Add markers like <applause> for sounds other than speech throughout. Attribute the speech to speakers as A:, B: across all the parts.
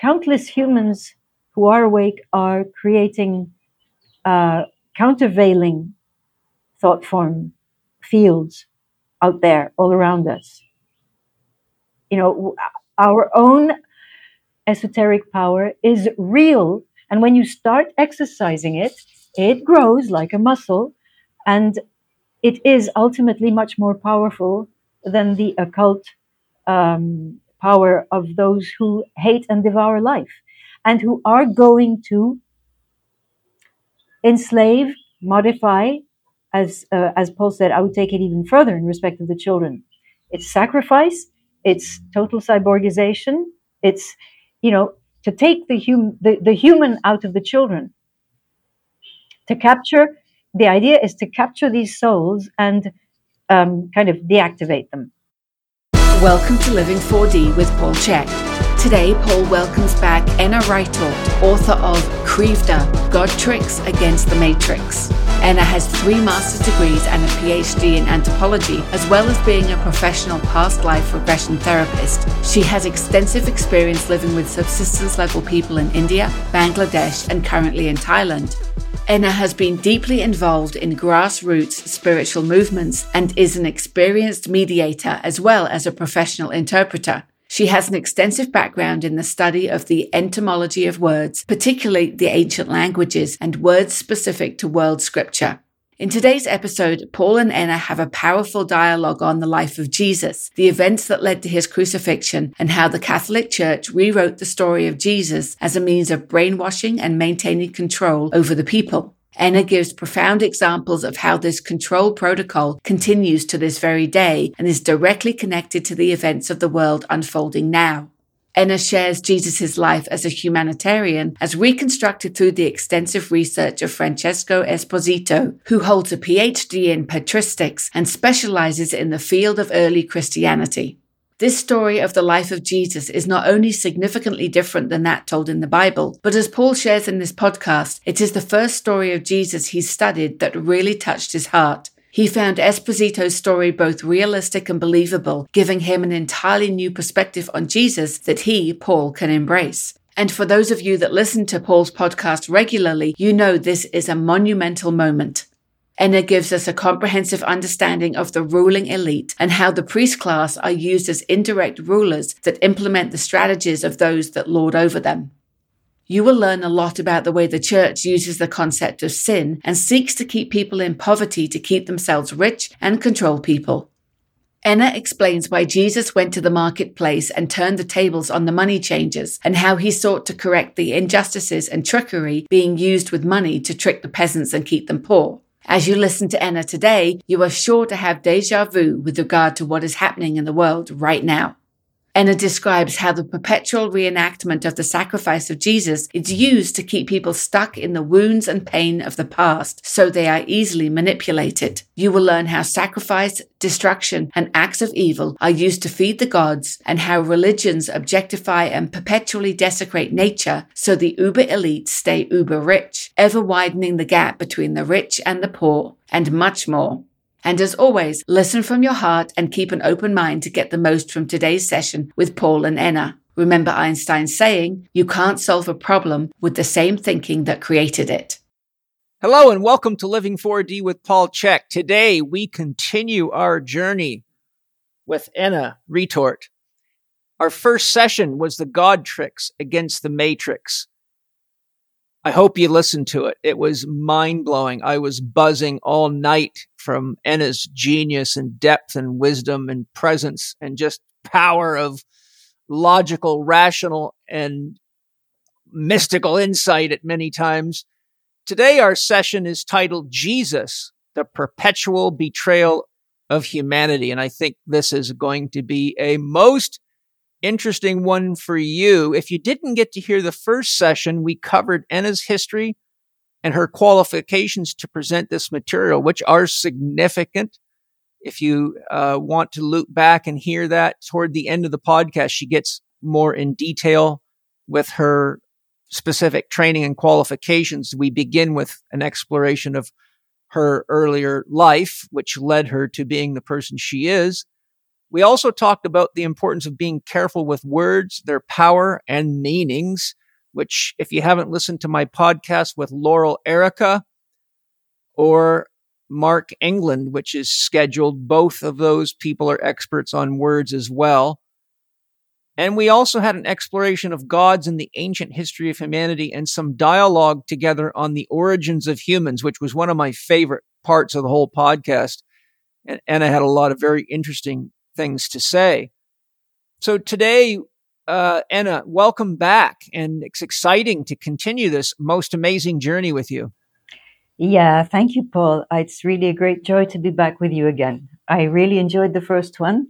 A: countless humans who are awake are creating uh, countervailing thought form fields out there all around us. You know, our own esoteric power is real. And when you start exercising it, it grows like a muscle and it is ultimately much more powerful than the occult um, power of those who hate and devour life and who are going to enslave, modify, as uh, as Paul said, I would take it even further in respect of the children. It's sacrifice, it's total cyborgization, it's you know to take the hum the, the human out of the children. To capture the idea is to capture these souls and um, kind of deactivate them.
B: Welcome to Living 4D with Paul Chek. Today, Paul welcomes back Enna Rytort, author of Krivda God Tricks Against the Matrix. Enna has three master's degrees and a PhD in anthropology, as well as being a professional past life regression therapist. She has extensive experience living with subsistence level people in India, Bangladesh, and currently in Thailand. Enna has been deeply involved in grassroots spiritual movements and is an experienced mediator as well as a professional interpreter. She has an extensive background in the study of the etymology of words, particularly the ancient languages and words specific to world scripture. In today's episode, Paul and Enna have a powerful dialogue on the life of Jesus, the events that led to his crucifixion, and how the Catholic Church rewrote the story of Jesus as a means of brainwashing and maintaining control over the people. Enna gives profound examples of how this control protocol continues to this very day and is directly connected to the events of the world unfolding now. Enna shares Jesus' life as a humanitarian as reconstructed through the extensive research of Francesco Esposito, who holds a PhD in patristics and specializes in the field of early Christianity. This story of the life of Jesus is not only significantly different than that told in the Bible, but as Paul shares in this podcast, it is the first story of Jesus he studied that really touched his heart. He found Esposito's story both realistic and believable, giving him an entirely new perspective on Jesus that he, Paul, can embrace. And for those of you that listen to Paul's podcast regularly, you know this is a monumental moment. Enna gives us a comprehensive understanding of the ruling elite and how the priest class are used as indirect rulers that implement the strategies of those that lord over them. You will learn a lot about the way the church uses the concept of sin and seeks to keep people in poverty to keep themselves rich and control people. Enna explains why Jesus went to the marketplace and turned the tables on the money changers and how he sought to correct the injustices and trickery being used with money to trick the peasants and keep them poor. As you listen to Enna today, you are sure to have deja vu with regard to what is happening in the world right now. Enna describes how the perpetual reenactment of the sacrifice of Jesus is used to keep people stuck in the wounds and pain of the past so they are easily manipulated. You will learn how sacrifice, destruction, and acts of evil are used to feed the gods and how religions objectify and perpetually desecrate nature so the uber elite stay uber rich, ever widening the gap between the rich and the poor, and much more. And as always, listen from your heart and keep an open mind to get the most from today's session with Paul and Enna. Remember Einstein's saying, you can't solve a problem with the same thinking that created it.
C: Hello and welcome to Living 4D with Paul Chek. Today we continue our journey with Enna Retort. Our first session was the God tricks against the matrix. I hope you listened to it. It was mind blowing. I was buzzing all night from Enna's genius and depth and wisdom and presence and just power of logical, rational, and mystical insight at many times. Today, our session is titled Jesus, the perpetual betrayal of humanity. And I think this is going to be a most interesting one for you. If you didn't get to hear the first session, we covered Enna's history and her qualifications to present this material, which are significant. If you uh, want to loop back and hear that toward the end of the podcast, she gets more in detail with her specific training and qualifications. We begin with an exploration of her earlier life, which led her to being the person she is. We also talked about the importance of being careful with words, their power and meanings, which if you haven't listened to my podcast with Laurel Airica or Mark England, which is scheduled, both of those people are experts on words as well. And we also had an exploration of gods in the ancient history of humanity and some dialogue together on the origins of humans, which was one of my favorite parts of the whole podcast. And, and I had a lot of very interesting things to say. So today, uh, Anna, welcome back. And it's exciting to continue this most amazing journey with you.
A: Yeah, thank you, Paul. It's really a great joy to be back with you again. I really enjoyed the first one.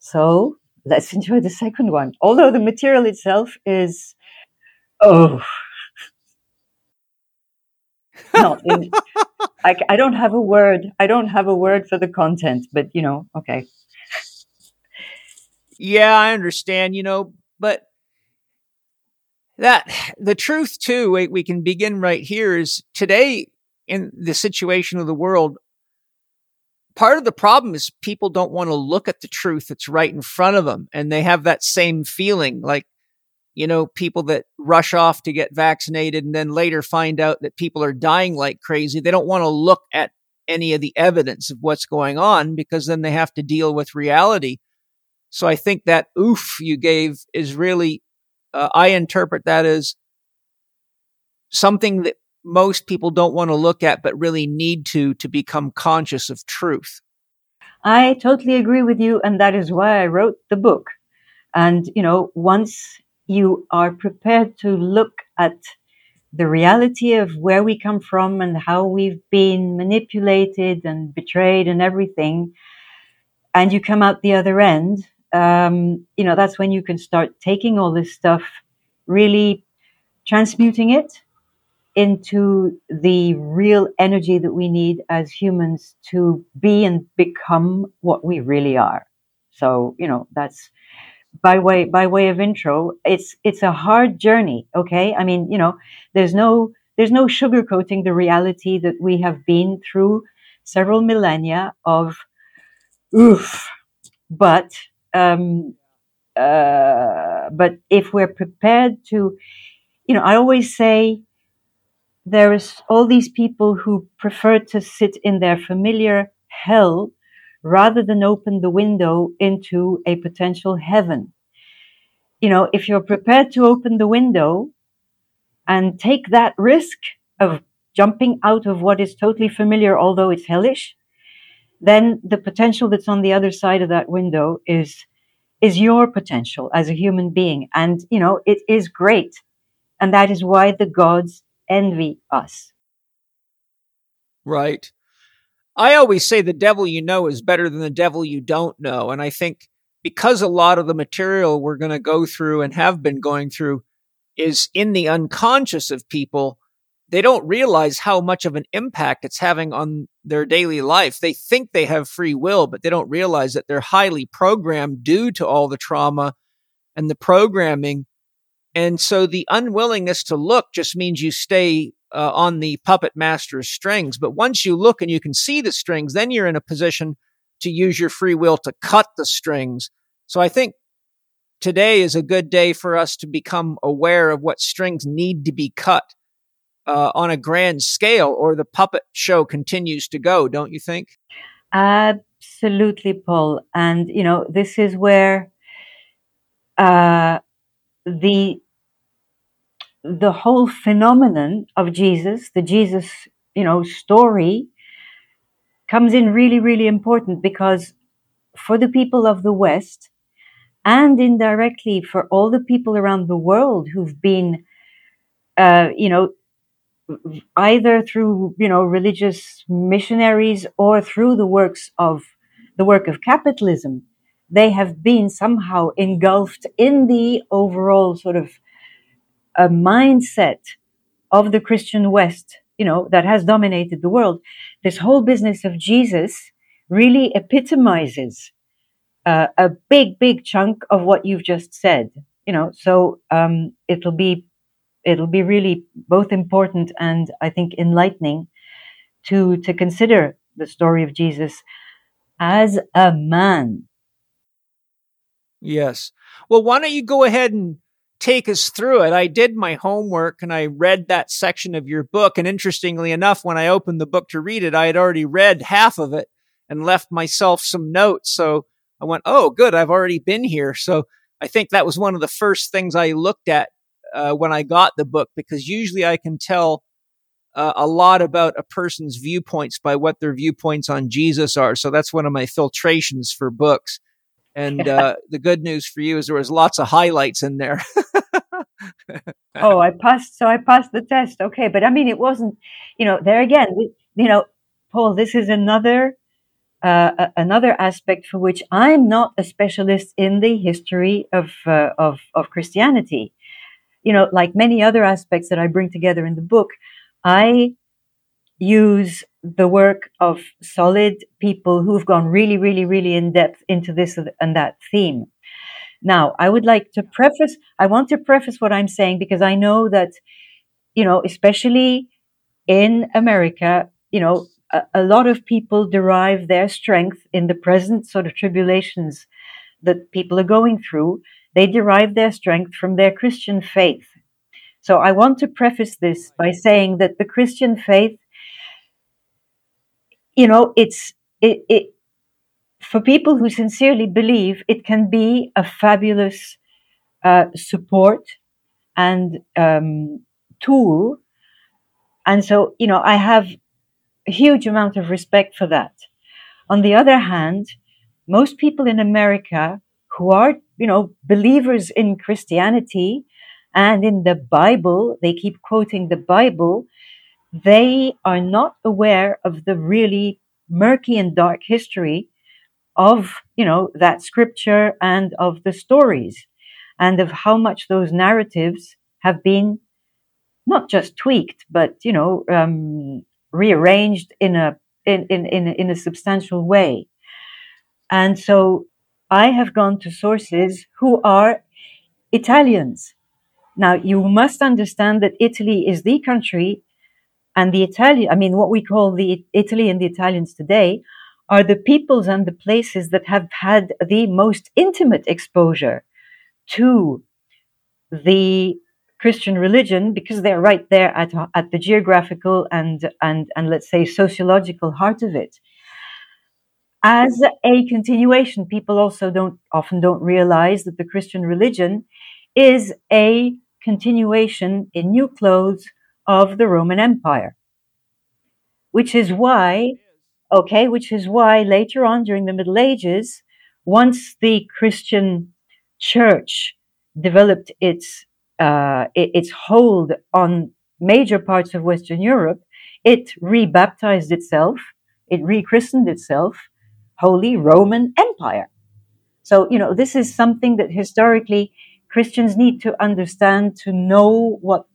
A: So let's <laughs> enjoy the second one. Although the material itself is, oh, <laughs> not in, I, I don't have a word. I don't have a word for the content, but you know, okay.
C: Yeah, I understand, you know, but that <sighs> the truth too, we, we can begin right here is today in the situation of the world, part of the problem is people don't want to look at the truth that's right in front of them. And they have that same feeling like, you know, people that rush off to get vaccinated and then later find out that people are dying like crazy. They don't want to look at any of the evidence of what's going on because then they have to deal with reality. So I think that oof you gave is really, uh, I interpret that as something that most people don't want to look at, but really need to, to become conscious of truth.
A: I totally agree with you. And that is why I wrote the book. And, you know, once you are prepared to look at the reality of where we come from and how we've been manipulated and betrayed and everything, and you come out the other end, um, you know, that's when you can start taking all this stuff, really transmuting it into the real energy that we need as humans to be and become what we really are. So, you know, that's by way by way of intro. It's it's a hard journey, okay? I mean, you know, there's no there's no sugarcoating the reality that we have been through several millennia of oof. But um uh but if we're prepared to you know, I always say there is all these people who prefer to sit in their familiar hell rather than open the window into a potential heaven. You know, if you're prepared to open the window and take that risk of jumping out of what is totally familiar, although it's hellish, then the potential that's on the other side of that window is, is your potential as a human being. And, you know, it is great. And that is why the gods envy us.
C: Right. I always say the devil you know is better than the devil you don't know. And I think because a lot of the material we're going to go through and have been going through is in the unconscious of people, they don't realize how much of an impact it's having on their daily life. They think they have free will, but they don't realize that they're highly programmed due to all the trauma and the programming and so the unwillingness to look just means you stay uh, on the puppet master's strings. But once you look and you can see the strings, then you're in a position to use your free will to cut the strings. So I think today is a good day for us to become aware of what strings need to be cut uh, on a grand scale, or the puppet show continues to go, don't you think?
A: Absolutely, Paul. And, you know, this is where uh, the the whole phenomenon of Jesus, the Jesus, you know, story comes in really, really important because for the people of the West and indirectly for all the people around the world who've been, uh, you know, either through, you know, religious missionaries or through the works of the work of capitalism, they have been somehow engulfed in the overall sort of a mindset of the Christian West, you know, that has dominated the world. This whole business of Jesus really epitomizes uh, a big, big chunk of what you've just said. You know, so um, it'll be it'll be really both important and I think enlightening to to consider the story of Jesus as a man
C: Yes. Well, why don't you go ahead and take us through it? I did my homework and I read that section of your book. And interestingly enough, when I opened the book to read it, I had already read half of it and left myself some notes. So I went, oh, good. I've already been here. So I think that was one of the first things I looked at uh, when I got the book because usually I can tell uh, a lot about a person's viewpoints by what their viewpoints on Jesus are. So that's one of my filtrations for books. And <laughs> uh, the good news for you is there was lots of highlights in there. <laughs>
A: oh, I passed. So I passed the test. Okay, but I mean, it wasn't. You know, there again, you know, Paul. This is another uh, another aspect for which I'm not a specialist in the history of, uh, of, of Christianity. You know, like many other aspects that I bring together in the book, I use the work of solid people who've gone really, really, really in depth into this and that theme. Now, I would like to preface, I want to preface what I'm saying because I know that, you know, especially in America, you know, a, a lot of people derive their strength in the present sort of tribulations that people are going through. They derive their strength from their Christian faith. So I want to preface this by saying that the Christian faith, you know, it's, it, it, for people who sincerely believe, it can be a fabulous uh, support and um, tool. And so, you know, I have a huge amount of respect for that. On the other hand, most people in America who are, you know, believers in Christianity and in the Bible, they keep quoting the Bible, they are not aware of the really murky and dark history of, you know, that scripture and of the stories and of how much those narratives have been not just tweaked, but, you know, um, rearranged in a in, in, in, in a substantial way. And so I have gone to sources who are Italians. Now you must understand that Italy is the country and the Italian, I mean, what we call the Italy and the Italians today are the peoples and the places that have had the most intimate exposure to the Christian religion because they're right there at, at the geographical and, and, and let's say sociological heart of it. As a continuation, people also don't often don't realize that the Christian religion is a continuation in new clothes of the Roman Empire, which is why, okay, which is why later on during the Middle Ages, once the Christian church developed its uh, its hold on major parts of Western Europe, it rebaptized itself, it rechristened itself Holy Roman Empire. So, you know, this is something that historically Christians need to understand to know what,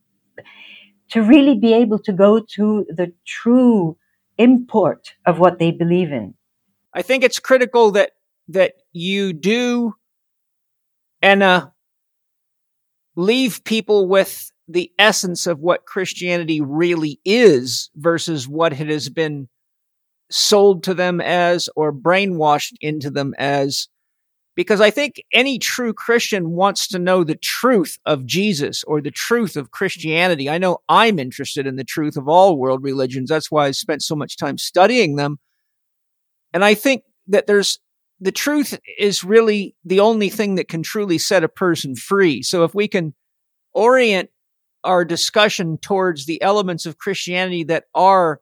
A: to really be able to go to the true import of what they believe in.
C: I think it's critical that, that you do, Anna, leave people with the essence of what Christianity really is versus what it has been sold to them as or brainwashed into them as. Because I think any true Christian wants to know the truth of Jesus or the truth of Christianity. I know I'm interested in the truth of all world religions. That's why I spent so much time studying them. And I think that there's the truth is really the only thing that can truly set a person free. So if we can orient our discussion towards the elements of Christianity that are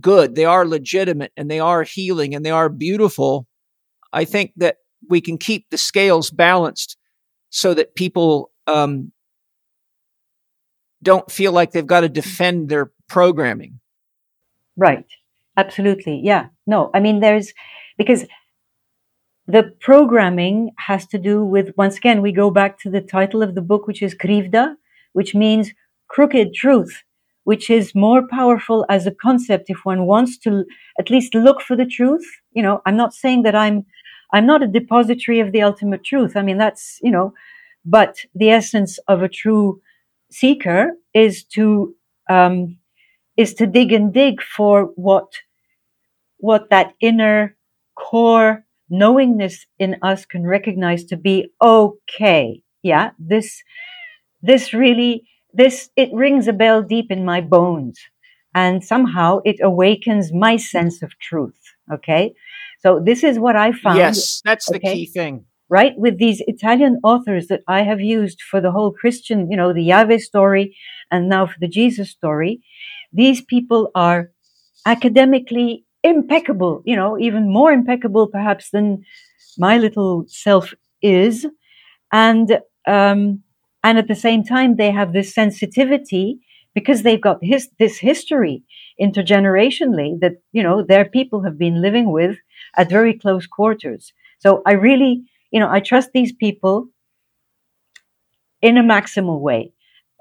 C: good, they are legitimate, and they are healing, and they are beautiful, I think that we can keep the scales balanced so that people um, don't feel like they've got to defend their programming.
A: Right. Absolutely. Yeah. No, I mean, there's because the programming has to do with, once again, we go back to the title of the book, which is Krivda, which means crooked truth, which is more powerful as a concept if one wants to at least look for the truth. You know, I'm not saying that I'm, I'm not a depository of the ultimate truth. I mean, that's, you know, but the essence of a true seeker is to, um, is to dig and dig for what, what that inner core knowingness in us can recognize to be okay. Yeah, this, this really, this, it rings a bell deep in my bones and somehow it awakens my sense of truth. Okay. So this is what I found.
C: Yes, that's the
A: okay?
C: key thing.
A: Right. With these Italian authors that I have used for the whole Christian, you know, the Yahweh story and now for the Jesus story, these people are academically impeccable, you know, even more impeccable perhaps than my little self is. And, um, and at the same time, they have this sensitivity because they've got his, this history intergenerationally that, you know, their people have been living with at very close quarters. So I really, you know, I trust these people in a maximal way.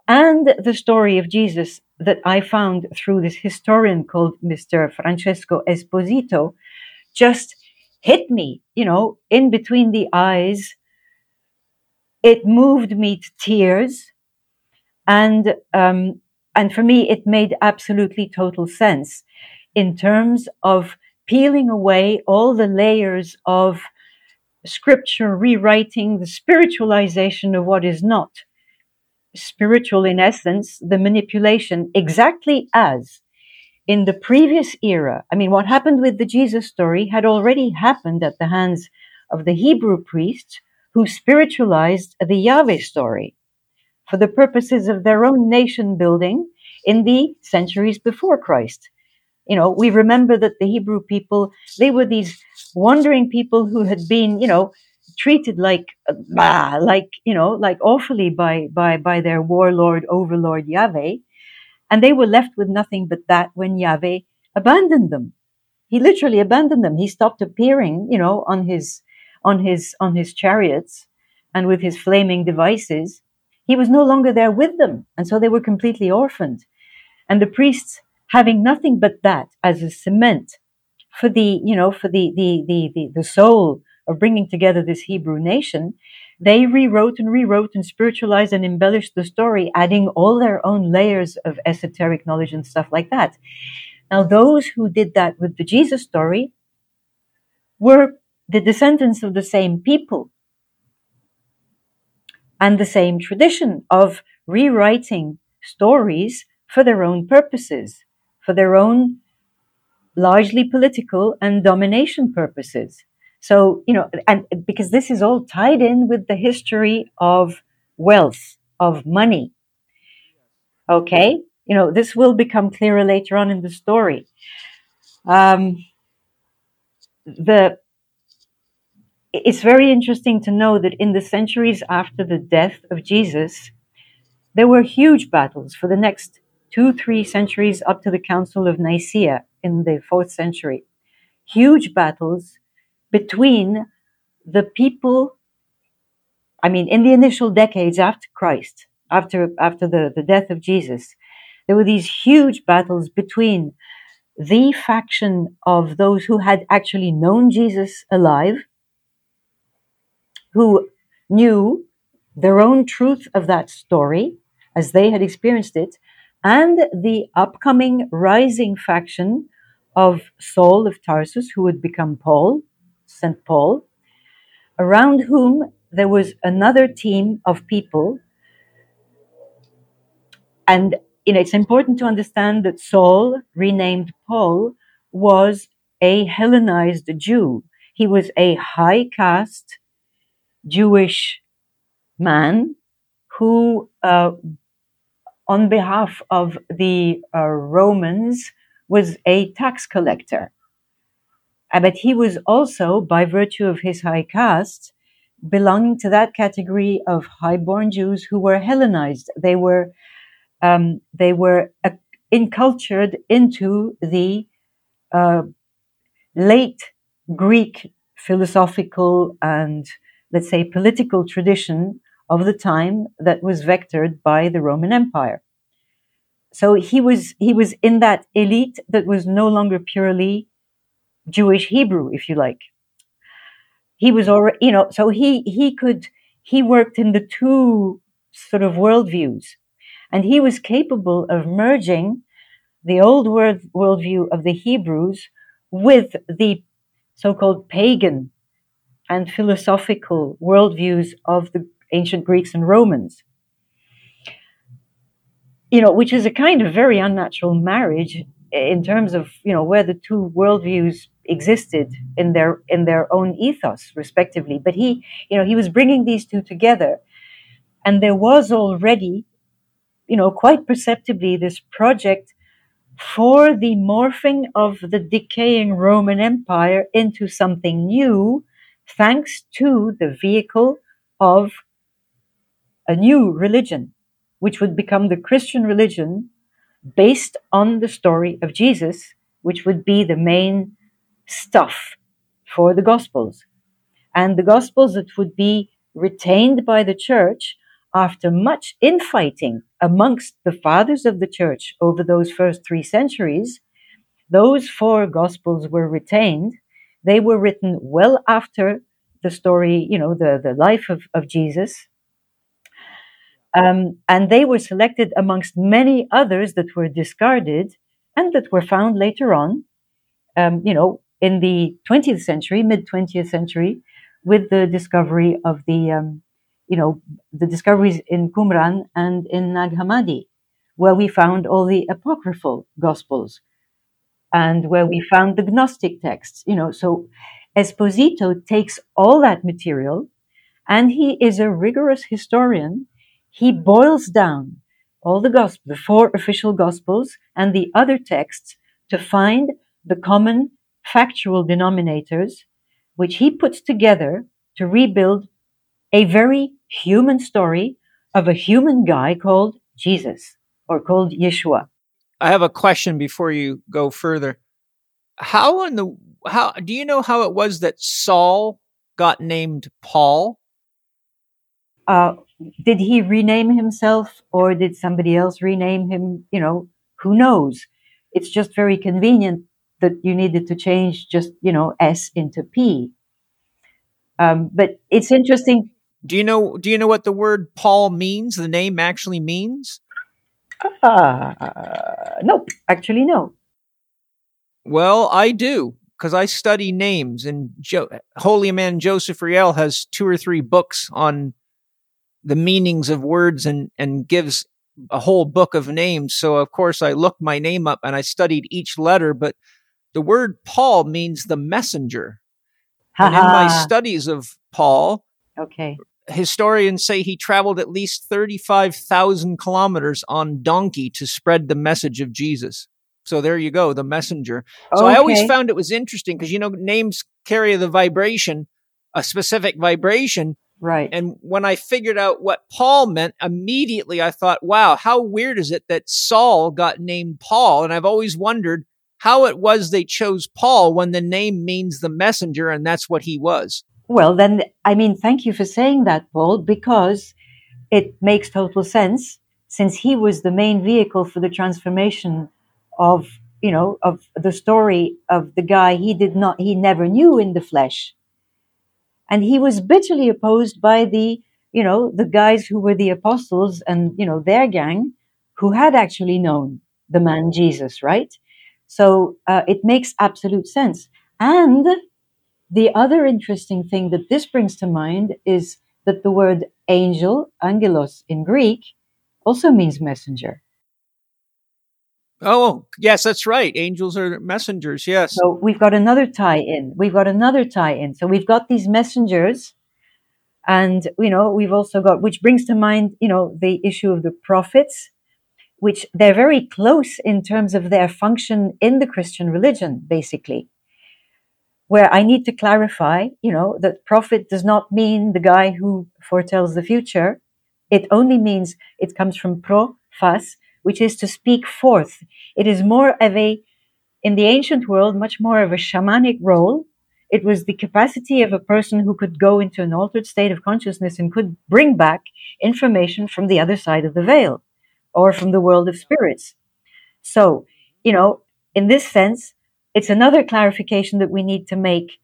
A: And the story of Jesus that I found through this historian called Mr. Francesco Esposito just hit me, you know, in between the eyes. It moved me to tears. And, um, and for me, it made absolutely total sense in terms of peeling away all the layers of scripture rewriting, the spiritualization of what is not spiritual in essence, the manipulation, exactly as in the previous era. I mean, what happened with the Jesus story had already happened at the hands of the Hebrew priests who spiritualized the Yahweh story for the purposes of their own nation building in the centuries before Christ. You know, we remember that the Hebrew people, they were these wandering people who had been, you know, treated like bah, like you know like awfully by by by their warlord overlord Yahweh, and they were left with nothing but that when Yahweh abandoned them. He literally abandoned them. He stopped appearing, you know, on his on his on his chariots and with his flaming devices. He was no longer there with them, and so they were completely orphaned. And the priests, having nothing but that as a cement for the you know for the the the the, the soul of bringing together this Hebrew nation, they rewrote and rewrote and spiritualized and embellished the story, adding all their own layers of esoteric knowledge and stuff like that. Now, those who did that with the Jesus story were the descendants of the same people and the same tradition of rewriting stories for their own purposes, for their own largely political and domination purposes. So, you know, and because this is all tied in with the history of wealth, of money. Okay. You know, this will become clearer later on in the story. Um, the, it's very interesting to know that in the centuries after the death of Jesus, there were huge battles for the next two, three centuries up to the Council of Nicaea in the fourth century. Huge battles between the people, I mean, in the initial decades after Christ, after, after the, the death of Jesus, there were these huge battles between the faction of those who had actually known Jesus alive, who knew their own truth of that story as they had experienced it, and the upcoming rising faction of Saul of Tarsus, who would become Paul, St. Paul, around whom there was another team of people. And you know, it's important to understand that Saul, renamed Paul, was a Hellenized Jew. He was a high caste Jewish man who, uh, on behalf of the uh, Romans, was a tax collector. Uh, but he was also, by virtue of his high caste, belonging to that category of high-born Jews who were Hellenized. They were um, they were uh, incultured into the uh, late Greek philosophical and let's say political tradition of the time that was vectored by the Roman Empire. So he was he was in that elite that was no longer purely Jewish Hebrew, if you like. He was already, you know, so he, he could, he worked in the two sort of worldviews and he was capable of merging the old world, worldview of the Hebrews with the so-called pagan and philosophical worldviews of the ancient Greeks and Romans. You know, which is a kind of very unnatural marriage in terms of you know where the two worldviews existed in their in their own ethos respectively but he you know he was bringing these two together and there was already you know quite perceptibly this project for the morphing of the decaying roman empire into something new thanks to the vehicle of a new religion which would become the christian religion based on the story of jesus which would be the main stuff for the Gospels. And the Gospels that would be retained by the church after much infighting amongst the fathers of the church over those first three centuries, those four Gospels were retained. They were written well after the story, you know, the, the life of, of Jesus. Um, and they were selected amongst many others that were discarded and that were found later on, um, you know, in the 20th century, mid 20th century, with the discovery of the, um, you know, the discoveries in Qumran and in Nag Hammadi, where we found all the apocryphal gospels and where we found the Gnostic texts, you know. So Esposito takes all that material and he is a rigorous historian. He boils down all the gospel, the four official gospels and the other texts to find the common factual denominators, which he puts together to rebuild a very human story of a human guy called Jesus or called Yeshua.
C: I have a question before you go further. How in the how do you know how it was that Saul got named Paul?
A: Uh, did he rename himself or did somebody else rename him? You know, who knows? It's just very convenient that you needed to change just you know S into P. Um, but it's interesting.
C: Do you know? Do you know what the word Paul means? The name actually means?
A: Uh, nope, actually no.
C: Well, I do because I study names, and jo- holy man Joseph Rael has two or three books on the meanings of words and and gives a whole book of names. So of course I looked my name up and I studied each letter, but the word Paul means the messenger. and in my studies of Paul,
A: okay,
C: historians say he traveled at least 35,000 kilometers on donkey to spread the message of Jesus. So there you go, the messenger. So
A: okay.
C: I always found it was interesting because, you know, names carry the vibration, a specific vibration.
A: Right.
C: And when I figured out what Paul meant, immediately I thought, wow, how weird is it that Saul got named Paul? And I've always wondered how it was they chose Paul when the name means the messenger and that's what he was.
A: Well, then, I mean, thank you for saying that, Paul, because it makes total sense since he was the main vehicle for the transformation of, you know, of the story of the guy he did not, he never knew in the flesh. And he was bitterly opposed by the, you know, the guys who were the apostles and, you know, their gang who had actually known the man Jesus, right? So uh, it makes absolute sense. And the other interesting thing that this brings to mind is that the word angel, angelos in Greek, also means messenger.
C: Oh, yes, that's right. Angels are messengers, yes.
A: So we've got another tie in. We've got another tie in. So we've got these messengers. And, you know, we've also got, which brings to mind, you know, the issue of the prophets which they're very close in terms of their function in the Christian religion, basically. Where I need to clarify, you know, that prophet does not mean the guy who foretells the future. It only means it comes from pro phas, which is to speak forth. It is more of a, in the ancient world, much more of a shamanic role. It was the capacity of a person who could go into an altered state of consciousness and could bring back information from the other side of the veil or from the world of spirits. So, you know, in this sense, it's another clarification that we need to make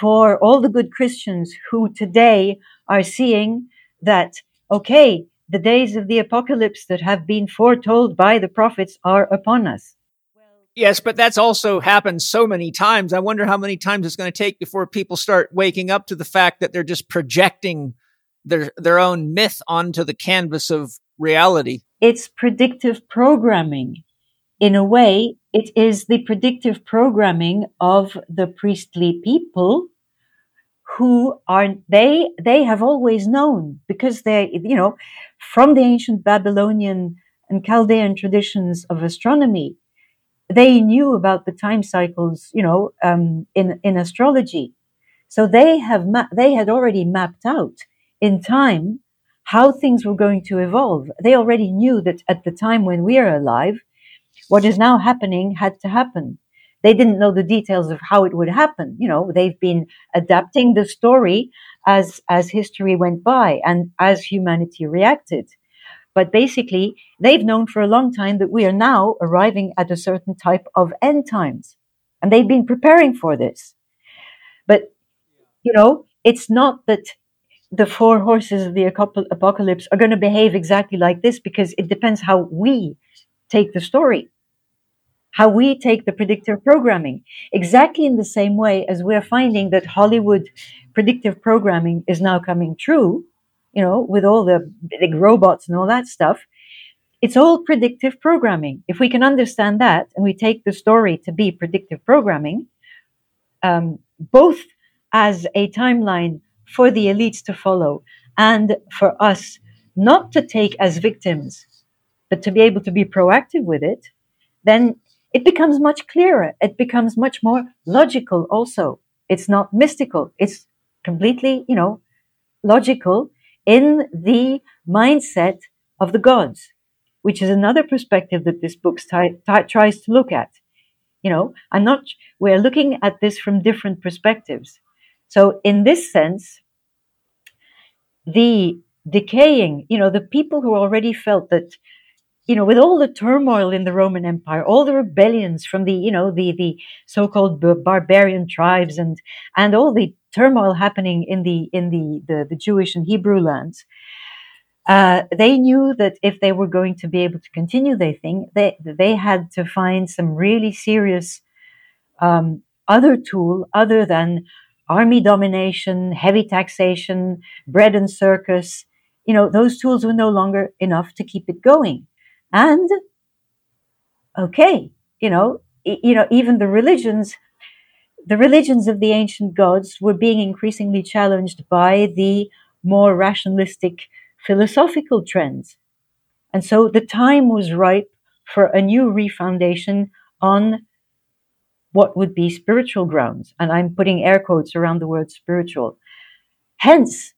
A: for all the good Christians who today are seeing that, okay, the days of the apocalypse that have been foretold by the prophets are upon us.
C: Yes, but that's also happened so many times. I wonder how many times it's going to take before people start waking up to the fact that they're just projecting their their own myth onto the canvas of reality.
A: It's predictive programming. In a way, it is the predictive programming of the priestly people who are they they have always known because they you know from the ancient Babylonian and Chaldean traditions of astronomy they knew about the time cycles, you know, um, in in astrology. So they have ma- they had already mapped out in time how things were going to evolve. They already knew that at the time when we are alive, what is now happening had to happen. They didn't know the details of how it would happen. You know, they've been adapting the story as as history went by and as humanity reacted. But basically, they've known for a long time that we are now arriving at a certain type of end times. And they've been preparing for this. But, you know, it's not that the four horses of the apocalypse are going to behave exactly like this because it depends how we take the story, how we take the predictive programming. Exactly in the same way as we're finding that Hollywood predictive programming is now coming true you know, with all the big robots and all that stuff. It's all predictive programming. If we can understand that and we take the story to be predictive programming, um, both as a timeline for the elites to follow and for us not to take as victims, but to be able to be proactive with it, then it becomes much clearer. It becomes much more logical also. It's not mystical. It's completely, you know, logical in the mindset of the gods, which is another perspective that this book t- t- tries to look at. You know, I'm not, we're looking at this from different perspectives. So, in this sense, the decaying, you know, the people who already felt that, you know, with all the turmoil in the Roman Empire, all the rebellions from the, you know, the the so-called barbarian tribes and and all the turmoil happening in the in the the, the Jewish and Hebrew lands, uh, they knew that if they were going to be able to continue their thing, they they had to find some really serious um, other tool other than army domination, heavy taxation, bread and circus. You know, those tools were no longer enough to keep it going. And okay, you know, you know, even the religions the religions of the ancient gods were being increasingly challenged by the more rationalistic philosophical trends. And so the time was ripe for a new refoundation on what would be spiritual grounds. And I'm putting air quotes around the word spiritual. Hence,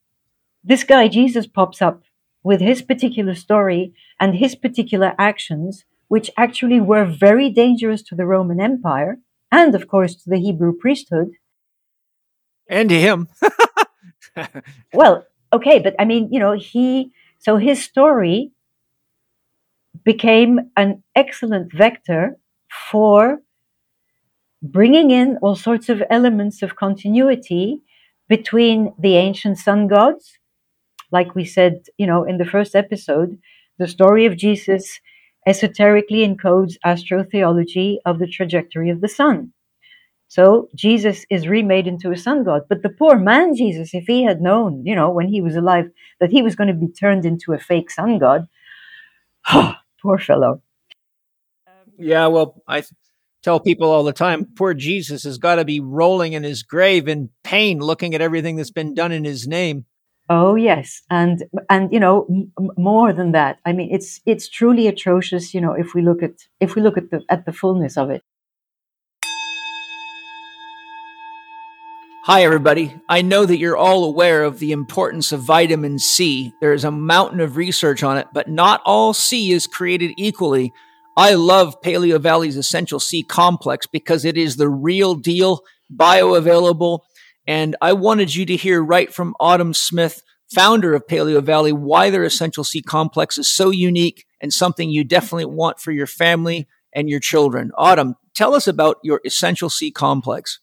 A: this guy Jesus pops up with his particular story and his particular actions, which actually were very dangerous to the Roman Empire and of course to the Hebrew priesthood.
C: And to him. <laughs>
A: well, okay, but I mean, you know, he, so his story became an excellent vector for bringing in all sorts of elements of continuity between the ancient sun gods, like we said, you know, in the first episode, the story of Jesus esoterically encodes astrotheology of the trajectory of the sun. So Jesus is remade into a sun god. But the poor man Jesus, if he had known, you know, when he was alive, that he was going to be turned into a fake sun god, <sighs> poor fellow.
C: Yeah, well, I tell people all the time, poor Jesus has got to be rolling in his grave in pain, looking at everything that's been done in his name.
A: Oh yes, and and you know m- more than that. I mean, it's it's truly atrocious. You know, if we look at if we look at the at the fullness of it.
C: Hi, everybody. I know that you're all aware of the importance of vitamin C. There is a mountain of research on it, but not all C is created equally. I love Paleo Valley's Essential C complex because it is the real deal, bioavailable, and I wanted you to hear right from Autumn Smith, founder of Paleo Valley, why their Essential C complex is so unique and something you definitely want for your family and your children. Autumn, tell us about your Essential C complex.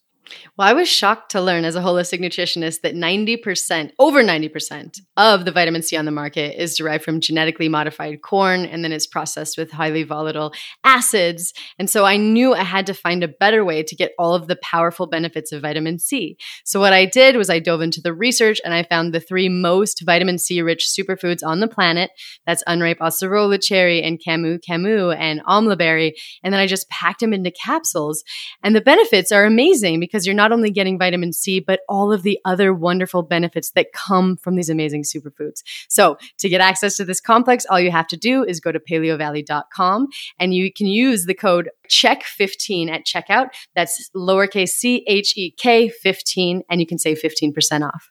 D: Well, I was shocked to learn as a holistic nutritionist that 90%, over 90% of the vitamin C on the market is derived from genetically modified corn and then it's processed with highly volatile acids. And so I knew I had to find a better way to get all of the powerful benefits of vitamin C. So what I did was I dove into the research and I found the three most vitamin C rich superfoods on the planet. That's unripe acerola cherry and camu camu and amla berry. And then I just packed them into capsules. And the benefits are amazing because because you're not only getting vitamin C, but all of the other wonderful benefits that come from these amazing superfoods. So to get access to this complex, all you have to do is go to paleovalley.com and you can use the code CHEK15 at checkout. That's lowercase c h e k 15, and you can save 15% off.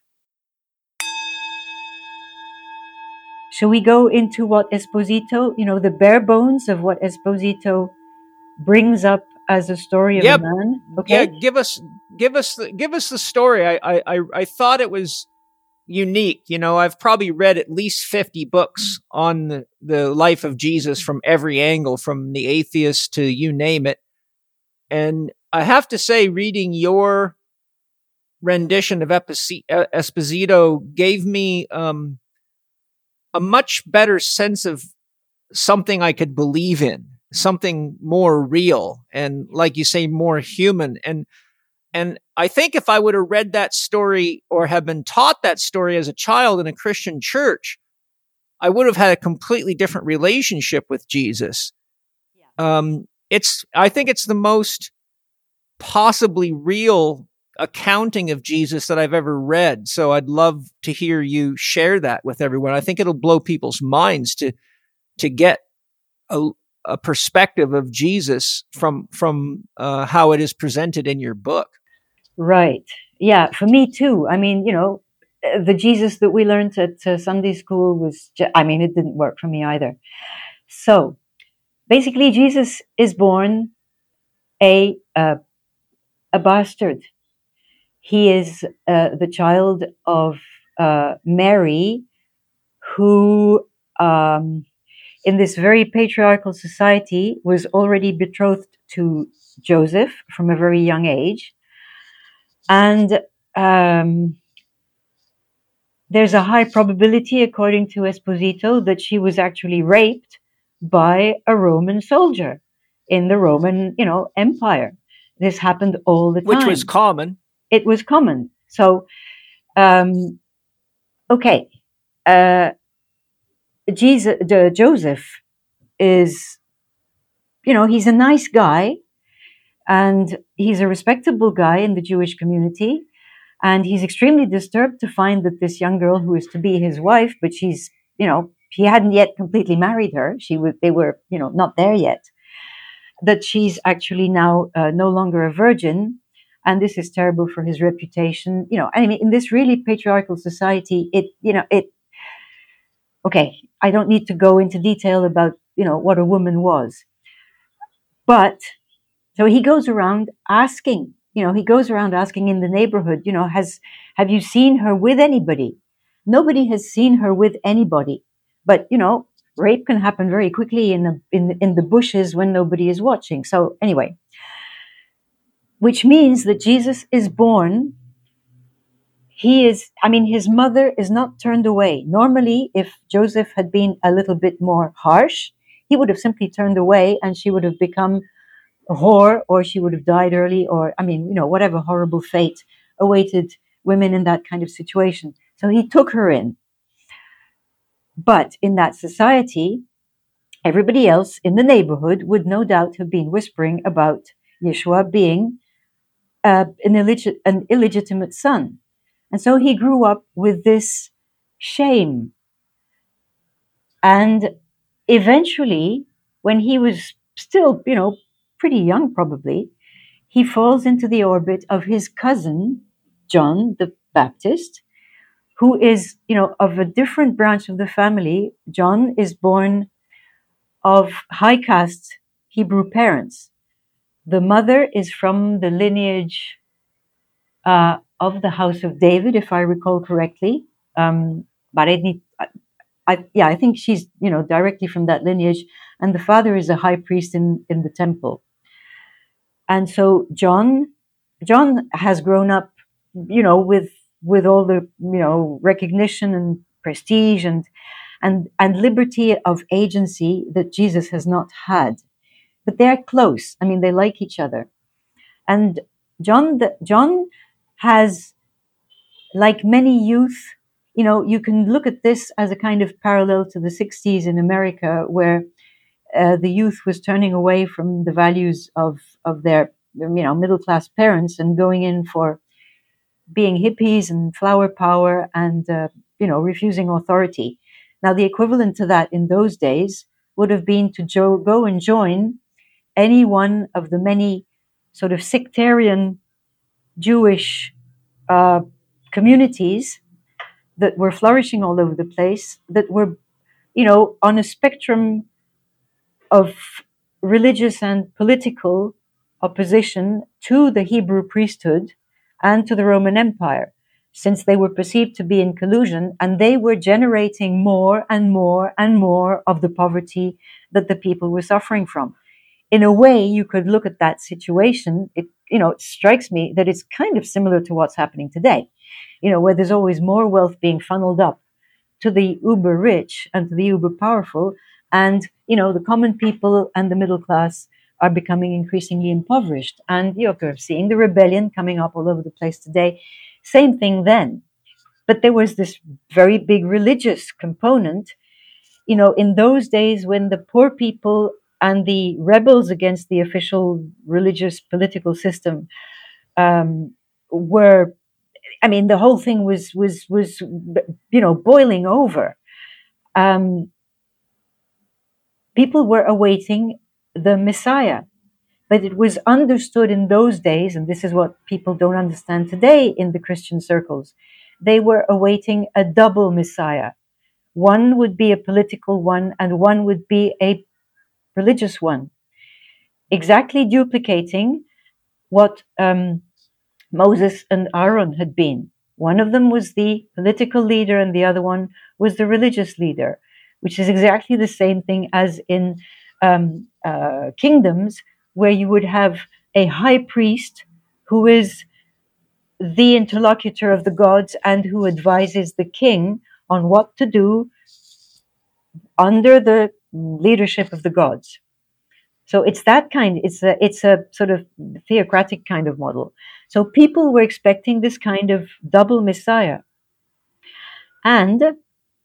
A: Shall we go into what Esposito, you know, the bare bones of what Esposito brings up as a story of yep. a man?
C: Okay. Yeah, give us give us the, give us the story. I, I I thought it was unique. You know, I've probably read at least 50 books on the, the life of Jesus from every angle, from the atheist to you name it. And I have to say, reading your rendition of Esposito gave me um, a much better sense of something I could believe in something more real and like you say more human and and I think if I would have read that story or have been taught that story as a child in a Christian church, I would have had a completely different relationship with Jesus. Yeah. Um, it's, I think it's the most possibly real accounting of Jesus that I've ever read. So I'd love to hear you share that with everyone. I think it'll blow people's minds to, to get a, a perspective of Jesus from from uh, how it is presented in your book.
A: Right. Yeah. For me too. I mean, you know, the Jesus that we learned at uh, Sunday school was. Just, I mean, it didn't work for me either. So, basically, Jesus is born a uh, a bastard. He is uh, the child of uh, Mary, who. Um, in this very patriarchal society was already betrothed to Joseph from a very young age. And um, there's a high probability, according to Esposito, that she was actually raped by a Roman soldier in the Roman, you know, Empire. This happened all the time.
C: Which was common.
A: It was common. So, um, okay. Uh, Jesus, the, Joseph is, you know, he's a nice guy and he's a respectable guy in the Jewish community. And he's extremely disturbed to find that this young girl who is to be his wife, but she's, you know, he hadn't yet completely married her. She was, they were, you know, not there yet. That she's actually now uh, no longer a virgin. And this is terrible for his reputation. You know, I mean, in this really patriarchal society, it, you know, it, okay, I don't need to go into detail about, you know, what a woman was. But so he goes around asking, you know, he goes around asking in the neighborhood, you know, has, have you seen her with anybody? Nobody has seen her with anybody. But, you know, rape can happen very quickly in the, in, in the bushes when nobody is watching. So anyway, which means that Jesus is born he is, I mean, his mother is not turned away. Normally, if Joseph had been a little bit more harsh, he would have simply turned away and she would have become whore or she would have died early or, I mean, you know, whatever horrible fate awaited women in that kind of situation. So he took her in. But in that society, everybody else in the neighborhood would no doubt have been whispering about Yeshua being uh, an, an illegitimate son. And so he grew up with this shame. And eventually, when he was still, you know, pretty young probably, he falls into the orbit of his cousin, John the Baptist, who is, you know, of a different branch of the family. John is born of high caste Hebrew parents. The mother is from the lineage uh, of the house of David, if I recall correctly. Um, but I need, I, yeah, I think she's, you know, directly from that lineage. And the father is a high priest in, in the temple. And so John John has grown up, you know, with with all the you know recognition and prestige and and and liberty of agency that Jesus has not had. But they're close. I mean, they like each other. And John, the, John has, like many youth, you know, you can look at this as a kind of parallel to the 60s in America, where uh, the youth was turning away from the values of, of their, you know, middle class parents and going in for being hippies and flower power and, uh, you know, refusing authority. Now, the equivalent to that in those days would have been to jo- go and join any one of the many sort of sectarian Jewish uh, communities that were flourishing all over the place, that were, you know, on a spectrum of religious and political opposition to the Hebrew priesthood and to the Roman Empire, since they were perceived to be in collusion and they were generating more and more and more of the poverty that the people were suffering from in a way, you could look at that situation. It, you know, it strikes me that it's kind of similar to what's happening today, you know, where there's always more wealth being funneled up to the uber rich and to the uber powerful. And, you know, the common people and the middle class are becoming increasingly impoverished. And you're seeing the rebellion coming up all over the place today. Same thing then. But there was this very big religious component. You know, in those days when the poor people and the rebels against the official religious political system um, were I mean, the whole thing was was was you know boiling over. Um, people were awaiting the Messiah, but it was understood in those days, and this is what people don't understand today in the Christian circles. They were awaiting a double Messiah. One would be a political one, and one would be a religious one, exactly duplicating what um, Moses and Aaron had been. One of them was the political leader, and the other one was the religious leader, which is exactly the same thing as in um, uh, kingdoms, where you would have a high priest who is the interlocutor of the gods and who advises the king on what to do under the leadership of the gods. So it's that kind. It's a it's a sort of theocratic kind of model. So people were expecting this kind of double Messiah, and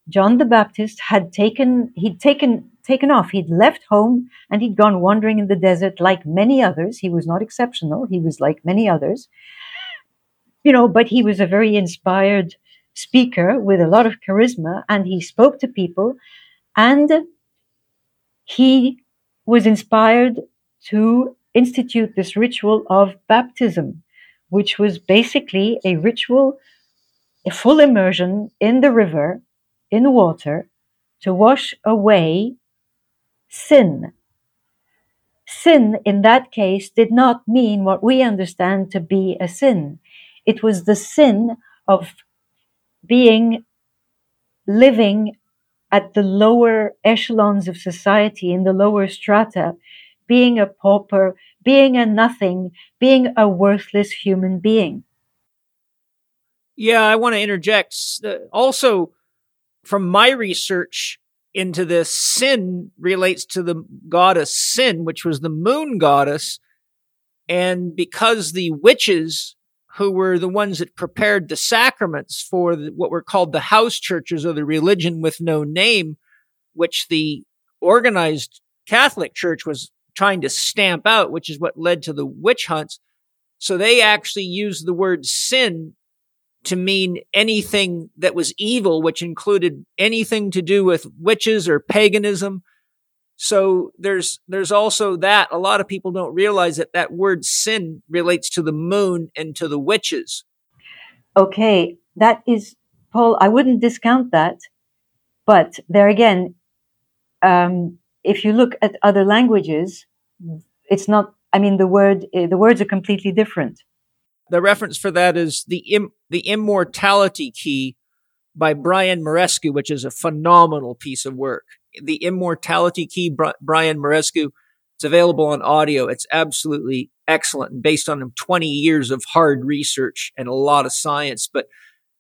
A: John the Baptist had taken he'd taken taken off. He'd left home and he'd gone wandering in the desert like many others. He was not exceptional. He was like many others, you know. But he was a very inspired speaker with a lot of charisma, and he spoke to people, and he was inspired to institute this ritual of baptism, which was basically a ritual, a full immersion in the river, in water, to wash away sin. Sin in that case did not mean what we understand to be a sin. It was the sin of being living at the lower echelons of society, in the lower strata, being a pauper, being a nothing, being a worthless human being.
C: Yeah, I want to interject. Uh, also, from my research into this, sin relates to the goddess Sin, which was the moon goddess. And because the witches who were the ones that prepared the sacraments for the, what were called the house churches or the religion with no name, which the organized Catholic Church was trying to stamp out, which is what led to the witch hunts. So they actually used the word sin to mean anything that was evil, which included anything to do with witches or paganism. So there's there's also that a lot of people don't realize that that word sin relates to the moon and to the witches.
A: Okay, that is Paul. I wouldn't discount that, but there again, um, if you look at other languages, it's not. I mean, the word eh, the words are completely different.
C: The reference for that is the Im- the immortality key by Brian Muraresku, which is a phenomenal piece of work the Immortality Key, Brian Muraresku. It's available on audio. It's absolutely excellent and based on 20 years of hard research and a lot of science. But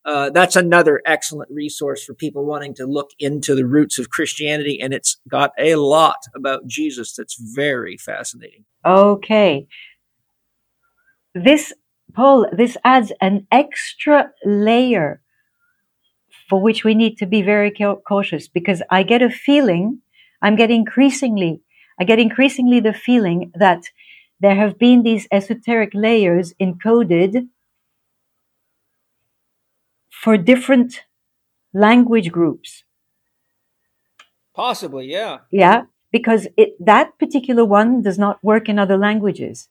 C: uh, that's another excellent resource for people wanting to look into the roots of Christianity. And it's got a lot about Jesus that's very fascinating.
A: Okay. This, Paul, this adds an extra layer for which we need to be very cautious because I get a feeling, I'm getting increasingly, I get increasingly the feeling that there have been these esoteric layers encoded for different language groups.
C: Possibly, yeah.
A: Yeah, because it, that particular one does not work in other languages.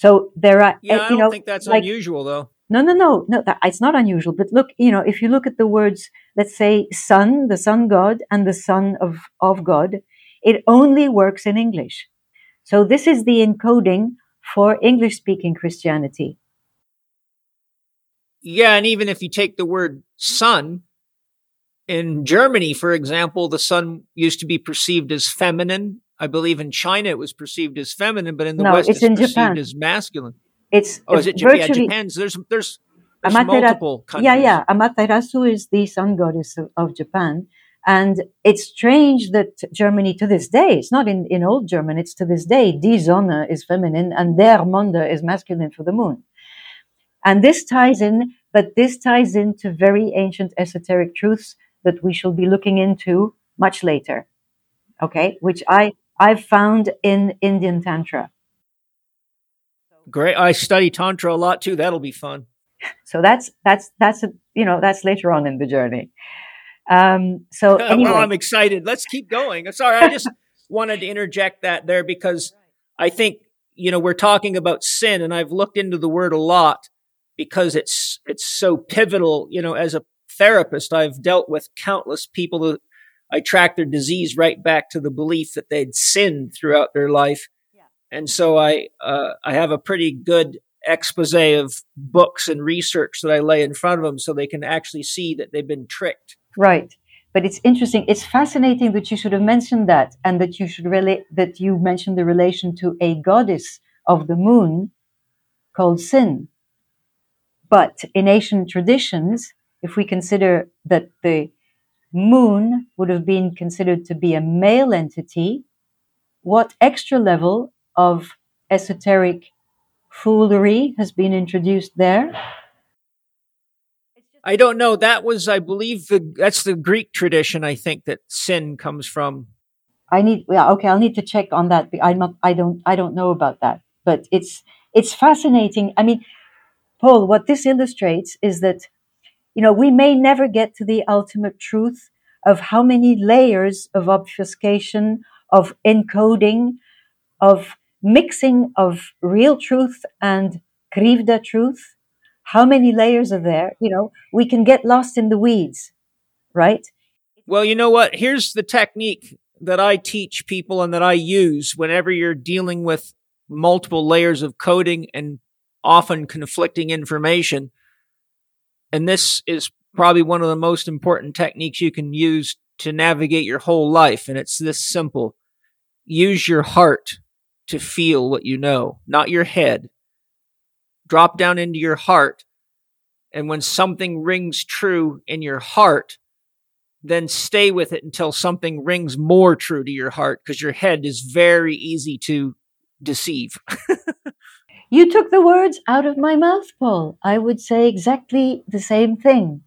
A: So there are,
C: yeah,
A: uh,
C: I don't
A: know,
C: think that's
A: like,
C: unusual though.
A: No, no, no, no. That, it's not unusual. But look, you know, if you look at the words, let's say son, the sun God, and the son of of God, it only works in English. So this is the encoding for English speaking Christianity.
C: Yeah, and even if you take the word son, in Germany, for example, the son used to be perceived as feminine. I believe in China it was perceived as feminine, but in the
A: No,
C: West
A: it's
C: it's, perceived
A: Japan.
C: as masculine.
A: It's
C: Oh, is it Japan? Yeah,
A: virtually
C: Japan. So there's there's, there's
A: Amatera-
C: multiple countries.
A: Yeah, yeah. Amaterasu is the sun goddess of, of Japan. And it's strange that Germany to this day, it's not in, in old German, it's to this day, die Sonne is feminine and der Monde is masculine for the moon. And this ties in, but this ties into very ancient esoteric truths that we shall be looking into much later. Okay. Which I, I've found in Indian Tantra.
C: Great. I study tantra a lot too. That'll be fun.
A: So that's, that's, that's, a, you know, that's later on in the journey. Um, so <laughs> anyway.
C: well, I'm excited. Let's keep going. I'm sorry. I just <laughs> wanted to interject that there because I think, you know, we're talking about sin and I've looked into the word a lot because it's, it's so pivotal. You know, as a therapist, I've dealt with countless people that I track their disease right back to the belief that they'd sinned throughout their life. And so I, uh, I have a pretty good expose of books and research that I lay in front of them so they can actually see that they've been tricked.
A: Right. But it's interesting. It's fascinating that you should have mentioned that and that you should relate, that you mentioned the relation to a goddess of the moon called Sin. But in ancient traditions, if we consider that the moon would have been considered to be a male entity, what extra level of esoteric foolery has been introduced there?
C: I don't know. That was, I believe, the that's the Greek tradition. I think that sin comes from.
A: I need, yeah, okay, I'll need to check on that. I'm not, I don't, I don't know about that, but it's, it's fascinating. I mean, Paul, what this illustrates is that, you know, we may never get to the ultimate truth of how many layers of obfuscation, of encoding, of mixing of real truth and krivda truth. How many layers are there? You know, we can get lost in the weeds, right?
C: Well, you know what? Here's the technique that I teach people and that I use whenever you're dealing with multiple layers of coding and often conflicting information. And this is probably one of the most important techniques you can use to navigate your whole life. And it's this simple. Use your heart to feel what you know, not your head. Drop down into your heart. And when something rings true in your heart, then stay with it until something rings more true to your heart because your head is very easy to deceive. <laughs>
A: You took the words out of my mouth, Paul. I would say exactly the same thing.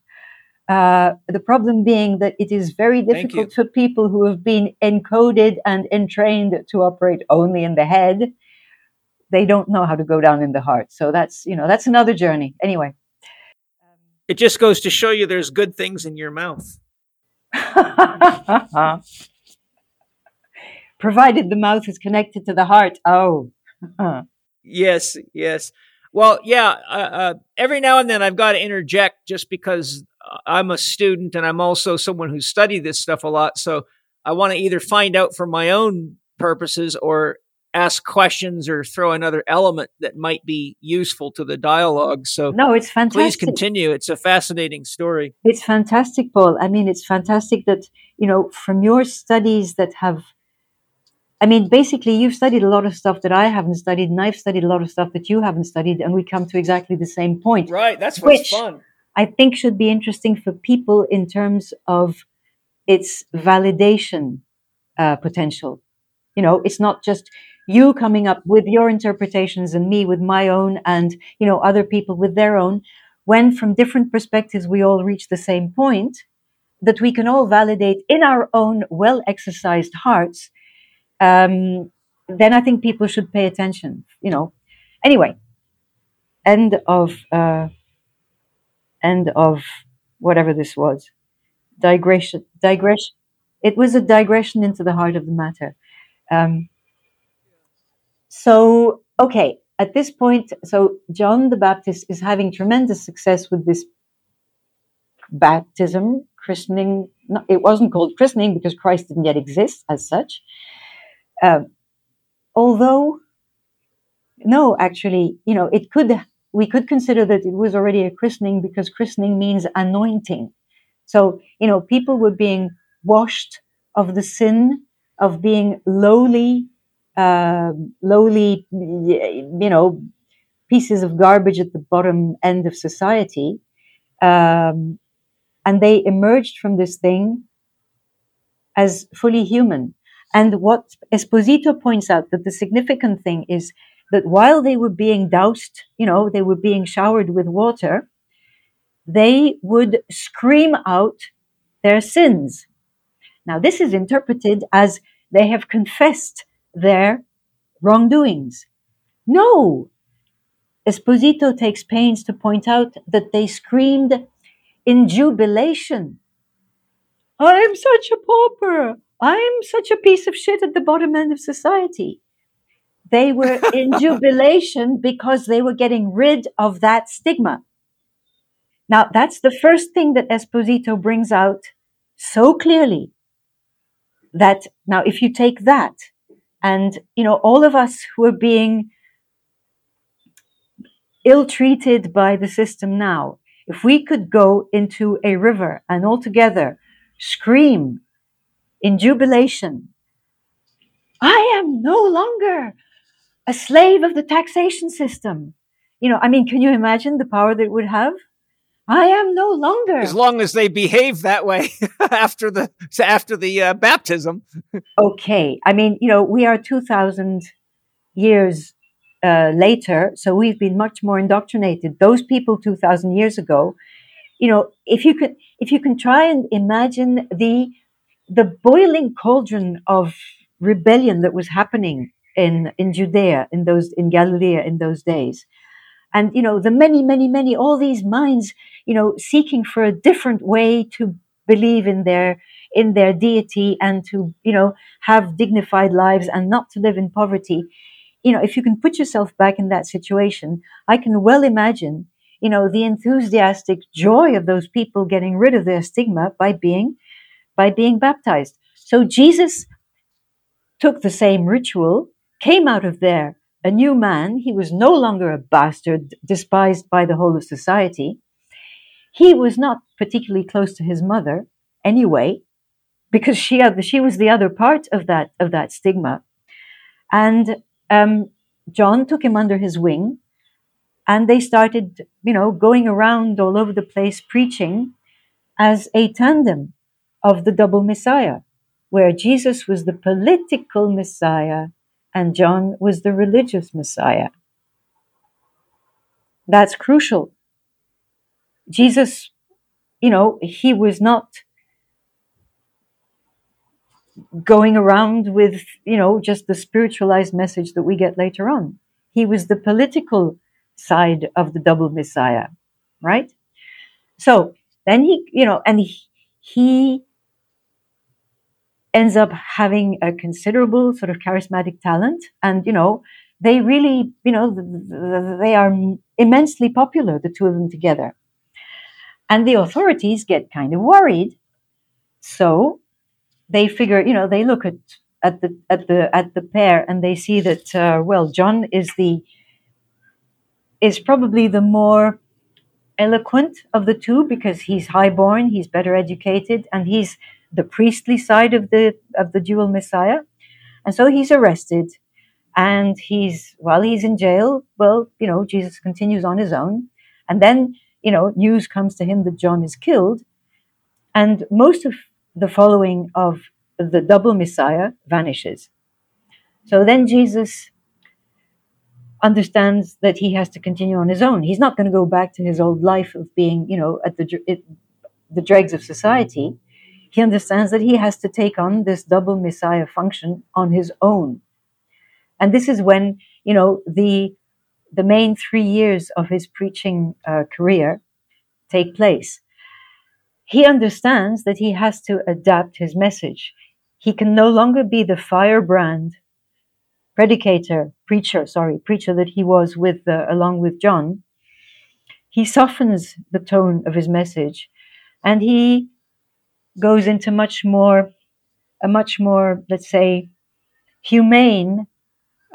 A: Uh, the problem being that it is very difficult for people who have been encoded and entrained to operate only in the head. They don't know how to go down in the heart. So that's, you know, that's another journey. Anyway.
C: it just goes to show you there's good things in your mouth. <laughs>
A: Provided the mouth is connected to the heart. Oh. <laughs>
C: Yes, yes. Well, yeah. Uh, uh, every now and then I've got to interject just because I'm a student and I'm also someone who's studied this stuff a lot. So I want to either find out for my own purposes or ask questions or throw another element that might be useful to the dialogue. So
A: No, it's fantastic.
C: please continue. It's a fascinating story.
A: It's fantastic, Paul. I mean, it's fantastic that, you know, from your studies that have I mean, basically, you've studied a lot of stuff that I haven't studied, and I've studied a lot of stuff that you haven't studied, and we come to exactly the same point.
C: Right. That's what's
A: Which-
C: fun.
A: I think should be interesting for people in terms of its validation uh, potential. You know, it's not just you coming up with your interpretations and me with my own, and you know, other people with their own. When from different perspectives we all reach the same point, that we can all validate in our own well exercised hearts, um, then I think people should pay attention. You know, anyway. End of. Uh, end of whatever this was. Digression. Digression. It was a digression into the heart of the matter. Um, so, okay, at this point, so John the Baptist is having tremendous success with this baptism, christening. No, it wasn't called christening because Christ didn't yet exist as such. Um, although, no, actually, you know, it could we could consider that it was already a christening because christening means anointing. So, you know, people were being washed of the sin of being lowly, uh, lowly, you know, pieces of garbage at the bottom end of society. Um, and they emerged from this thing as fully human. And what Esposito points out that the significant thing is that while they were being doused, you know, they were being showered with water, they would scream out their sins. Now, this is interpreted as they have confessed their wrongdoings. No! Esposito takes pains to point out that they screamed in jubilation. I am such a pauper. I am such a piece of shit at the bottom end of society. They were in <laughs> jubilation because they were getting rid of that stigma. Now, that's the first thing that Esposito brings out so clearly that now, if you take that and, you know, all of us who are being ill treated by the system now, if we could go into a river and all together scream in jubilation, I am no longer a slave of the taxation system. You know, I mean, can you imagine the power that it would have? I am no longer.
C: As long as they behave that way <laughs> after the after the uh, baptism. <laughs>
A: okay. I mean, you know, we are 2,000 years uh, later, so we've been much more indoctrinated. Those people 2,000 years ago, you know, if you could, if you can try and imagine the the boiling cauldron of rebellion that was happening in in Judea in those in Galilee in those days, and you know the many, many, many all these minds, you know, seeking for a different way to believe in their in their deity and to you know have dignified lives and not to live in poverty. You know, if you can put yourself back in that situation, I can well imagine, you know, the enthusiastic joy of those people getting rid of their stigma by being, by being baptized. So Jesus took the same ritual, came out of there a new man. He was no longer a bastard despised by the whole of society. He was not particularly close to his mother anyway, because she, she was the other part of that, of that stigma. And um, John took him under his wing, and they started, you know, going around all over the place preaching as a tandem of the double Messiah, where Jesus was the political Messiah and John was the religious Messiah. That's crucial. Jesus, you know, he was not going around with, you know, just the spiritualized message that we get later on. He was the political side of the double Messiah, right? So then he, you know, and he, he ends up having a considerable sort of charismatic talent. And, you know, they really, you know, they are immensely popular, the two of them together. And the authorities get kind of worried. So they figure, you know, they look at at the at the at the pair and they see that uh, well, John is the is probably the more eloquent of the two because he's highborn, he's better educated, and he's the priestly side of the of the dual Messiah. And so he's arrested and he's, while he's in jail, well, you know, Jesus continues on his own. And then, you know, news comes to him that John is killed. And most of the following of the double Messiah vanishes. So then Jesus understands that he has to continue on his own. He's not going to go back to his old life of being, you know, at the, it, the dregs of society. He understands that he has to take on this double Messiah function on his own. And this is when, you know, the, the main three years of his preaching uh, career take place. He understands that he has to adapt his message. He can no longer be the firebrand predicator, preacher, sorry, preacher that he was with, uh, along with John. He softens the tone of his message and he goes into much more, a much more, let's say, humane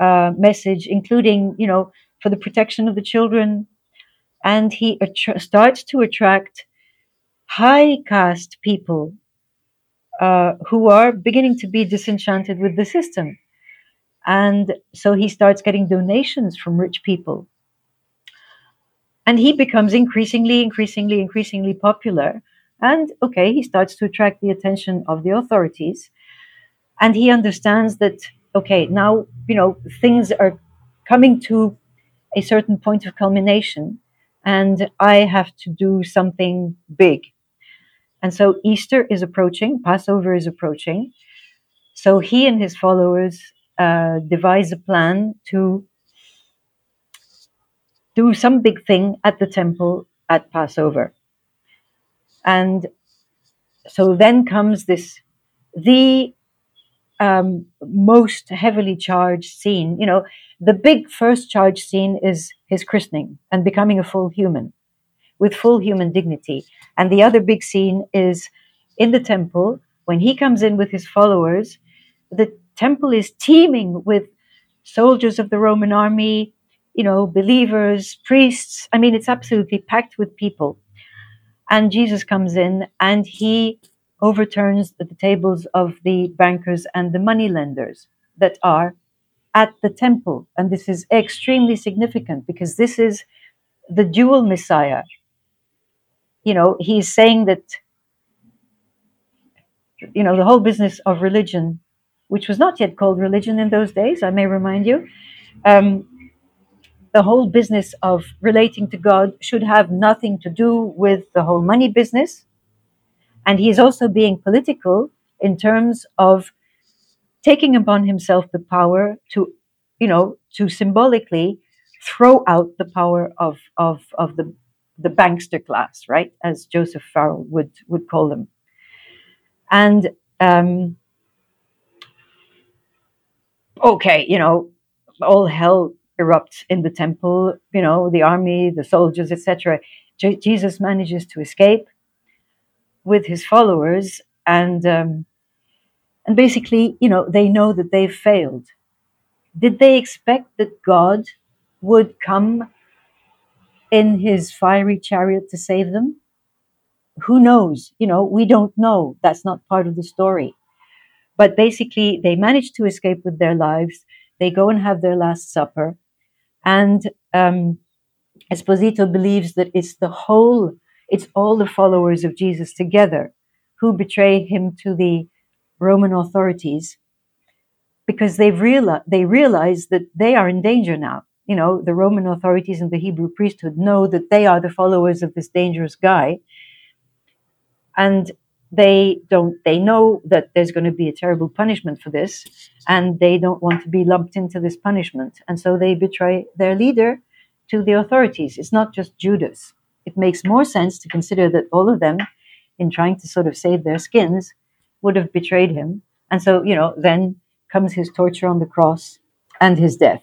A: uh, message, including, you know, for the protection of the children. And he attra- starts to attract high caste people uh, who are beginning to be disenchanted with the system. And so he starts getting donations from rich people. And he becomes increasingly, increasingly, increasingly popular. And okay, he starts to attract the attention of the authorities. And he understands that, okay, now, you know, things are coming to a certain point of culmination and I have to do something big. And so Easter is approaching, Passover is approaching. So he and his followers uh, devise a plan to do some big thing at the temple at Passover. And so then comes this, the um, most heavily charged scene. You know, the big first charge scene is his christening and becoming a full human with full human dignity. And the other big scene is in the temple when he comes in with his followers. The temple is teeming with soldiers of the Roman army, you know, believers, priests. I mean, it's absolutely packed with people. And Jesus comes in and he overturns the tables of the bankers and the money lenders that are at the temple. And this is extremely significant because this is the dual Messiah you know, he's saying that, you know, the whole business of religion, which was not yet called religion in those days, I may remind you, um, the whole business of relating to God should have nothing to do with the whole money business. And he is also being political in terms of taking upon himself the power to, you know, to symbolically throw out the power of, of, of the the bankster class, right, as Joseph Farrell would would call them, and um, okay, you know, all hell erupts in the temple. You know, the army, the soldiers, etc. J- Jesus manages to escape with his followers, and um, and basically, you know, they know that they've failed. Did they expect that God would come in his fiery chariot to save them? Who knows? You know, we don't know. That's not part of the story. But basically, they manage to escape with their lives. They go and have their last supper. And um, Esposito believes that it's the whole, it's all the followers of Jesus together who betray him to the Roman authorities because they've reali- they realize that they are in danger now you know, the Roman authorities and the Hebrew priesthood know that they are the followers of this dangerous guy. And they don't, they know that there's going to be a terrible punishment for this, and they don't want to be lumped into this punishment. And so they betray their leader to the authorities. It's not just Judas. It makes more sense to consider that all of them, in trying to sort of save their skins, would have betrayed him. And so, you know, then comes his torture on the cross and his death.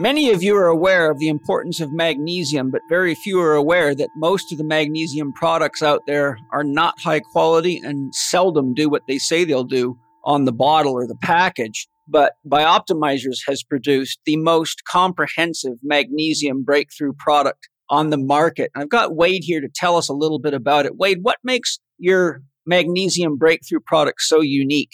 C: Many of you are aware of the importance of magnesium, but very few are aware that most of the magnesium products out there are not high quality and seldom do what they say they'll do on the bottle or the package. But Bioptimizers has produced the most comprehensive magnesium breakthrough product on the market. I've got Wade here to tell us a little bit about it. Wade, what makes your magnesium breakthrough product so unique?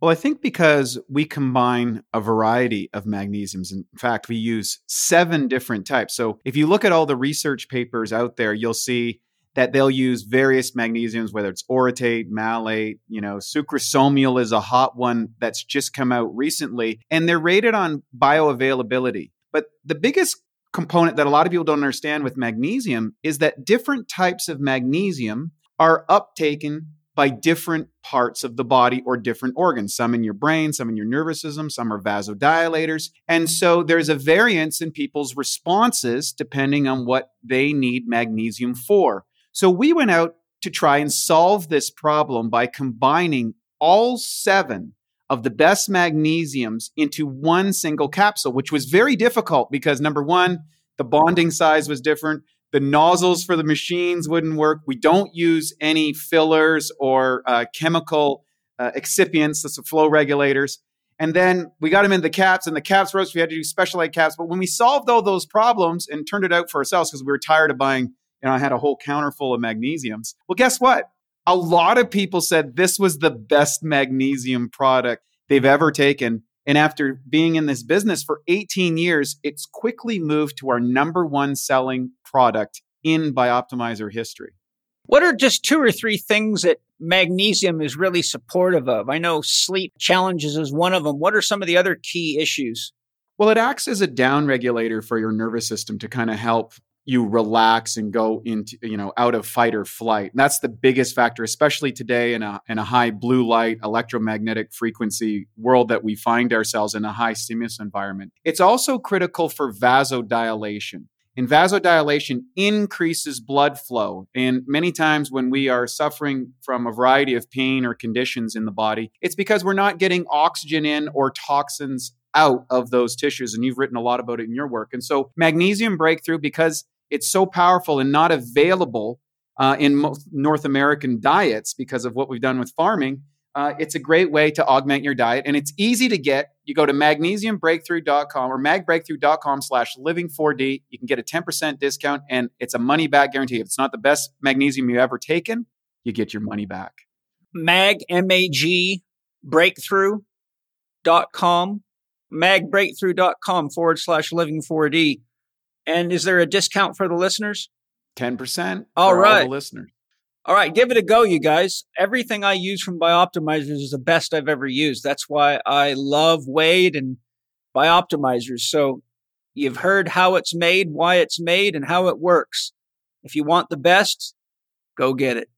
E: Well, I think because we combine a variety of magnesiums. In fact, we use seven different types. So if you look at all the research papers out there, you'll see that they'll use various magnesiums, whether it's orotate, malate, you know, sucrosomial is a hot one that's just come out recently, and they're rated on bioavailability. But the biggest component that a lot of people don't understand with magnesium is that different types of magnesium are uptaken by different parts of the body or different organs. Some in your brain, some in your nervous system, some are vasodilators. And so there's a variance in people's responses depending on what they need magnesium for. So we went out to try and solve this problem by combining all seven of the best magnesiums into one single capsule, which was very difficult because number one, the bonding size was different. The nozzles for the machines wouldn't work. We don't use any fillers or uh, chemical uh, excipients, that's the flow regulators. And then we got them in the caps, and the caps rose. We had to do special caps. But when we solved all those problems and turned it out for ourselves, because we were tired of buying, you know, I had a whole counter full of magnesiums. Well, guess what? A lot of people said this was the best magnesium product they've ever taken. And after being in this business for 18 years, it's quickly moved to our number one selling product in Bioptimizer history.
C: What are just two or three things that magnesium is really supportive of? I know sleep challenges is one of them. What are some of the other key issues?
E: Well, it acts as a down regulator for your nervous system to kind of help you relax and go into you know out of fight or flight. And that's the biggest factor, especially today in a in a high blue light electromagnetic frequency world that we find ourselves in a high stimulus environment. It's also critical for vasodilation. And vasodilation increases blood flow. And many times when we are suffering from a variety of pain or conditions in the body, it's because we're not getting oxygen in or toxins out of those tissues. And you've written a lot about it in your work. And so, magnesium breakthrough, because it's so powerful and not available uh, in most North American diets because of what we've done with farming. Uh, it's a great way to augment your diet and it's easy to get. You go to magnesiumbreakthrough.com or magbreakthrough.com slash living4D. You can get a 10% discount and it's a money back guarantee. If it's not the best magnesium you've ever taken, you get your money back.
C: Mag, M-A-G, breakthrough.com, magbreakthrough.com forward slash living4D. And is there a discount for the listeners?
E: 10%.
C: All right.
E: All the listeners.
C: All right, give it a go, you guys. Everything I use from Bioptimizers is the best I've ever used. That's why I love Wade and Bioptimizers. So you've heard how it's made, why it's made, and how it works. If you want the best, go get it.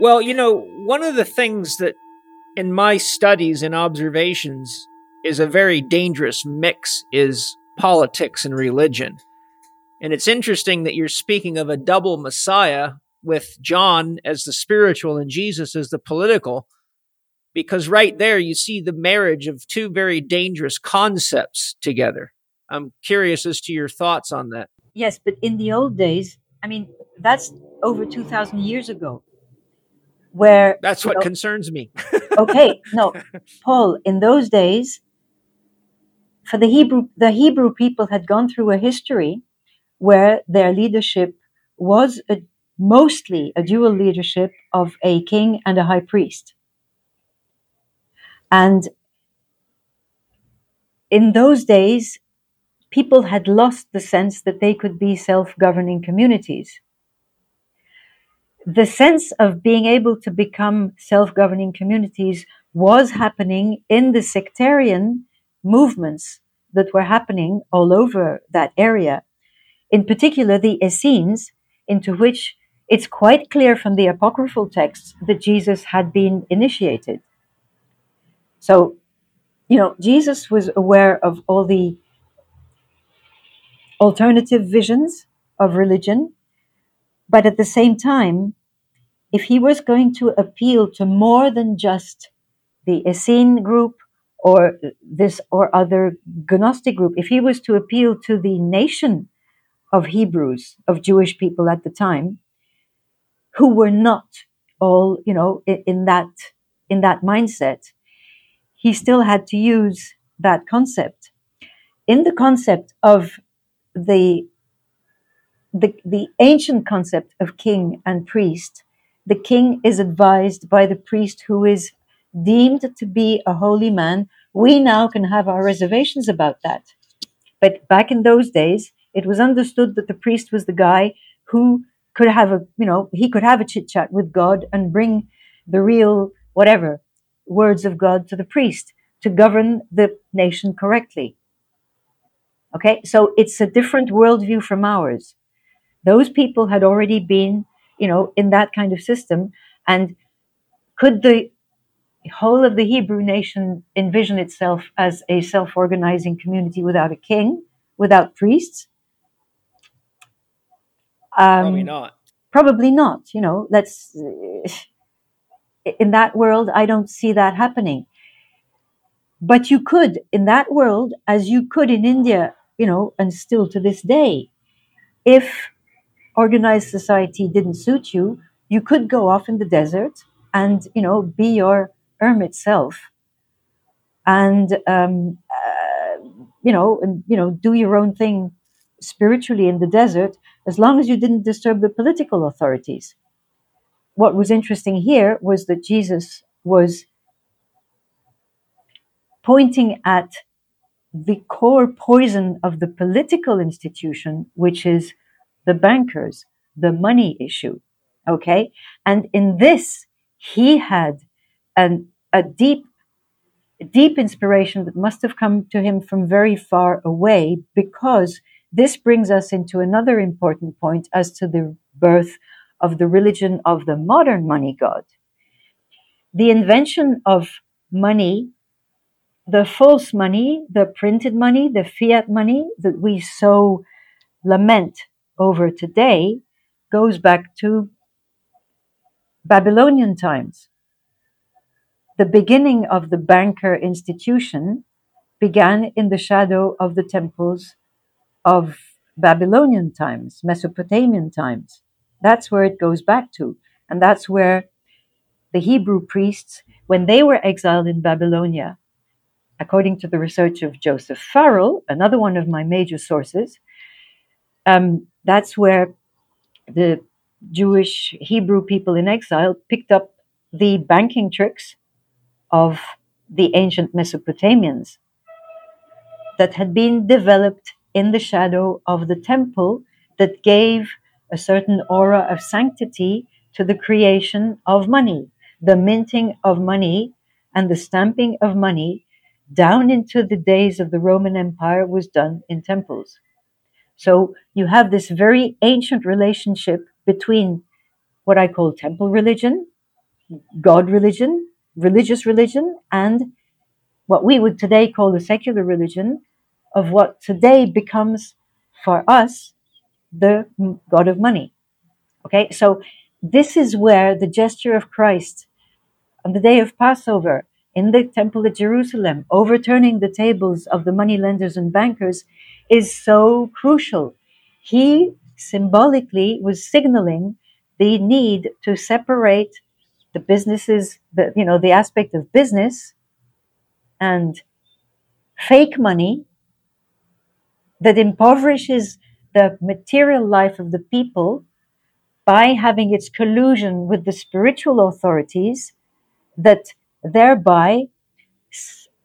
C: Well, you know, one of the things that in my studies and observations is a very dangerous mix is politics and religion. And it's interesting that you're speaking of a double Messiah with John as the spiritual and Jesus as the political, because right there you see the marriage of two very dangerous concepts together. I'm curious as to your thoughts on that.
A: Yes, but in the old days, I mean, that's over 2,000 years ago. Where
C: that's what
A: know,
C: concerns me. <laughs>
A: okay, no, Paul, in those days, for the Hebrew, the Hebrew people had gone through a history where their leadership was a, mostly a dual leadership of a king and a high priest. And in those days, people had lost the sense that they could be self governing communities. The sense of being able to become self governing communities was happening in the sectarian movements that were happening all over that area. In particular, the Essenes, into which it's quite clear from the apocryphal texts that Jesus had been initiated. So, you know, Jesus was aware of all the alternative visions of religion, but at the same time, if he was going to appeal to more than just the Essene group or this or other Gnostic group, if he was to appeal to the nation of Hebrews, of Jewish people at the time, who were not all, you know, in, in that in that mindset, he still had to use that concept. In the concept of the the, the ancient concept of king and priest, the king is advised by the priest who is deemed to be a holy man. We now can have our reservations about that. But back in those days, it was understood that the priest was the guy who could have a, you know, he could have a chit chat with God and bring the real, whatever, words of God to the priest to govern the nation correctly. Okay, so it's a different worldview from ours. Those people had already been, you know, in that kind of system. And could the whole of the Hebrew nation envision itself as a self organizing community without a king, without priests?
C: Um, probably not.
A: Probably not. You know, let's. In that world, I don't see that happening. But you could, in that world, as you could in India, you know, and still to this day, if organized society didn't suit you, you could go off in the desert and, you know, be your hermit self and, um, uh, you know, and, you know, do your own thing spiritually in the desert as long as you didn't disturb the political authorities. What was interesting here was that Jesus was pointing at the core poison of the political institution, which is the bankers, the money issue. Okay. And in this, he had an, a deep, deep inspiration that must have come to him from very far away because this brings us into another important point as to the birth of the religion of the modern money god. The invention of money, the false money, the printed money, the fiat money that we so lament over today goes back to Babylonian times. The beginning of the banker institution began in the shadow of the temples of Babylonian times, Mesopotamian times. That's where it goes back to. And that's where the Hebrew priests, when they were exiled in Babylonia, according to the research of Joseph Farrell, another one of my major sources, um, that's where the Jewish Hebrew people in exile picked up the banking tricks of the ancient Mesopotamians that had been developed in the shadow of the temple that gave a certain aura of sanctity to the creation of money, the minting of money and the stamping of money down into the days of the Roman Empire was done in temples. So you have this very ancient relationship between what I call temple religion, God religion, religious religion, and what we would today call the secular religion, of what today becomes for us the God of money. Okay, so this is where the gesture of Christ on the day of Passover in the temple at Jerusalem, overturning the tables of the money lenders and bankers, is so crucial. He symbolically was signaling the need to separate the businesses, the, you know, the aspect of business and fake money that impoverishes the material life of the people by having its collusion with the spiritual authorities that thereby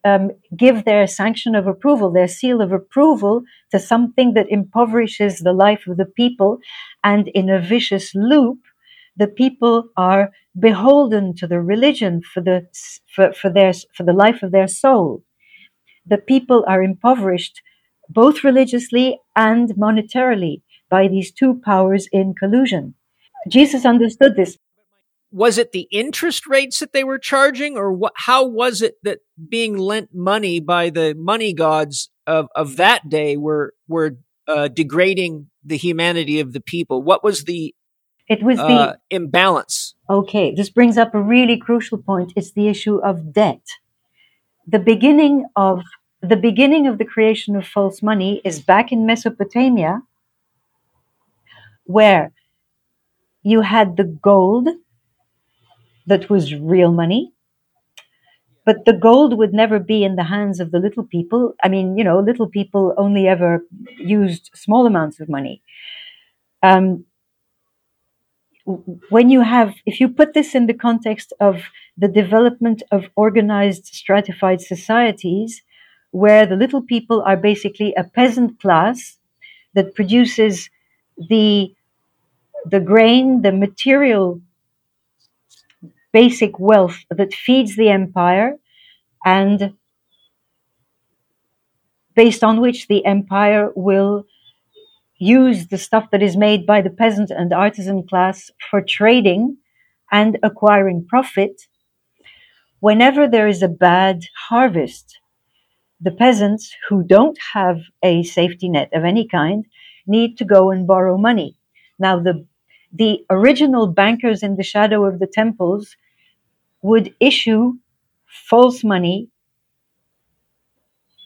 A: um, give their sanction of approval, their seal of approval to something that impoverishes the life of the people. And in a vicious loop, the people are beholden to the religion for the, for, for their, for the life of their soul. The people are impoverished both religiously and monetarily by these two powers in collusion. Jesus understood this.
C: Was it the interest rates that they were charging, or how was it that being lent money by the money gods of, of that day were were uh, degrading the humanity of the people? What was the
A: it was
C: uh,
A: the
C: imbalance?
A: Okay, this brings up a really crucial point. It's the issue of debt. The beginning of the beginning of the creation of false money is back in Mesopotamia, where you had the gold that was real money, but the gold would never be in the hands of the little people. I mean, you know, little people only ever used small amounts of money. um, when you have, if you put this in the context of the development of organized stratified societies, where the little people are basically a peasant class that produces the the grain, the material basic wealth that feeds the empire and based on which the empire will use the stuff that is made by the peasant and artisan class for trading and acquiring profit. Whenever there is a bad harvest, the peasants who don't have a safety net of any kind need to go and borrow money. Now, the, the original bankers in the shadow of the temples would issue false money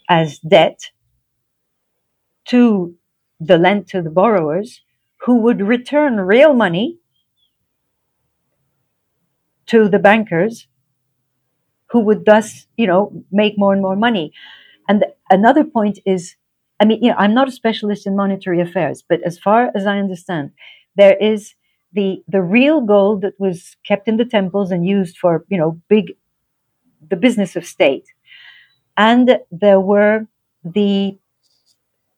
A: as debt to the lent to the borrowers who would return real money to the bankers who would thus, you know, make more and more money. And another point is, I mean, you know, I'm not a specialist in monetary affairs, but as far as I understand, there is the the real gold that was kept in the temples and used for, you know, big the business of state. And there were the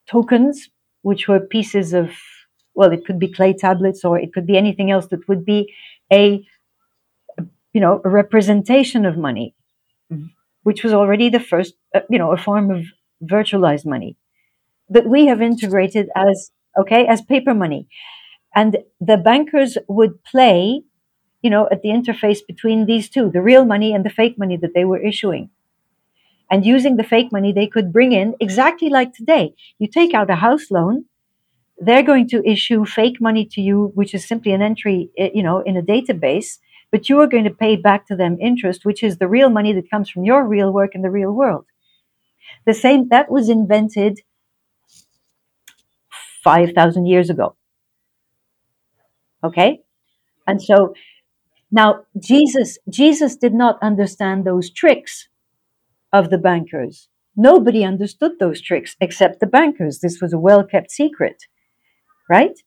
A: tokens, which were pieces of, well, it could be clay tablets or it could be anything else that would be a, you know, a representation of money, which was already the first, uh, you know, a form of virtualized money that we have integrated as, okay, as paper money. And the bankers would play, you know, at the interface between these two, the real money and the fake money that they were issuing. And using the fake money, they could bring in exactly like today. You take out a house loan, they're going to issue fake money to you, which is simply an entry, eh, you know, in a database, but you are going to pay back to them interest, which is the real money that comes from your real work in the real world. The same, that was invented 5,000 years ago. Okay? And so now Jesus, Jesus did not understand those tricks of the bankers. Nobody understood those tricks except the bankers. This was a well kept secret, right?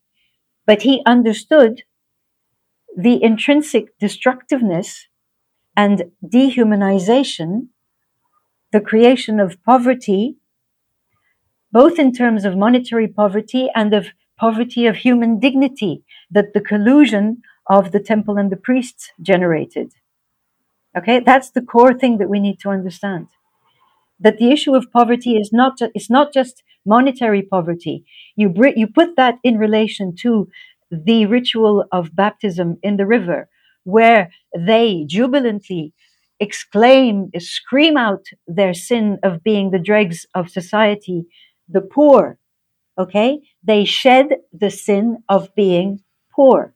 A: But he understood the intrinsic destructiveness and dehumanization, the creation of poverty, both in terms of monetary poverty and of poverty of human dignity that the collusion of the temple and the priests generated. Okay, that's the core thing that we need to understand. That the issue of poverty is not it's not just monetary poverty. You br- you put that in relation to the ritual of baptism in the river, where they jubilantly exclaim, scream out their sin of being the dregs of society, the poor. Okay, they shed the sin of being poor.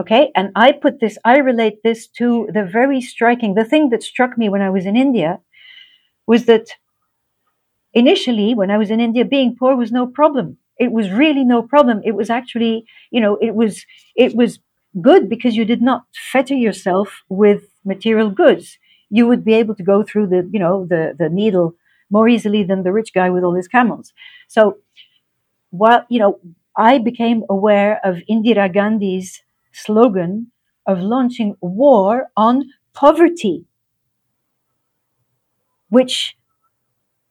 A: Okay, and I put this, I relate this to the very striking, the thing that struck me when I was in India was that initially, when I was in India, being poor was no problem. It was really no problem. It was actually, you know, it was, it was good because you did not fetter yourself with material goods. You would be able to go through the, you know, the, the needle more easily than the rich guy with all his camels. So, while, you know, I became aware of Indira Gandhi's slogan of launching war on poverty, which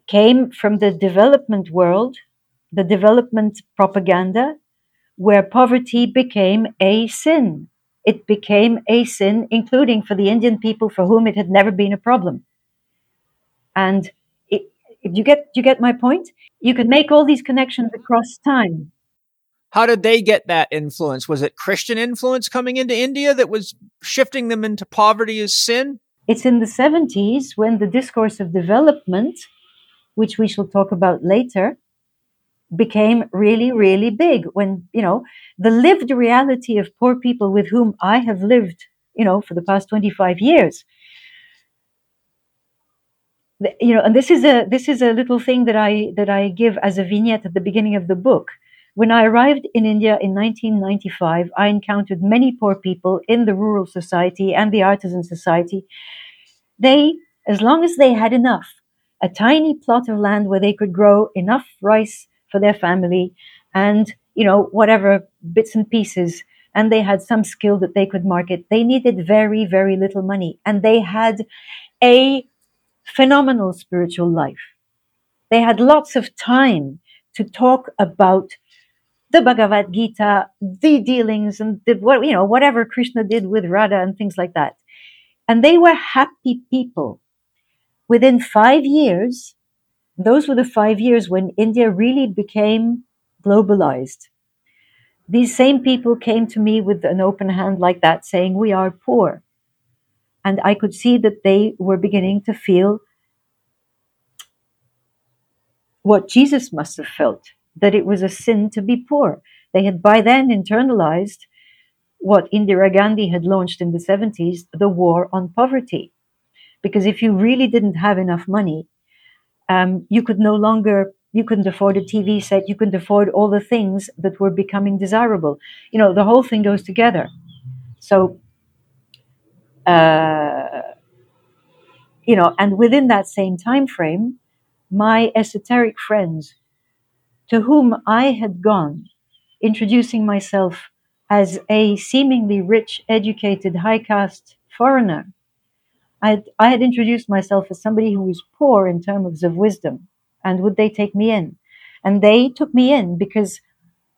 A: came from the development world, the development propaganda, where poverty became a sin. It became a sin, including for the Indian people for whom it had never been a problem. And it, you get you get my point. You can make all these connections across time.
C: How did they get that influence? Was it Christian influence coming into India that was shifting them into poverty as sin?
A: It's in the 70s when the discourse of development, which we shall talk about later, became really, really big. When, you know, the lived reality of poor people with whom I have lived, you know, for the past 25 years. You know, and this is a this is a little thing that I that I give as a vignette at the beginning of the book when I arrived in India in 1995, I encountered many poor people in the rural society and the artisan society. They, as long as they had enough, a tiny plot of land where they could grow enough rice for their family and, you know, whatever bits and pieces. And they had some skill that they could market. They needed very, very little money. And they had a phenomenal spiritual life. They had lots of time to talk about the Bhagavad Gita, the dealings, and the, what you know, whatever Krishna did with Radha and things like that. And they were happy people. Within five years, those were the five years when India really became globalized. These same people came to me with an open hand like that, saying, We are poor. And I could see that they were beginning to feel what Jesus must have felt that it was a sin to be poor. They had by then internalized what Indira Gandhi had launched in the 70s the war on poverty. Because if you really didn't have enough money, um, you could no longer you couldn't afford a TV set, you couldn't afford all the things that were becoming desirable. You know, the whole thing goes together. So, uh, you know, and within that same time frame, my esoteric friends to whom I had gone, introducing myself as a seemingly rich, educated, high caste foreigner. I had, I had introduced myself as somebody who was poor in terms of wisdom, and would they take me in? And they took me in because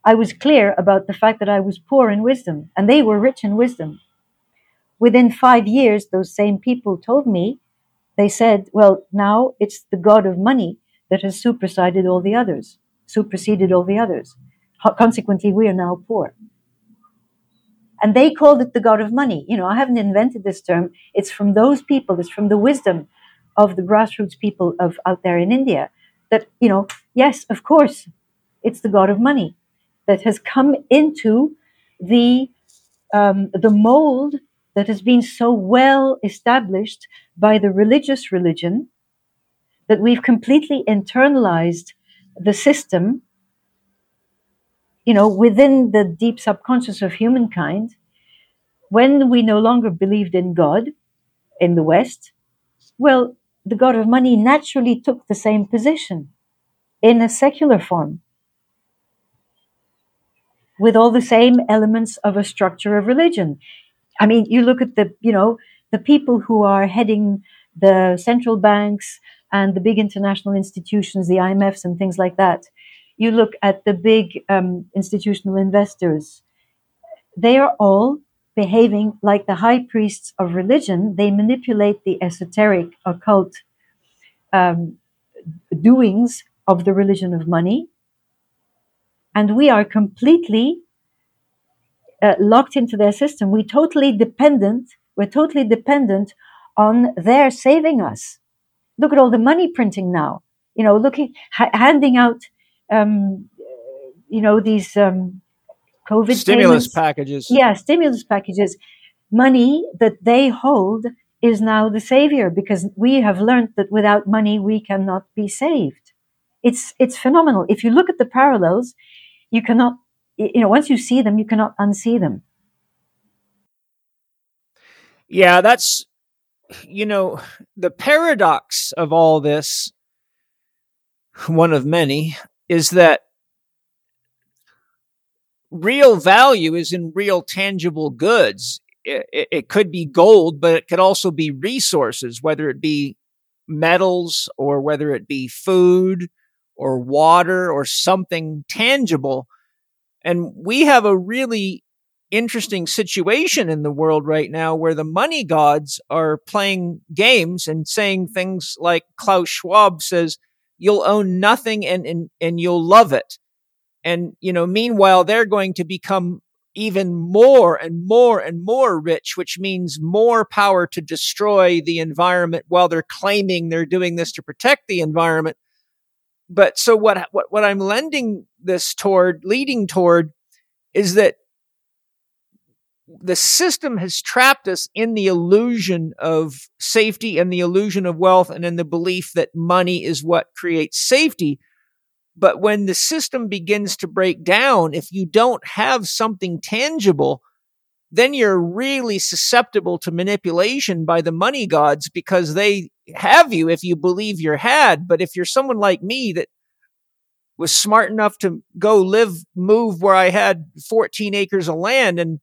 A: I was clear about the fact that I was poor in wisdom, and they were rich in wisdom. Within five years, those same people told me, they said, Well, now it's the God of money that has superseded all the others superseded all the others. Consequently, we are now poor. And they called it the God of money. You know, I haven't invented this term. It's from those people, it's from the wisdom of the grassroots people of out there in India that, you know, yes, of course, it's the God of money that has come into the um, the mold that has been so well established by the religious religion that we've completely internalized the system, you know, within the deep subconscious of humankind, when we no longer believed in God in the West, well, the God of money naturally took the same position in a secular form with all the same elements of a structure of religion. I mean, you look at the, you know, the people who are heading the central banks, and the big international institutions, the IMFs and things like that. You look at the big um, institutional investors, they are all behaving like the high priests of religion. They manipulate the esoteric, occult um, doings of the religion of money. And we are completely uh, locked into their system. We totally dependent. We're totally dependent on their saving us. Look at all the money printing now. You know, looking ha- handing out, um, you know, these um, COVID
C: stimulus
A: payments.
C: packages.
A: Yeah, stimulus packages. Money that they hold is now the savior because we have learned that without money we cannot be saved. It's it's phenomenal. If you look at the parallels, you cannot you know once you see them you cannot unsee them.
C: Yeah, that's you know, the paradox of all this, one of many, is that real value is in real tangible goods. It, it, could be gold, but it could also be resources, whether it be metals or whether it be food or water or something tangible. And we have a really interesting situation in the world right now where the money gods are playing games and saying things like Klaus Schwab says, you'll own nothing and, and, and you'll love it. And, you know, meanwhile, they're going to become even more and more and more rich, which means more power to destroy the environment while they're claiming they're doing this to protect the environment. But so what, what, what I'm lending this toward, leading toward is that the system has trapped us in the illusion of safety and the illusion of wealth and in the belief that money is what creates safety. But when the system begins to break down, if you don't have something tangible, then you're really susceptible to manipulation by the money gods because they have you if you believe you're had. But if you're someone like me that was smart enough to go live, move where I had 14 acres of land and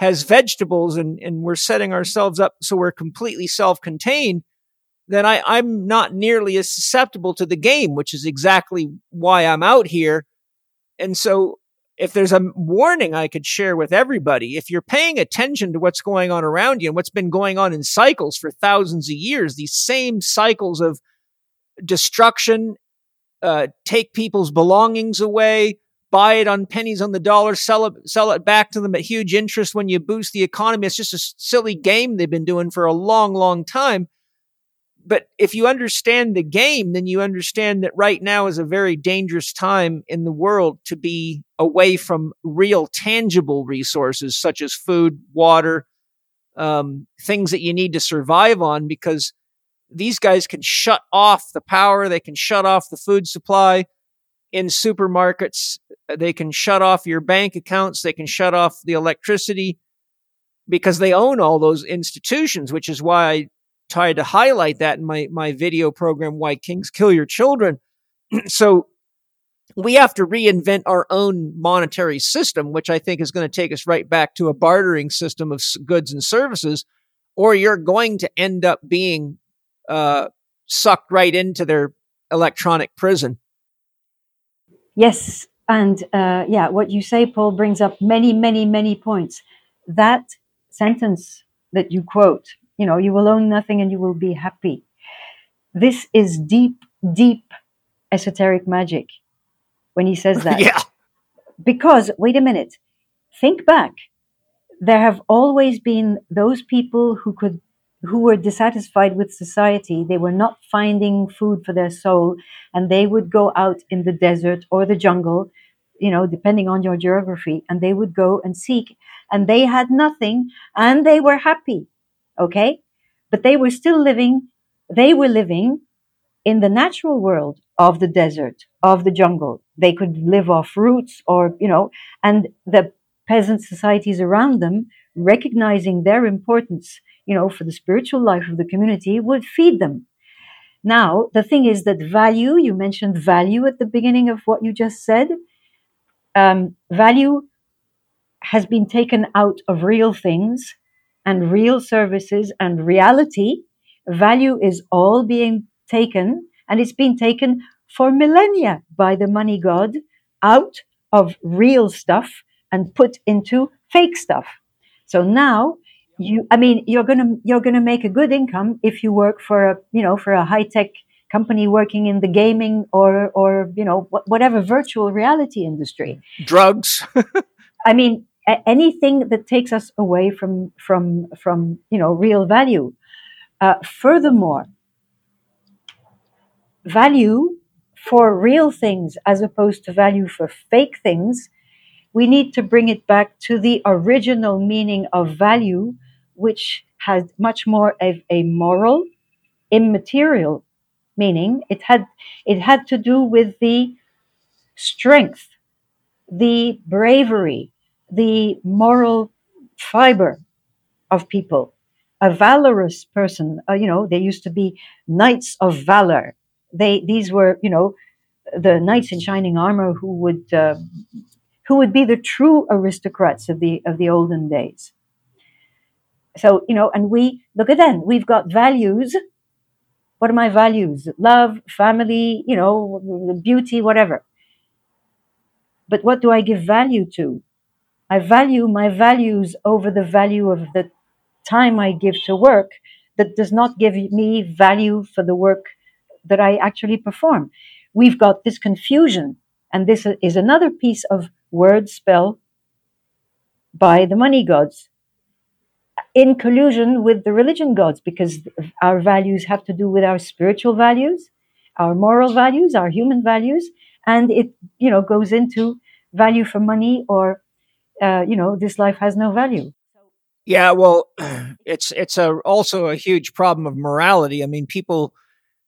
C: has vegetables and, and we're setting ourselves up so we're completely self-contained, then I, I'm not nearly as susceptible to the game, which is exactly why I'm out here. And so if there's a warning I could share with everybody, if you're paying attention to what's going on around you and what's been going on in cycles for thousands of years, these same cycles of destruction, uh, take people's belongings away, buy it on pennies on the dollar, sell it, sell it back to them at huge interest when you boost the economy. It's just a silly game they've been doing for a long, long time but if you understand the game, then you understand that right now is a very dangerous time in the world to be away from real tangible resources such as food, water, um, things that you need to survive on because these guys can shut off the power. They can shut off the food supply in supermarkets. They can shut off your bank accounts. They can shut off the electricity because they own all those institutions, which is why I tried to highlight that in my, my video program, Why Kings Kill Your Children. <clears throat> so we have to reinvent our own monetary system, which I think is going to take us right back to a bartering system of goods and services, or you're going to end up being uh, sucked right into their electronic prison.
A: Yes. And uh, yeah, what you say, Paul, brings up many, many, many points. That sentence that you quote you know, you will own nothing and you will be happy. This is deep, deep esoteric magic when he says <laughs> that.
C: yeah.
A: Because, wait a minute, think back. There have always been those people who could who were dissatisfied with society. They were not finding food for their soul, and they would go out in the desert or the jungle, you know, depending on your geography, and they would go and seek, and they had nothing, and they were happy. Okay. But they were still living, they were living in the natural world of the desert, of the jungle. They could live off roots or, you know, and the peasant societies around them, recognizing their importance, you know, for the spiritual life of the community, would feed them. Now, the thing is that value, you mentioned value at the beginning of what you just said. Um, value has been taken out of real things and real services and reality, value is all being taken, and it's been taken for millennia by the money god out of real stuff and put into fake stuff. So now you, I mean, you're gonna you're gonna make a good income if you work for a you know for a high tech company working in the gaming or or you know whatever virtual reality industry.
C: Drugs. <laughs>
A: I mean, anything that takes us away from from from you know real value. Uh, furthermore, value for real things as opposed to value for fake things, we need to bring it back to the original meaning of value, which has much more of a moral, immaterial meaning. It had it had to do with the strength, the bravery, the moral fiber of people. A valorous person, uh, you know, there used to be knights of valor. They, these were, you know, the knights in shining armor who would, uh, who would be the true aristocrats of the of the olden days. So, you know, and we look at them. We've got values. What are my values? Love, family, you know, beauty, whatever. But what do I give value to? I value my values over the value of the time I give to work that does not give me value for the work that I actually perform. We've got this confusion, and this is another piece of word spell by the money gods in collusion with the religion gods because our values have to do with our spiritual values, our moral values, our human values, and it you know goes into value for money or uh, you know, this life has no value.
C: Yeah, well, <clears throat> it's it's a also a huge problem of morality. I mean, people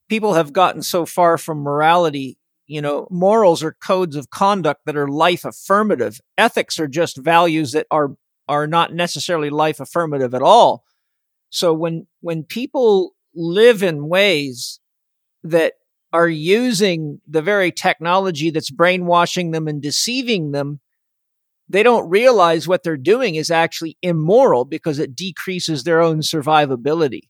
C: people have gotten so far from morality. You know, morals are codes of conduct that are life affirmative. Ethics are just values that are are not necessarily life affirmative at all. So when when people live in ways that are using the very technology that's brainwashing them and deceiving them, they don't realize what they're doing is actually immoral because it decreases their own survivability.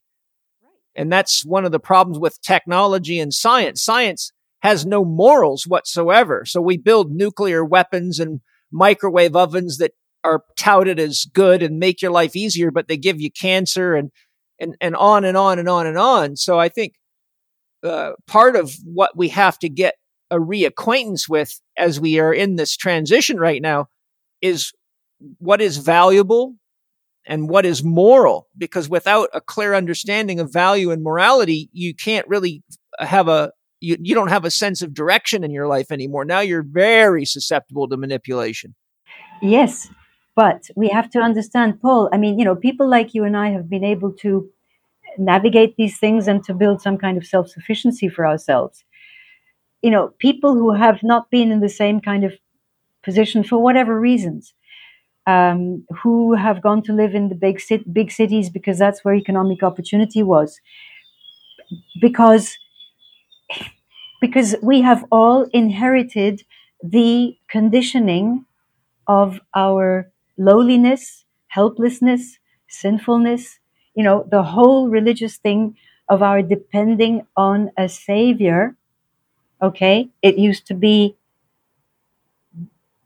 C: And that's one of the problems with technology and science. Science has no morals whatsoever. So we build nuclear weapons and microwave ovens that are touted as good and make your life easier, but they give you cancer and, and, and on and on and on and on. So I think uh, part of what we have to get a reacquaintance with as we are in this transition right now is what is valuable and what is moral because without a clear understanding of value and morality you can't really have a you, you don't have a sense of direction in your life anymore. Now you're very susceptible to manipulation.
A: Yes but we have to understand paul i mean you know people like you and i have been able to navigate these things and to build some kind of self-sufficiency for ourselves you know people who have not been in the same kind of position for whatever reasons um, who have gone to live in the big big cities because that's where economic opportunity was. Because because we have all inherited the conditioning of our lowliness, helplessness, sinfulness, you know, the whole religious thing of our depending on a savior. Okay, it used to be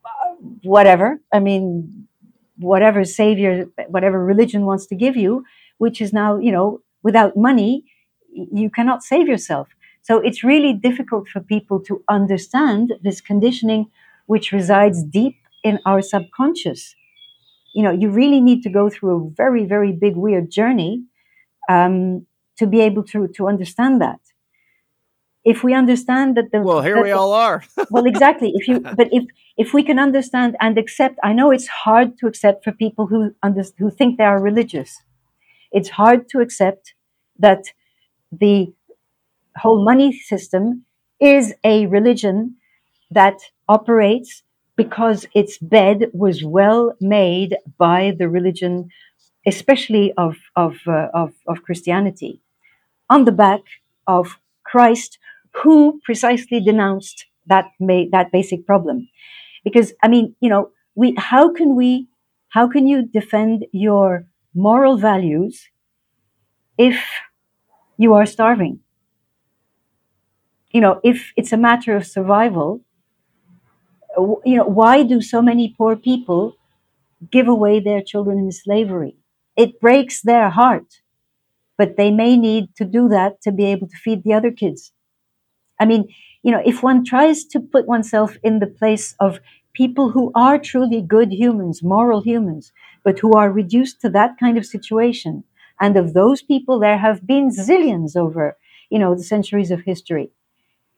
A: uh, whatever. I mean, whatever savior, whatever religion wants to give you, which is now, you know, without money, you cannot save yourself. So it's really difficult for people to understand this conditioning which resides deep in our subconscious. You know, you really need to go through a very, very big, weird journey um, to be able to, to understand that. If we understand that the
C: well here we all are. <laughs>
A: Well exactly. If you but if if we can understand and accept i know it's hard to accept for people who under, who think they are religious. It's hard to accept that the whole money system is a religion that operates because its bed was well made by the religion especially of of uh, of, of christianity on the back of christ who precisely denounced that ma- that basic problem. Because i mean you know we how can we how can you defend your moral values if you are starving? You know if it's a matter of survival you know why do so many poor people give away their children in slavery it breaks their heart but they may need to do that to be able to feed the other kids I mean, you know, if one tries to put oneself in the place of people who are truly good humans, moral humans, but who are reduced to that kind of situation, and of those people, there have been zillions over, you know, the centuries of history.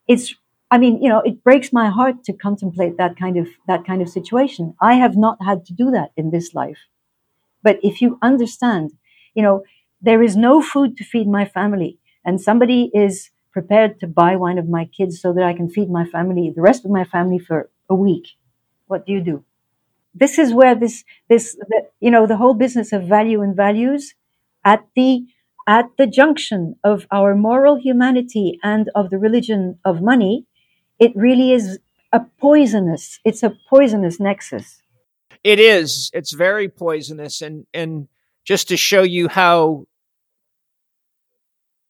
A: It's, I mean, you know, it breaks my heart to contemplate that kind of that kind of situation. I have not had to do that in this life, but if you understand, you know, there is no food to feed my family, and somebody is prepared to buy one of my kids so that I can feed my family, the rest of my family for a week. What do you do? This is where this, this, the, you know, the whole business of value and values at the, at the junction of our moral humanity and of the religion of money, it really is a poisonous, it's a poisonous nexus.
C: It is. It's very poisonous. And, and just to show you how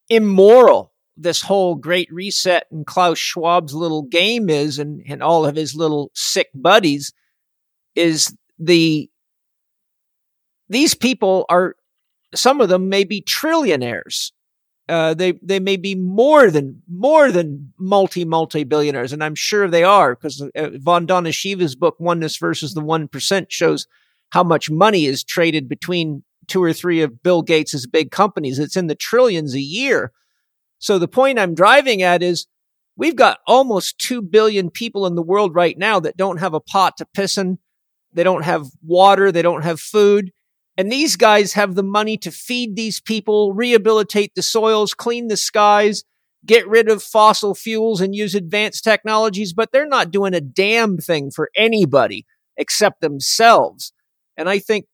C: immoral this whole great reset and Klaus Schwab's little game is and, and all of his little sick buddies is the these people are some of them may be trillionaires. Uh, they they may be more than more than multi multi billionaires, and I'm sure they are because uh, Vandana Shiva's book "Oneness versus the One shows how much money is traded between two or three of Bill Gates's big companies. It's in the trillions a year. So the point I'm driving at is we've got almost 2 billion people in the world right now that don't have a pot to piss in. They don't have water. They don't have food. And these guys have the money to feed these people, rehabilitate the soils, clean the skies, get rid of fossil fuels and use advanced technologies, but they're not doing a damn thing for anybody except themselves. And I think,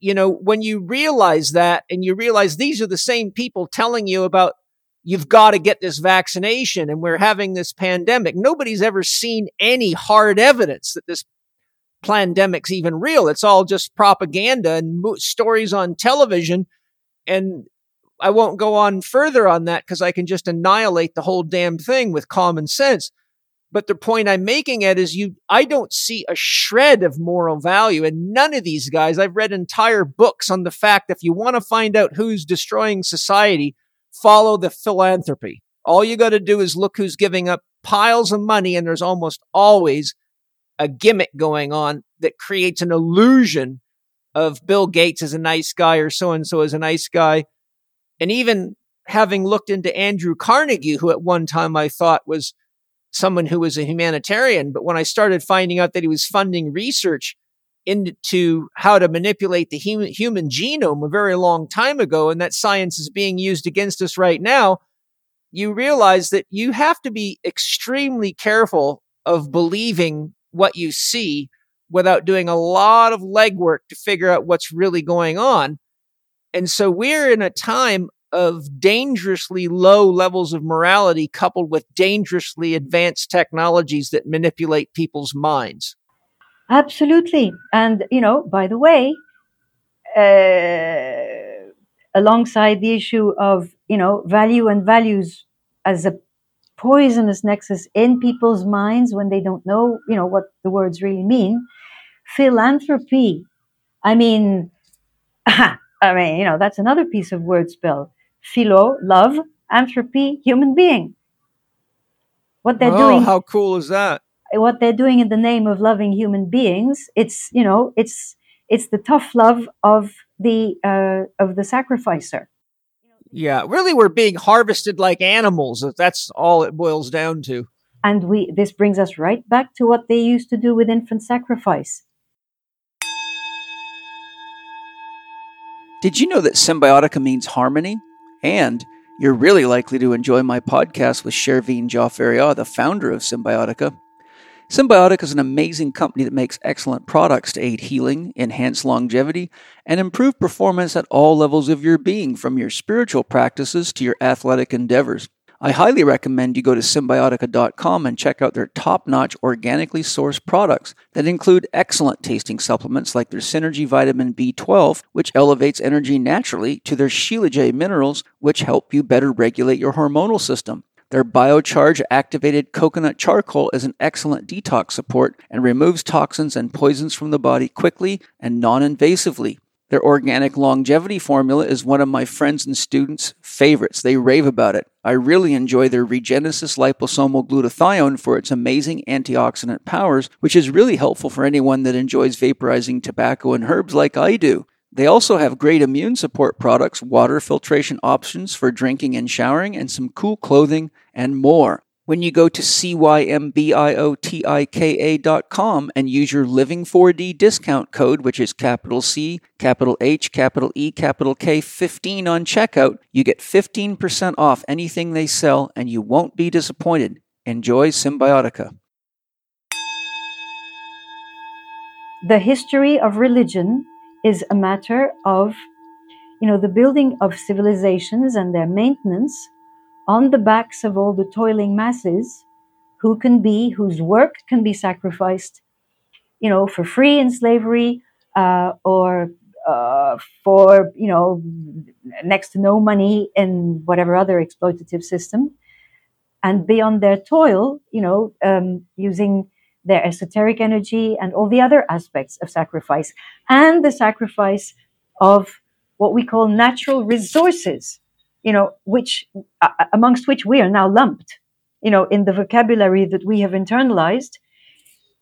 C: you know, when you realize that and you realize these are the same people telling you about you've got to get this vaccination and we're having this pandemic. Nobody's ever seen any hard evidence that this pandemic's even real. It's all just propaganda and mo- stories on television. And I won't go on further on that because I can just annihilate the whole damn thing with common sense. But the point I'm making at is you, I don't see a shred of moral value in none of these guys. I've read entire books on the fact if you want to find out who's destroying society, follow the philanthropy. All you got to do is look who's giving up piles of money, and there's almost always a gimmick going on that creates an illusion of Bill Gates as a nice guy or so and so as a nice guy. And even having looked into Andrew Carnegie, who at one time I thought was someone who was a humanitarian, but when I started finding out that he was funding research into how to manipulate the human, human genome a very long time ago, and that science is being used against us right now, you realize that you have to be extremely careful of believing what you see without doing a lot of legwork to figure out what's really going on. And so we're in a time of dangerously low levels of morality coupled with dangerously advanced technologies that manipulate people's minds.
A: Absolutely. And, you know, by the way, uh, alongside the issue of, you know, value and values as a poisonous nexus in people's minds when they don't know, you know, what the words really mean, philanthropy. I mean, <laughs> I mean, you know, that's another piece of word spell. Philo, love, anthropy, human being. What they're
C: oh,
A: doing.
C: How cool is that?
A: what they're doing in the name of loving human beings it's you know it's it's the tough love of the uh, of the sacrificer
C: yeah really we're being harvested like animals that's all it boils down to.
A: And we this brings us right back to what they used to do with infant sacrifice.
F: Did you know that Cymbiotika means harmony? And you're really likely to enjoy my podcast with Shervin Jafarieh, the founder of Cymbiotika. Cymbiotika is an amazing company that makes excellent products to aid healing, enhance longevity, and improve performance at all levels of your being, from your spiritual practices to your athletic endeavors. I highly recommend you go to cymbiotika.com and check out their top notch organically sourced products that include excellent tasting supplements like their Synergy Vitamin B12, which elevates energy naturally, to their Shilajit minerals, which help you better regulate your hormonal system. Their biocharge activated coconut charcoal is an excellent detox support and removes toxins and poisons from the body quickly and non invasively. Their organic longevity formula is one of my friends and students' favorites. They rave about it. I really enjoy their Regenesis liposomal glutathione for its amazing antioxidant powers, which is really helpful for anyone that enjoys vaporizing tobacco and herbs like I do. They also have great immune support products, water filtration options for drinking and showering, and some cool clothing and more. When you go to cymbiotika.com and use your Living4D discount code, which is capital C, capital H, capital E, capital K 15 on checkout, you get 15% off anything they sell and you won't be disappointed. Enjoy Cymbiotika.
A: The history of religion is a matter of, you know, the building of civilizations and their maintenance on the backs of all the toiling masses who can be, whose work can be sacrificed, you know, for free in slavery uh, or uh, for, you know, next to no money in whatever other exploitative system. And beyond their toil, you know, um, using their esoteric energy and all the other aspects of sacrifice, and the sacrifice of what we call natural resources, you know, which uh, amongst which we are now lumped, you know, in the vocabulary that we have internalized.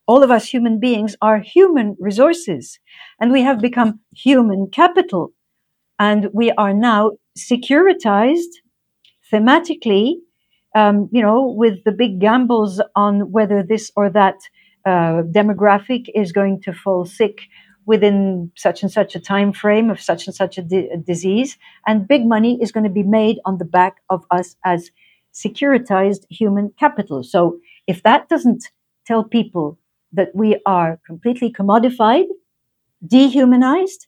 A: All of us human beings are human resources, and we have become human capital, and we are now securitized thematically um, you know, with the big gambles on whether this or that uh, demographic is going to fall sick within such and such a time frame of such and such a, di- a disease, and big money is going to be made on the back of us as securitized human capital. So if that doesn't tell people that we are completely commodified, dehumanized,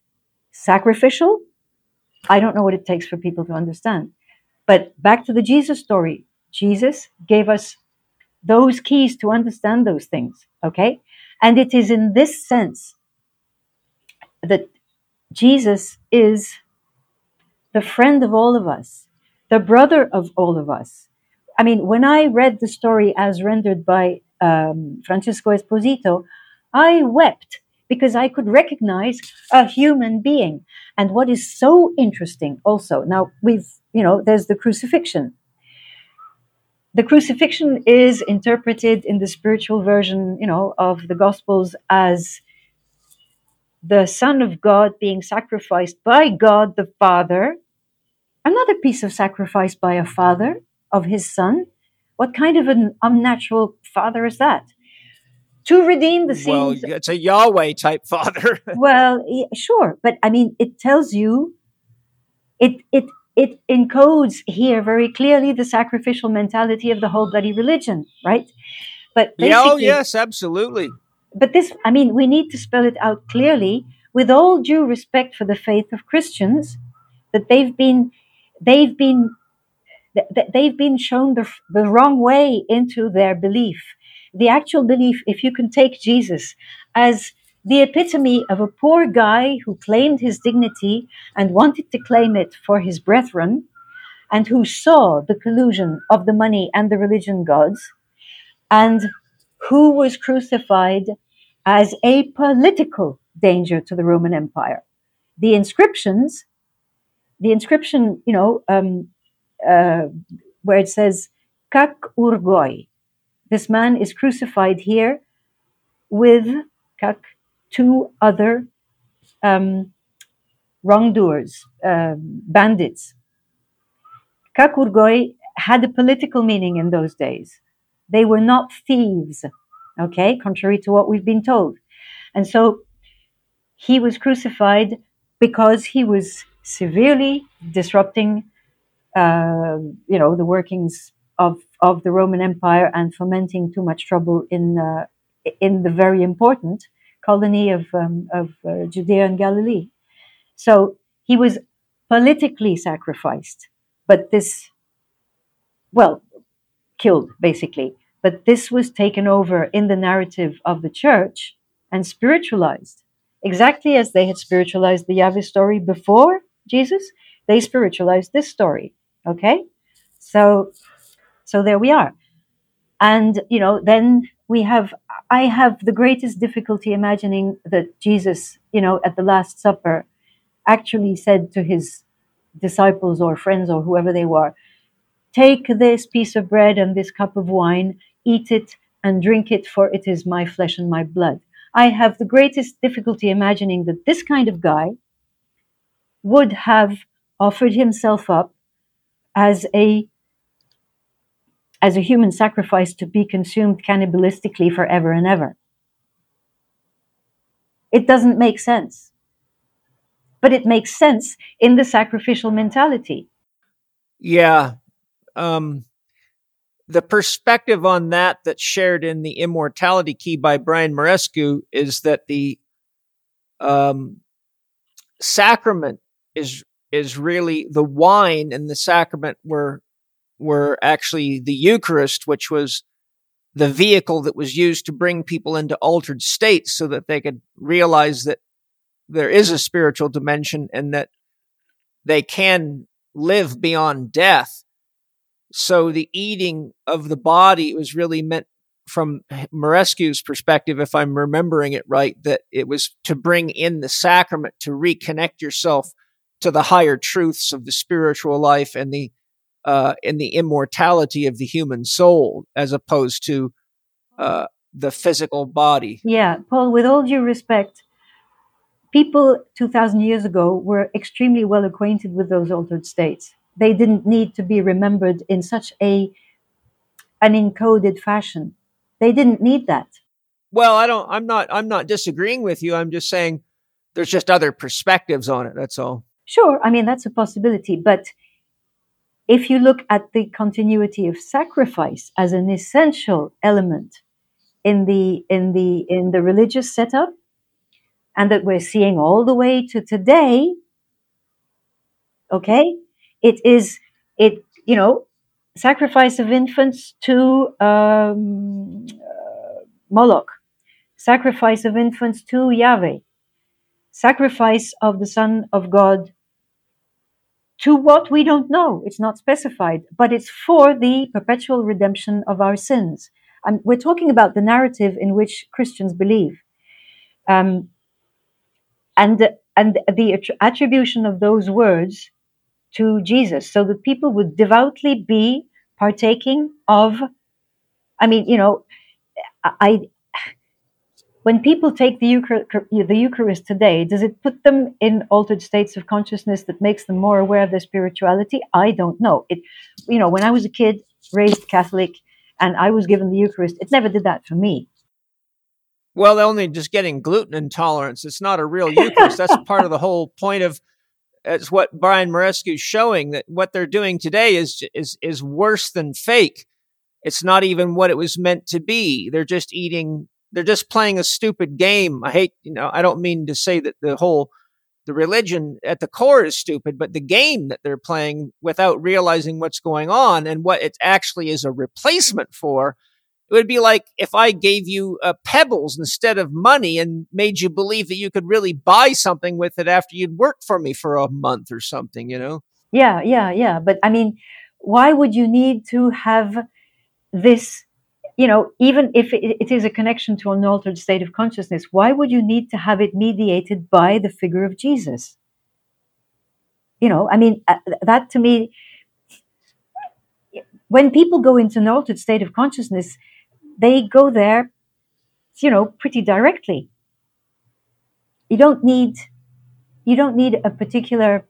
A: sacrificial, I don't know what it takes for people to understand. But back to the Jesus story. Jesus gave us those keys to understand those things. Okay. And it is in this sense that Jesus is the friend of all of us, the brother of all of us. I mean, when I read the story as rendered by um, Francesco Esposito, I wept because I could recognize a human being. And what is so interesting also, now we've, you know, there's the crucifixion. The crucifixion is interpreted in the spiritual version, you know, of the Gospels as the Son of God being sacrificed by God the Father, another piece of sacrifice by a father of his son. What kind of an unnatural father is that? To redeem the sins.
C: Well, it's a Yahweh type father. <laughs>
A: well, sure, but I mean, it tells you, it it it encodes here very clearly the sacrificial mentality of the whole bloody religion, right? But
C: oh yes, absolutely.
A: But this, I mean, we need to spell it out clearly, with all due respect for the faith of Christians, that they've been they've been they've been shown the, the wrong way into their belief. The actual belief, if you can take Jesus as the epitome of a poor guy who claimed his dignity and wanted to claim it for his brethren, and who saw the collusion of the money and the religion gods, and who was crucified as a political danger to the Roman Empire. The inscriptions, the inscription, you know, um, uh, where it says "Kak urgoi," this man is crucified here with kak two other um, wrongdoers, uh, bandits. Kak urgoi had a political meaning in those days. They were not thieves, okay, contrary to what we've been told. And so he was crucified because he was severely disrupting, uh, you know, the workings of, of the Roman Empire and fomenting too much trouble in, uh, in the very important colony of, um, of uh, Judea and Galilee. So he was politically sacrificed, but this, well, killed basically. But this was taken over in the narrative of the church and spiritualized, exactly as they had spiritualized the Yahweh story before Jesus. They spiritualized this story. Okay, so so there we are, and you know then we have. I have the greatest difficulty imagining that Jesus, you know, at the Last Supper, actually said to his disciples or friends or whoever they were, Take this piece of bread and this cup of wine eat it and drink it, for it is my flesh and my blood. I have the greatest difficulty imagining that this kind of guy would have offered himself up as a as a human sacrifice to be consumed cannibalistically forever and ever. It doesn't make sense. But it makes sense in the sacrificial mentality.
C: Yeah. Um, the perspective on that that's shared in the immortality key by brian Muraresku is that the um, sacrament is is really the wine and the sacrament were were actually the eucharist which was the vehicle that was used to bring people into altered states so that they could realize that there is a spiritual dimension and that they can live beyond death. So the eating of the body was really meant from Muraresku's perspective, if I'm remembering it right, that it was to bring in the sacrament to reconnect yourself to the higher truths of the spiritual life and the uh, and the immortality of the human soul, as opposed to uh, the physical body.
A: Yeah, Paul. With all due respect, people two thousand years ago were extremely well acquainted with those altered states they didn't need to be remembered in such a an encoded fashion. They didn't need that.
C: Well, I don't I'm not I'm not disagreeing with you. I'm just saying there's just other perspectives on it, that's all.
A: Sure, I mean that's a possibility, but if you look at the continuity of sacrifice as an essential element in the in the in the religious setup and that we're seeing all the way to today okay it is it you know, sacrifice of infants to um, uh, Moloch, sacrifice of infants to Yahweh, sacrifice of the Son of God to what we don't know. It's not specified, but it's for the perpetual redemption of our sins. And we're talking about the narrative in which Christians believe. Um, and, and the attribution of those words to Jesus so that people would devoutly be partaking of, I mean, you know, I, when people take the, the Eucharist today, does it put them in altered states of consciousness that makes them more aware of their spirituality? I don't know. It, you know, when I was a kid, raised Catholic, and I was given the Eucharist, it never did that for me.
C: Well, they're only just getting gluten intolerance. It's not a real Eucharist. That's part of the whole point of. It's what Brian Muraresku is showing that what they're doing today is is is worse than fake. It's not even what it was meant to be. They're just eating they're just playing a stupid game. I hate, you know, I don't mean to say that the whole the religion at the core is stupid, but the game that they're playing without realizing what's going on and what it actually is a replacement for. It would be like if I gave you uh, pebbles instead of money and made you believe that you could really buy something with it after you'd worked for me for a month or something, you know?
A: Yeah, yeah, yeah. But I mean, why would you need to have this you know, even if it, is a connection to an altered state of consciousness, why would you need to have it mediated by the figure of Jesus? You know, I mean, uh, that to me, when people go into an altered state of consciousness, they go there, you know, pretty directly. You don't need, you don't need a particular,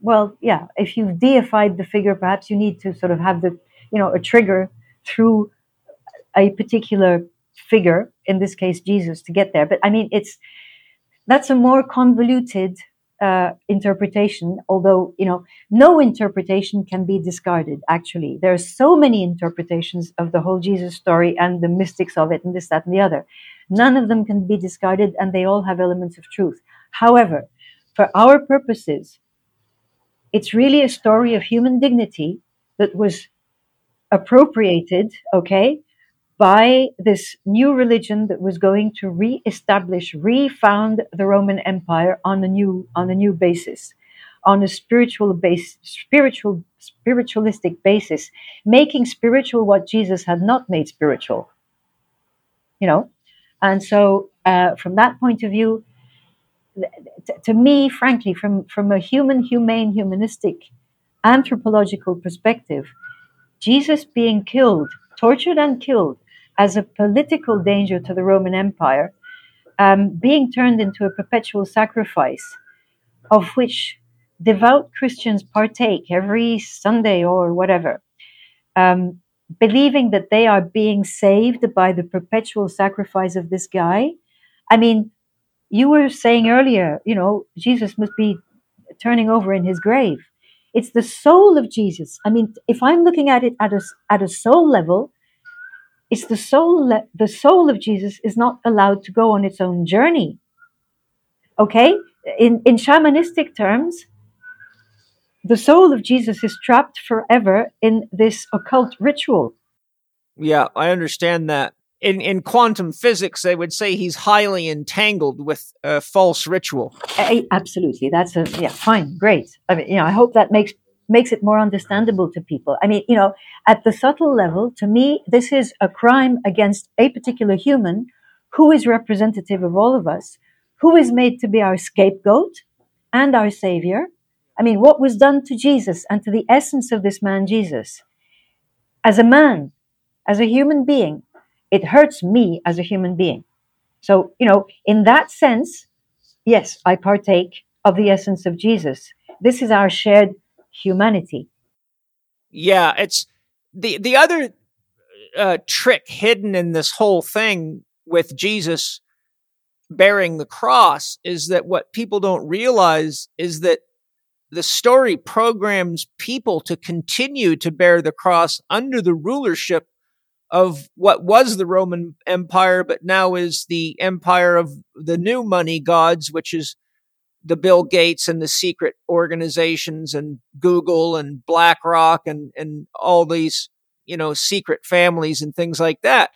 A: well, yeah, if you've deified the figure, perhaps you need to sort of have the, you know, a trigger through a particular figure, in this case Jesus, to get there. But I mean, it's that's a more convoluted uh, interpretation. Although you know, no interpretation can be discarded. Actually, there are so many interpretations of the whole Jesus story and the mystics of it, and this, that, and the other. None of them can be discarded, and they all have elements of truth. However, for our purposes, it's really a story of human dignity that was appropriated, okay, by this new religion that was going to re-establish, refound the Roman Empire on a new on a new basis, on a spiritual base, spiritual spiritualistic basis, making spiritual what Jesus had not made spiritual. You know, and so uh, from that point of view, to me, frankly, from from a human, humane, humanistic, anthropological perspective, Jesus being killed, tortured and killed as a political danger to the Roman Empire, um, being turned into a perpetual sacrifice, of which devout Christians partake every Sunday or whatever, um, believing that they are being saved by the perpetual sacrifice of this guy. I mean, you were saying earlier, you know, Jesus must be turning over in his grave. It's the soul of Jesus. I mean, if I'm looking at it at a, at a soul level, it's the soul the soul of Jesus is not allowed to go on its own journey. Okay? In in shamanistic terms, the soul of Jesus is trapped forever in this occult ritual.
C: Yeah, I understand that. In in quantum physics, they would say he's highly entangled with a false ritual.
A: absolutely, that's a yeah, fine, great. I mean, you know, I hope that makes makes it more understandable to people. I mean, you know, at the subtle level, to me, this is a crime against a particular human who is representative of all of us, who is made to be our scapegoat and our savior. I mean, what was done to Jesus and to the essence of this man, Jesus? As a man, as a human being, it hurts me as a human being. So, you know, in that sense, yes, I partake of the essence of Jesus. This is our shared humanity.
C: Yeah, it's the the other uh, trick hidden in this whole thing with Jesus bearing the cross is that what people don't realize is that the story programs people to continue to bear the cross under the rulership of what was the Roman Empire, but now is the empire of the new money gods, which is the Bill Gates and the secret organizations and Google and BlackRock and, and all these, you know, secret families and things like that.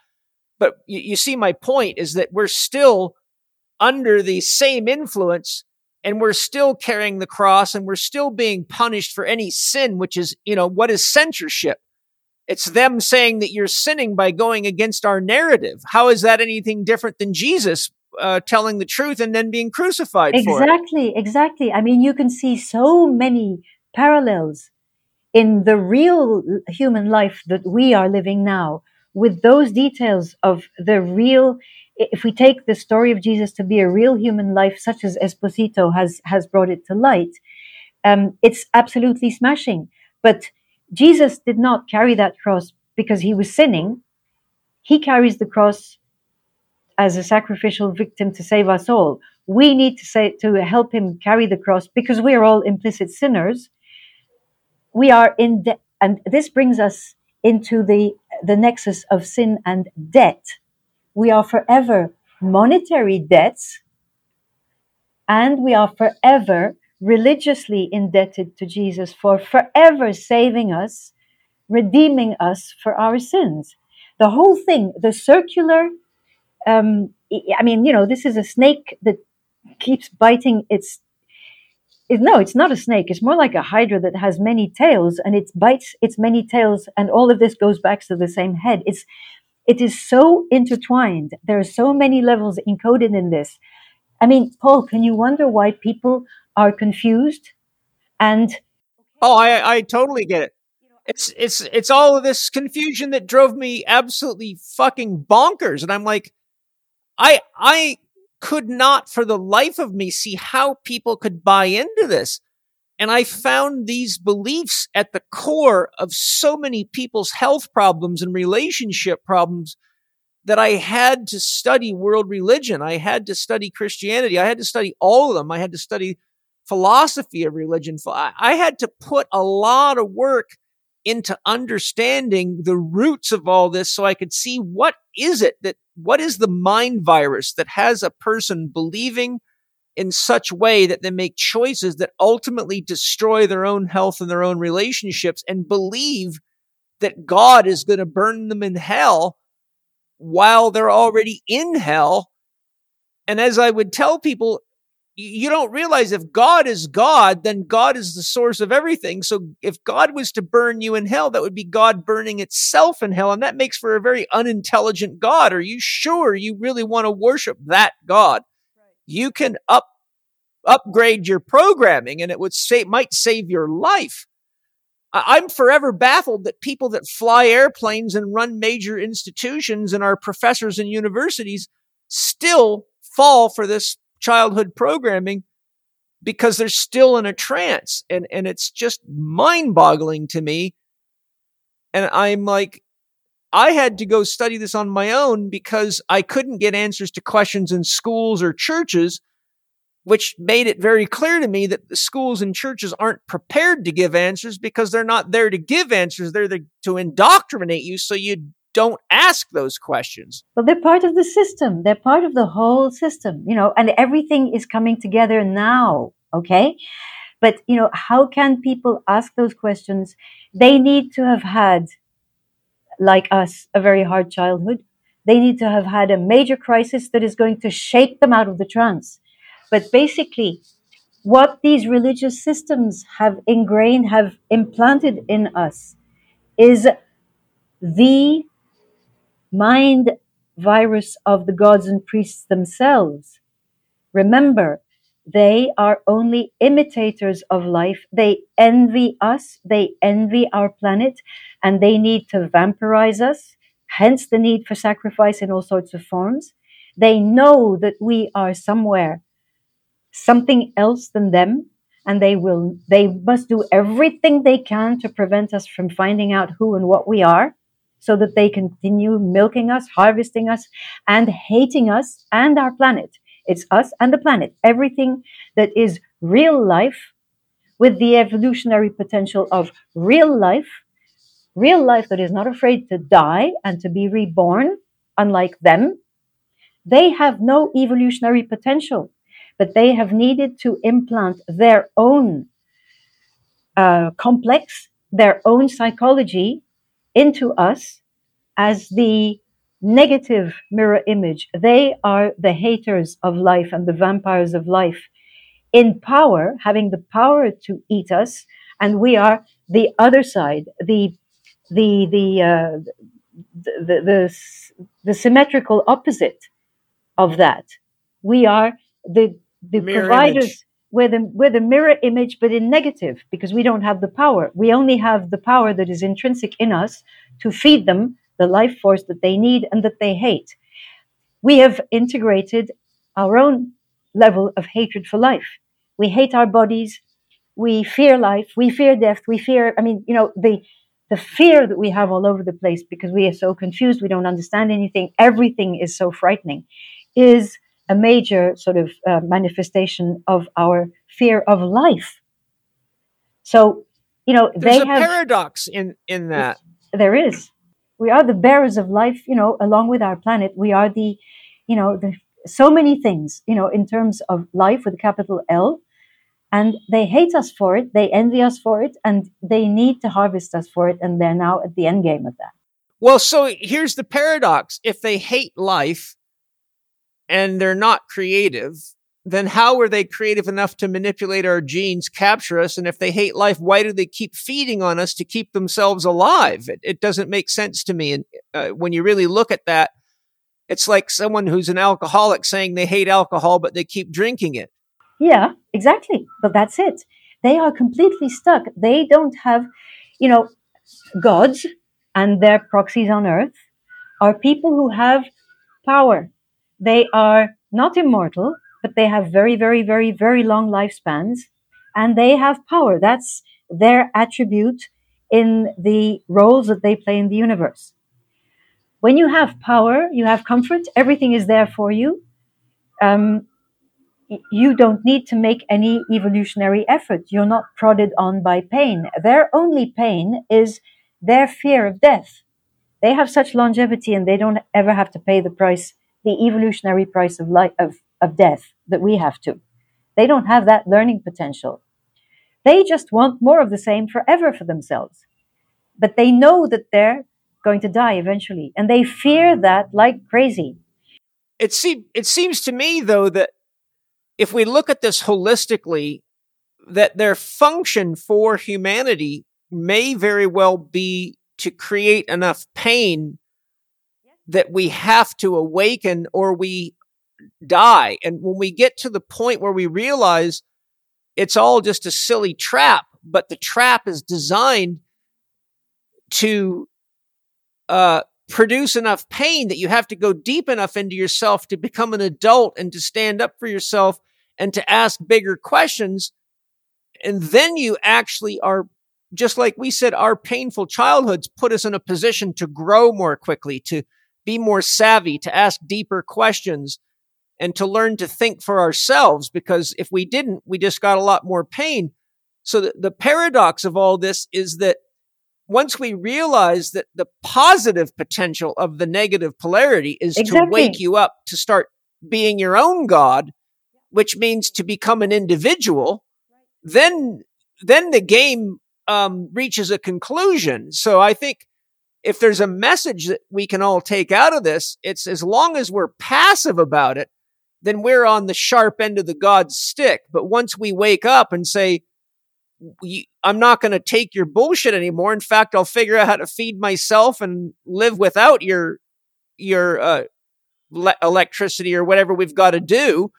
C: But you, you see, my point is that we're still under the same influence and we're still carrying the cross and we're still being punished for any sin, which is, you know, what is censorship? It's them saying that you're sinning by going against our narrative. How is that anything different than Jesus uh, telling the truth and then being crucified
A: exactly, Exactly. I mean, you can see so many parallels in the real human life that we are living now with those details of the real if we take the story of Jesus to be a real human life, such as Esposito has has brought it to light, um, it's absolutely smashing. But Jesus did not carry that cross because he was sinning. He carries the cross as a sacrificial victim to save us all. We need to say to help him carry the cross because we are all implicit sinners. We are in debt, and this brings us into the the nexus of sin and debt we are forever monetary debts and we are forever religiously indebted to Jesus for forever saving us, redeeming us for our sins. The whole thing, the circular, um, I mean, you know, this is a snake that keeps biting its. It, no, it's not a snake. It's more like a hydra that has many tails and it bites its many tails, and all of this goes back to the same head. It's it is so intertwined. There are so many levels encoded in this. I mean, Paul, can you wonder why people are confused? And
C: oh, I I totally get it. It's it's it's all of this confusion that drove me absolutely fucking bonkers, and I'm like, I I could not for the life of me see how people could buy into this. And I found these beliefs at the core of so many people's health problems and relationship problems that I had to study world religion. I had to study Christianity. I had to study all of them. I had to study philosophy of religion. I had to put a lot of work into understanding the roots of all this so I could see what is it that, what is the mind virus that has a person believing in such way that they make choices that ultimately destroy their own health and their own relationships and believe that God is going to burn them in hell while they're already in hell. And as I would tell people, you don't realize if God is God, then God is the source of everything. So if God was to burn you in hell, that would be God burning itself in hell. And that makes for a very unintelligent God. Are you sure you really want to worship that God? you can up upgrade your programming and it would say might save your life. I'm forever baffled that people that fly airplanes and run major institutions and are professors in universities still fall for this childhood programming because they're still in a trance and and it's just mind-boggling to me and I'm like I had to go study this on my own because I couldn't get answers to questions in schools or churches, which made it very clear to me that the schools and churches aren't prepared to give answers because they're not there to give answers. They're there to indoctrinate you so you don't ask those questions.
A: Well, they're part of the system. They're part of the whole system, you know, and everything is coming together now. Okay. But, you know, how can people ask those questions? They need to have had like us, a very hard childhood. They need to have had a major crisis that is going to shake them out of the trance. But basically, what these religious systems have ingrained, have implanted in us is the mind virus of the gods and priests themselves. Remember, they are only imitators of life. They envy us. They envy our planet and they need to vampirize us. Hence the need for sacrifice in all sorts of forms. They know that we are somewhere something else than them and they will, they must do everything they can to prevent us from finding out who and what we are so that they continue milking us, harvesting us and hating us and our planet. It's us and the planet. Everything that is real life with the evolutionary potential of real life, real life that is not afraid to die and to be reborn, unlike them, they have no evolutionary potential. but they have needed to implant their own uh, complex, their own psychology into us as the negative mirror image. They are the haters of life and the vampires of life in power, having the power to eat us, and we are the other side, the the the uh, the, the, the, the symmetrical opposite of that. We are the the
C: Mirror
A: providers.
C: image.
A: We're the, we're the mirror image, but in negative, because we don't have the power. We only have the power that is intrinsic in us to feed them the life force that they need and that they hate. We have integrated our own level of hatred for life. We hate our bodies. We fear life. We fear death. We fear, I mean, you know, the, the fear that we have all over the place because we are so confused. We don't understand anything. Everything is so frightening is a major sort of uh, manifestation of our fear of life. So, you know,
C: There's
A: they
C: a
A: have
C: paradox in in that.
A: there is. We are the bearers of life, you know, along with our planet. We are the, you know, the so many things, you know, in terms of life with a capital L. And they hate us for it, they envy us for it, and they need to harvest us for it. And they're now at the end game of that.
C: Well, so here's the paradox. If they hate life and they're not creative, then how are they creative enough to manipulate our genes, capture us? And if they hate life, why do they keep feeding on us to keep themselves alive? It, it doesn't make sense to me. And uh, when you really look at that, it's like someone who's an alcoholic saying they hate alcohol, but they keep drinking it.
A: Yeah, exactly. But that's it. They are completely stuck. They don't have, you know, gods and their proxies on earth are people who have power. They are not immortal, but they have very, very, very, very long lifespans and they have power. That's their attribute in the roles that they play in the universe. When you have power, you have comfort, everything is there for you. Um, you don't need to make any evolutionary effort. You're not prodded on by pain. Their only pain is their fear of death. They have such longevity and they don't ever have to pay the price, the evolutionary price of life, of, of death that we have to. They don't have that learning potential. They just want more of the same forever for themselves. But they know that they're going to die eventually and they fear that like crazy.
C: It, seem, it seems to me, though, that if we look at this holistically, that their function for humanity may very well be to create enough pain that we have to awaken or we die. And when we get to the point where we realize it's all just a silly trap, but the trap is designed to uh, produce enough pain that you have to go deep enough into yourself to become an adult and to stand up for yourself and to ask bigger questions. And then you actually are, just like we said, our painful childhoods put us in a position to grow more quickly, to be more savvy, to ask deeper questions, and to learn to think for ourselves. Because if we didn't, we just got a lot more pain. So the, the paradox of all this is that once we realize that the positive potential of the negative polarity is to wake you up to start being your own God, which means to become an individual, then then the game um, reaches a conclusion. So I think if there's a message that we can all take out of this, it's as long as we're passive about it, then we're on the sharp end of the God stick. But once we wake up and say, I'm not going to take your bullshit anymore. In fact, I'll figure out how to feed myself and live without your your uh, le- electricity or whatever we've got to do.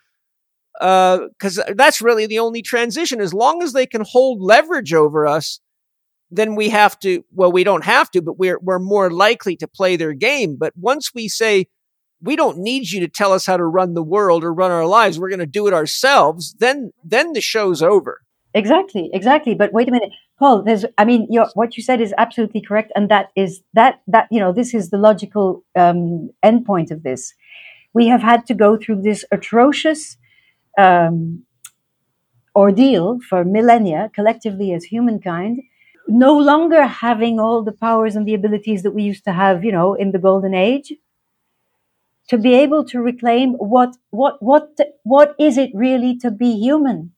C: Because that's really the only transition. As long as they can hold leverage over us, then we have to. Well, we don't have to, but we're we're more likely to play their game. But once we say we don't need you to tell us how to run the world or run our lives, we're going to do it ourselves. Then then the show's over.
A: Exactly, exactly. But wait a minute, Paul. There's, I mean, what you said is absolutely correct, and that is that that you know this is the logical um, endpoint of this. We have had to go through this atrocious um, ordeal for millennia, collectively as humankind, no longer having all the powers and the abilities that we used to have, you know, in the golden age, to be able to reclaim what what what what is it really to be human?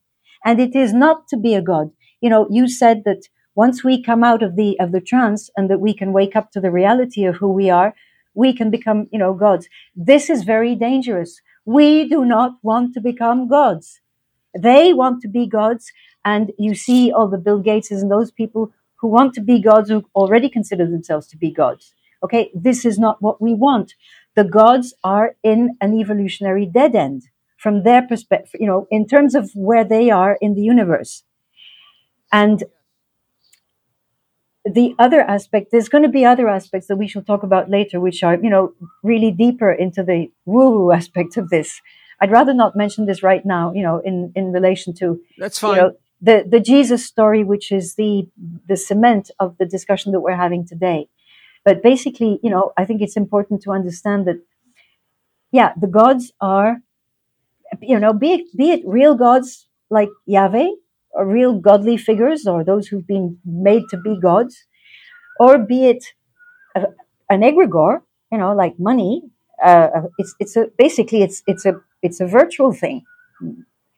A: And it is not to be a god. You know you said that once we come out of the of the trance and that we can wake up to the reality of who we are we can become you know gods. This is very dangerous. We do not want to become gods. They want to be gods. And you see all the bill gateses and those people who want to be gods who already consider themselves to be gods okay this is not what we want the gods are in an evolutionary dead end from their perspective you know in terms of where they are in the universe and the other aspect, there's going to be other aspects that we shall talk about later, which are, you know, really deeper into the woo-woo <laughs> aspect of this. I'd rather not mention this right now, you know, in, in relation to
C: that's fine.
A: You know, the, the Jesus story, which is the the cement of the discussion that we're having today. But basically, you know, I think it's important to understand that, yeah, the gods are, you know, be it, be it real gods like Yahweh, or real godly figures or those who've been made to be gods, or be it a, an egregore, you know, like money. Uh, uh, it's it's a basically it's it's a it's a virtual thing,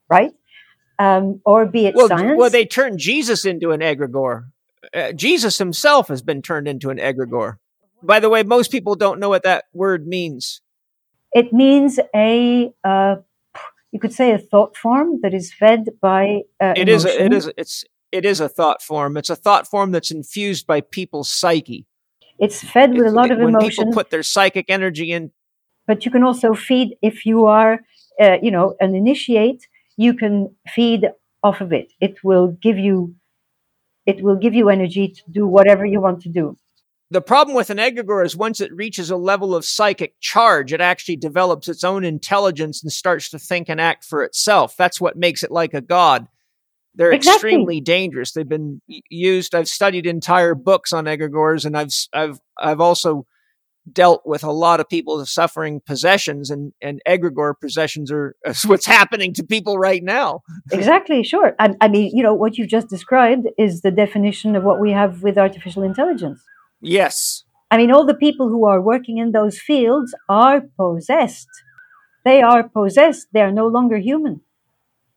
A: right? Um, or be it
C: well,
A: science.
C: Well, they turned Jesus into an egregore. Uh, Jesus himself has been turned into an egregore. By the way, most people don't know what that word means.
A: It means a uh, you could say a thought form that is fed by uh,
C: it is a, it is it's it is a thought form it's a thought form that's infused by people's psyche
A: it's fed with it's, a lot of
C: when
A: emotion
C: people put their psychic energy in
A: but you can also feed if you are uh, you know an initiate you can feed off of it it will give you it will give you energy to do whatever you want to do
C: the problem with an egregore is once it reaches a level of psychic charge, it actually develops its own intelligence and starts to think and act for itself. That's what makes it like a god. They're exactly. extremely dangerous. They've been used. I've studied entire books on egregores, and I've I've I've also dealt with a lot of people suffering possessions, and and egregore possessions are <laughs> what's happening to people right now. <laughs>
A: exactly. Sure. I, I mean, you know, what you've just described is the definition of what we have with artificial intelligence.
C: Yes.
A: I mean, all the people who are working in those fields are possessed. They are possessed. They are no longer human.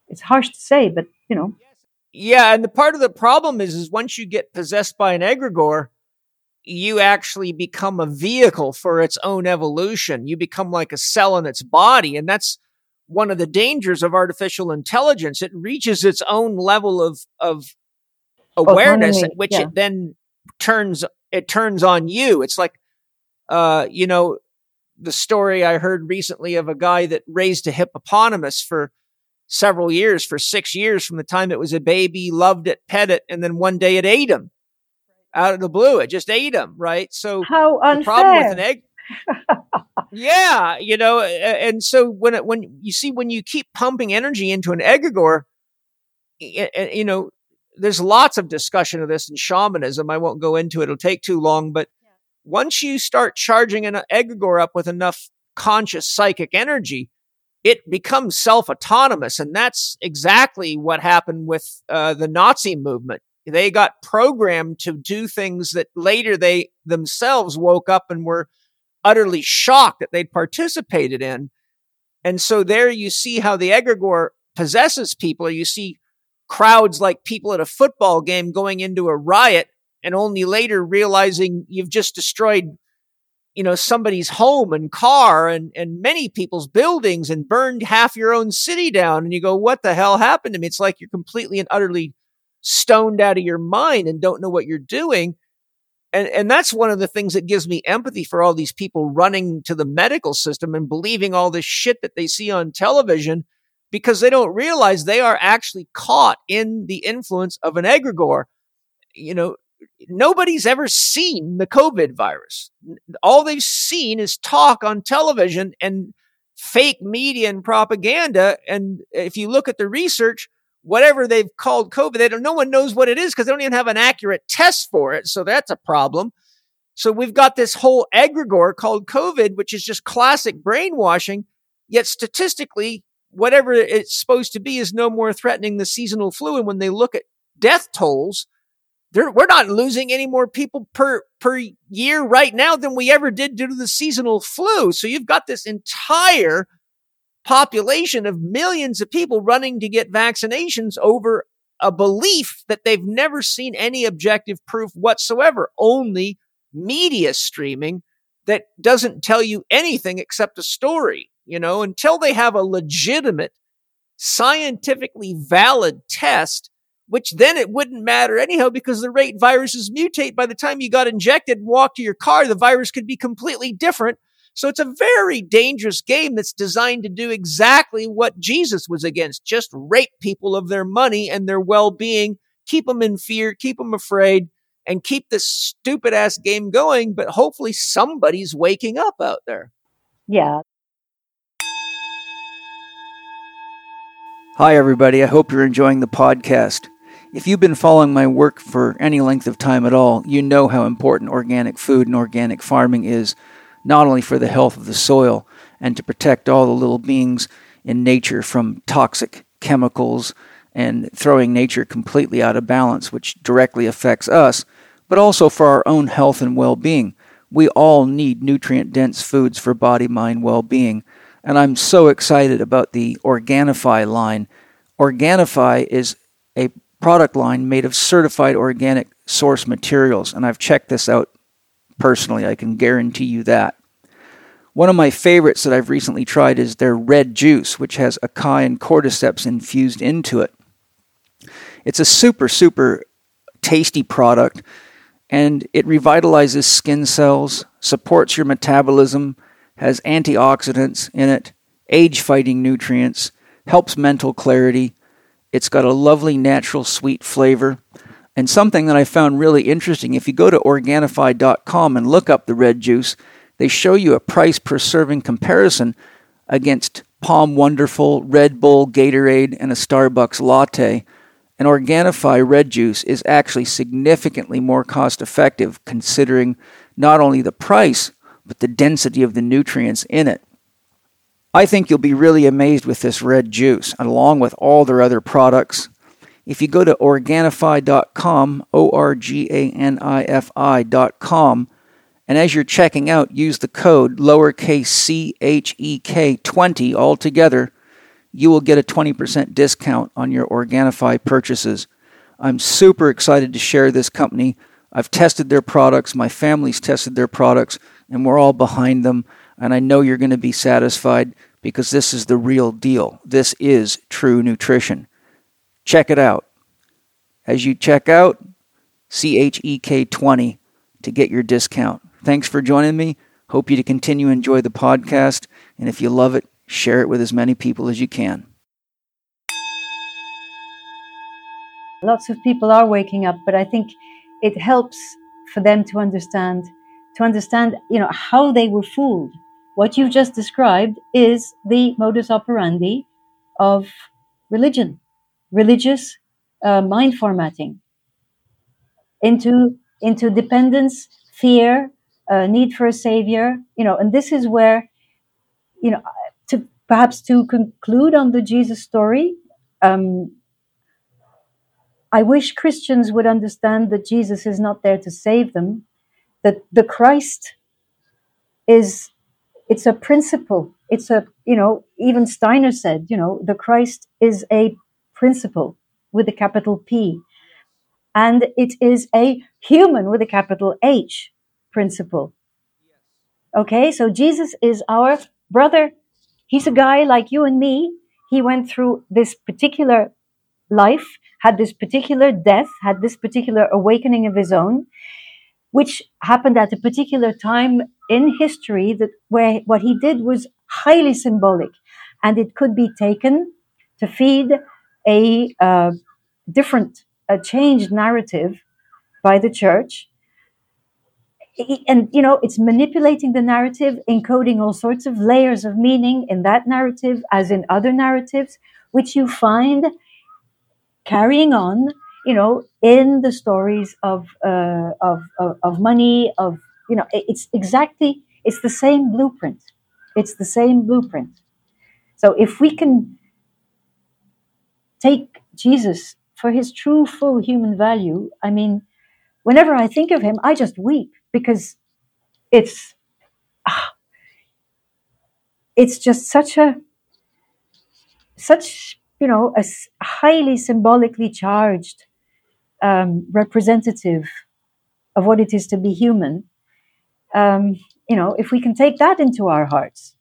A: It's harsh to say, but you know.
C: Yeah, and the part of the problem is, is once you get possessed by an egregore, you actually become a vehicle for its own evolution. You become like a cell in its body, and that's one of the dangers of artificial intelligence. It reaches its own level of of awareness, Autonomy, at which yeah. it then turns it turns on you. It's like, uh, you know, the story I heard recently of a guy that raised a hippopotamus for several years, for six years from the time it was a baby, loved it, pet it, and then one day it ate him out of the blue. It just ate them, right? So
A: how unfair.
C: the problem with an egg. yeah, you know, and so when it, when you see when you keep pumping energy into an egregore, you know, there's lots of discussion of this in shamanism. I won't go into it. It'll take too long. But once you start charging an egregore up with enough conscious psychic energy, it becomes self autonomous. And that's exactly what happened with uh, the Nazi movement. They got programmed to do things that later they themselves woke up and were utterly shocked that they'd participated in. And so there you see how the egregore possesses people. You see crowds like people at a football game going into a riot and only later realizing you've just destroyed you know somebody's home and car and and many people's buildings and burned half your own city down and you go what the hell happened to me it's like you're completely and utterly stoned out of your mind and don't know what you're doing and and that's one of the things that gives me empathy for all these people running to the medical system and believing all this shit that they see on television because they don't realize they are actually caught in the influence of an egregore. You know, nobody's ever seen the COVID virus. All they've seen is talk on television and fake media and propaganda. And if you look at the research, whatever they've called COVID, they don't, no one knows what it is because they don't even have an accurate test for it. So that's a problem. So we've got this whole egregore called COVID, which is just classic brainwashing. Yet statistically, whatever it's supposed to be is no more threatening the seasonal flu. And when they look at death tolls, we're not losing any more people per per year right now than we ever did due to the seasonal flu. So you've got this entire population of millions of people running to get vaccinations over a belief that they've never seen any objective proof whatsoever, only media streaming that doesn't tell you anything except a story. You know, until they have a legitimate, scientifically valid test, which then it wouldn't matter anyhow because the rate viruses mutate by the time you got injected and walked to your car, the virus could be completely different. So it's a very dangerous game that's designed to do exactly what Jesus was against just rape people of their money and their well being, keep them in fear, keep them afraid, and keep this stupid ass game going. But hopefully somebody's waking up out there.
A: Yeah,
F: Hi, everybody. I hope you're enjoying the podcast. If you've been following my work for any length of time at all, you know how important organic food and organic farming is, not only for the health of the soil and to protect all the little beings in nature from toxic chemicals and throwing nature completely out of balance, which directly affects us, but also for our own health and well being. We all need nutrient dense foods for body mind well being and I'm so excited about the Organifi line. Organifi is a product line made of certified organic source materials, and I've checked this out personally. I can guarantee you that. One of my favorites that I've recently tried is their red juice, which has acai and cordyceps infused into it. It's a super, super tasty product, and it revitalizes skin cells, supports your metabolism, has antioxidants in it, age fighting nutrients, helps mental clarity. It's got a lovely natural sweet flavor. And something that I found really interesting if you go to Organifi.com and look up the red juice, they show you a price per serving comparison against POM Wonderful, Red Bull, Gatorade, and a Starbucks latte. And Organifi red juice is actually significantly more cost effective considering not only the price, but the density of the nutrients in it. I think you'll be really amazed with this red juice, along with all their other products. If you go to Organifi.com, O R G A N I F I.com, and as you're checking out, use the code lowercase c h e k 20 altogether, you will get a 20% discount on your Organifi purchases. I'm super excited to share this company. I've tested their products, my family's tested their products and we're all behind them. And I know you're going to be satisfied because this is the real deal. This is true nutrition. Check it out. As you check out, CHEK20 to get your discount. Thanks for joining me. Hope you to continue to enjoy the podcast. And if you love it, share it with as many people as you can.
A: Lots of people are waking up, but I think it helps for them to understand to understand, you know, how they were fooled. What you've just described is the modus operandi of religion, religious uh, mind formatting into into dependence, fear, uh, need for a savior. You know, and this is where, you know, to perhaps to conclude on the Jesus story. Um, I wish Christians would understand that Jesus is not there to save them, that the Christ is it's a principle. It's a you know even Steiner said you know the Christ is a principle with a capital P, and it is a human with a capital H principle. Okay, so Jesus is our brother. He's a guy like you and me. He went through this particular life, had this particular death, had this particular awakening of his own which happened at a particular time in history that where what he did was highly symbolic and it could be taken to feed a uh, different a changed narrative by the church and you know it's manipulating the narrative encoding all sorts of layers of meaning in that narrative as in other narratives which you find carrying on you know, in the stories of, uh, of, of, of money, of, you know, it's exactly, it's the same blueprint. It's the same blueprint. So if we can take Jesus for his true full human value, I mean, whenever I think of him, I just weep because it's ah, it's just such a such you know a highly symbolically charged um, representative of what it is to be human. Um, you know, if we can take that into our hearts,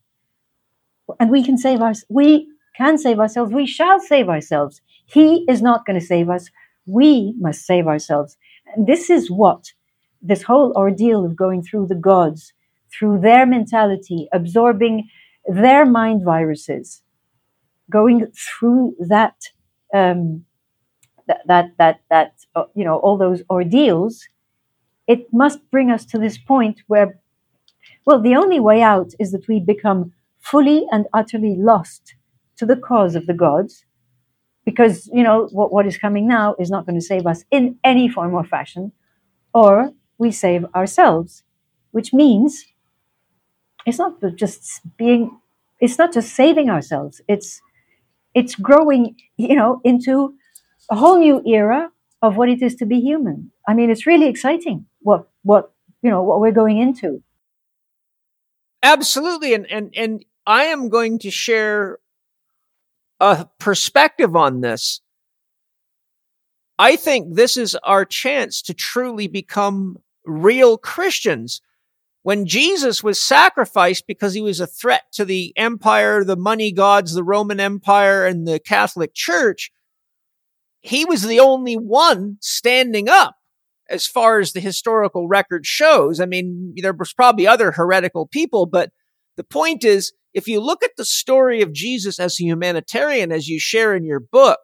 A: and we can save us, we can save ourselves. We shall save ourselves. He is not going to save us. We must save ourselves. And this is what this whole ordeal of going through the gods, through their mentality, absorbing their mind viruses, going through that, um, that, that, that, that uh, you know, all those ordeals, it must bring us to this point where, well, the only way out is that we become fully and utterly lost to the cause of the gods because you know what, what is coming now is not going to save us in any form or fashion or we save ourselves which means it's not just being it's not just saving ourselves. It's it's growing you know into a whole new era of what it is to be human. I mean it's really exciting what what you know what we're going into.
C: Absolutely. And and and i am going to share a perspective on this, I think this is our chance to truly become real Christians. When Jesus was sacrificed because he was a threat to the empire, the money gods, the Roman Empire, and the Catholic Church, he was the only one standing up as far as the historical record shows. I mean, there was probably other heretical people, but the point is, if you look at the story of Jesus as a humanitarian, as you share in your book,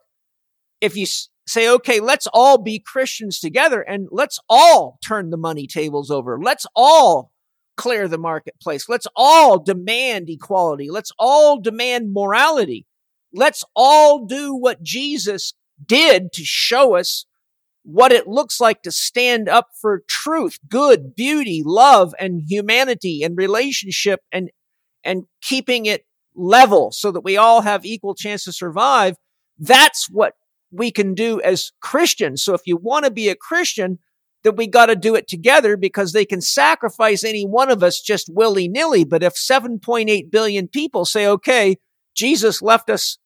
C: if you say, okay, let's all be Christians together and let's all turn the money tables over. Let's all clear the marketplace. Let's all demand equality. Let's all demand morality. Let's all do what Jesus did to show us what it looks like to stand up for truth, good, beauty, love, and humanity and relationship and and keeping it level so that we all have equal chance to survive. That's what we can do as Christians. So if you want to be a Christian, that we got to do it together because they can sacrifice any one of us just willy nilly. But if 7.8 billion people say, okay, Jesus left us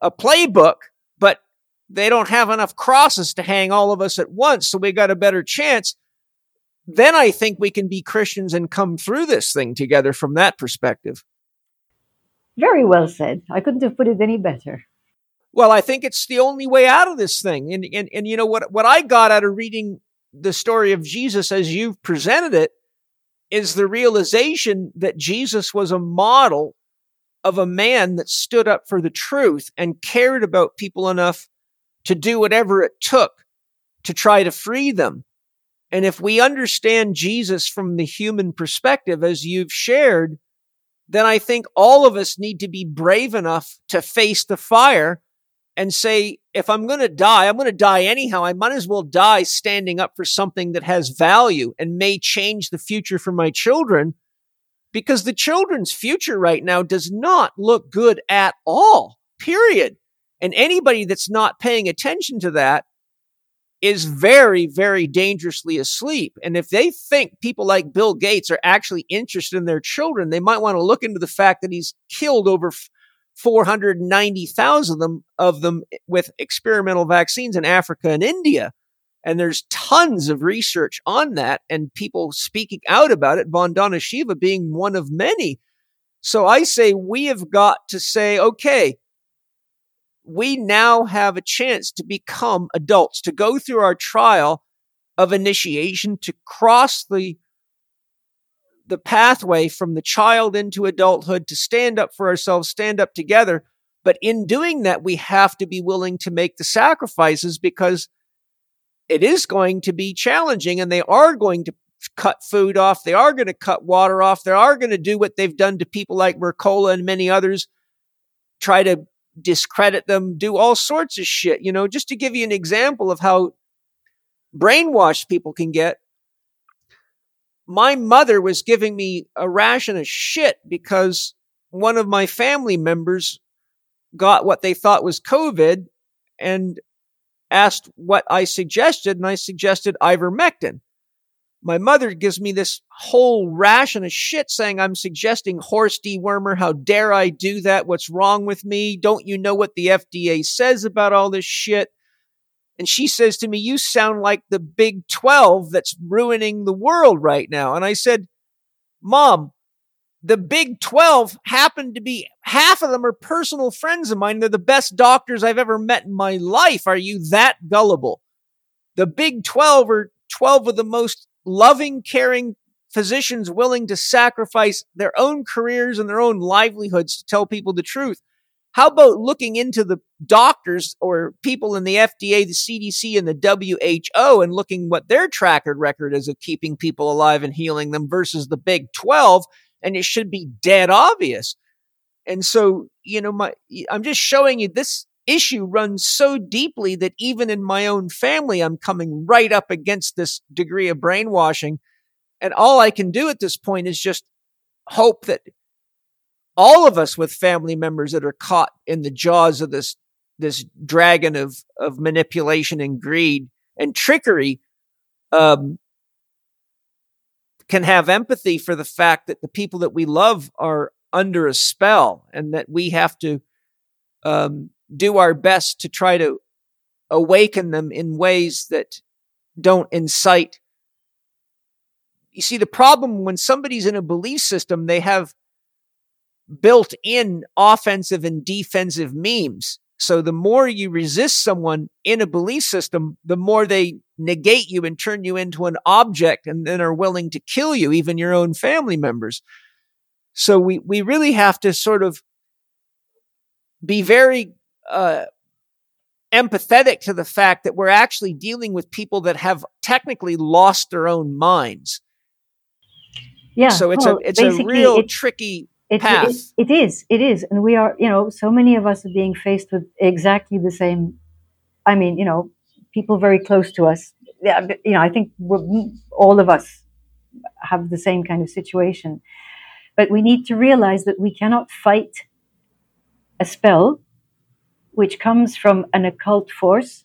C: a playbook, but they don't have enough crosses to hang all of us at once. So we got a better chance then I think we can be Christians and come through this thing together from that perspective.
A: Very well said. I couldn't have put it any better.
C: Well, I think it's the only way out of this thing. And, and, and you know what, what I got out of reading the story of Jesus as you've presented it is the realization that Jesus was a model of a man that stood up for the truth and cared about people enough to do whatever it took to try to free them. And if we understand Jesus from the human perspective, as you've shared, then I think all of us need to be brave enough to face the fire and say, if I'm going to die, I'm going to die anyhow. I might as well die standing up for something that has value and may change the future for my children because the children's future right now does not look good at all, period. And anybody that's not paying attention to that is very, very dangerously asleep. And if they think people like Bill Gates are actually interested in their children, they might want to look into the fact that he's killed over 490,000 of them, of them with experimental vaccines in Africa and India. And there's tons of research on that and people speaking out about it, Vandana Shiva being one of many. So I say we have got to say, okay, we now have a chance to become adults, to go through our trial of initiation, to cross the the pathway from the child into adulthood, to stand up for ourselves, stand up together. But in doing that, we have to be willing to make the sacrifices because it is going to be challenging and they are going to cut food off. They are going to cut water off. They are going to do what they've done to people like Mercola and many others, try to discredit them, do all sorts of shit, you know, just to give you an example of how brainwashed people can get. My mother was giving me a ration of shit because one of my family members got what they thought was COVID and asked what I suggested, and I suggested ivermectin. My mother gives me this whole ration of shit saying I'm suggesting horse dewormer. How dare I do that? What's wrong with me? Don't you know what the FDA says about all this shit? And she says to me, You sound like the big 12 that's ruining the world right now. And I said, Mom, the Big 12 happen to be half of them are personal friends of mine. They're the best doctors I've ever met in my life. Are you that gullible? The Big 12 are 12 of the most loving, caring physicians willing to sacrifice their own careers and their own livelihoods to tell people the truth. How about looking into the doctors or people in the FDA, the CDC, and the WHO and looking what their track record is of keeping people alive and healing them versus the Big 12? And it should be dead obvious. And so, you know, my, I'm just showing you this issue runs so deeply that even in my own family, I'm coming right up against this degree of brainwashing. And all I can do at this point is just hope that all of us with family members that are caught in the jaws of this this dragon of of manipulation and greed and trickery um, can have empathy for the fact that the people that we love are under a spell and that we have to um, do our best to try to awaken them in ways that don't incite. You see, the problem when somebody's in a belief system, they have built in offensive and defensive memes. So the more you resist someone in a belief system, the more they negate you and turn you into an object and then are willing to kill you, even your own family members. So we, we really have to sort of be very uh, empathetic to the fact that we're actually dealing with people that have technically lost their own minds.
A: Yeah.
C: So it's
A: well,
C: a it's a real
A: it,
C: tricky
A: it,
C: path.
A: It, it is. It is, and we are. You know, so many of us are being faced with exactly the same. I mean, you know, people very close to us. Yeah, you know, I think all of us have the same kind of situation, but we need to realize that we cannot fight a spell which comes from an occult force.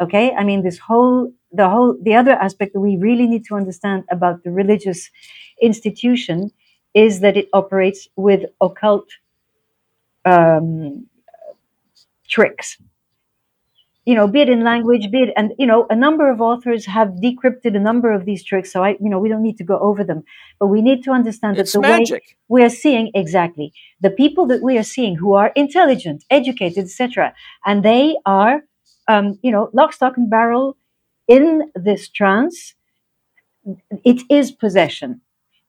A: Okay, I mean, this whole the whole the other aspect that we really need to understand about the religious institution is that it operates with occult um, tricks. You know, be it in language, be it, and you know, a number of authors have decrypted a number of these tricks. So I, you know, we don't need to go over them, but we need to understand
C: it's
A: that the
C: magic.
A: way we are seeing exactly the people that we are seeing who are intelligent, educated, etc., and they are, um, you know, lock, stock, and barrel in this trance. It is possession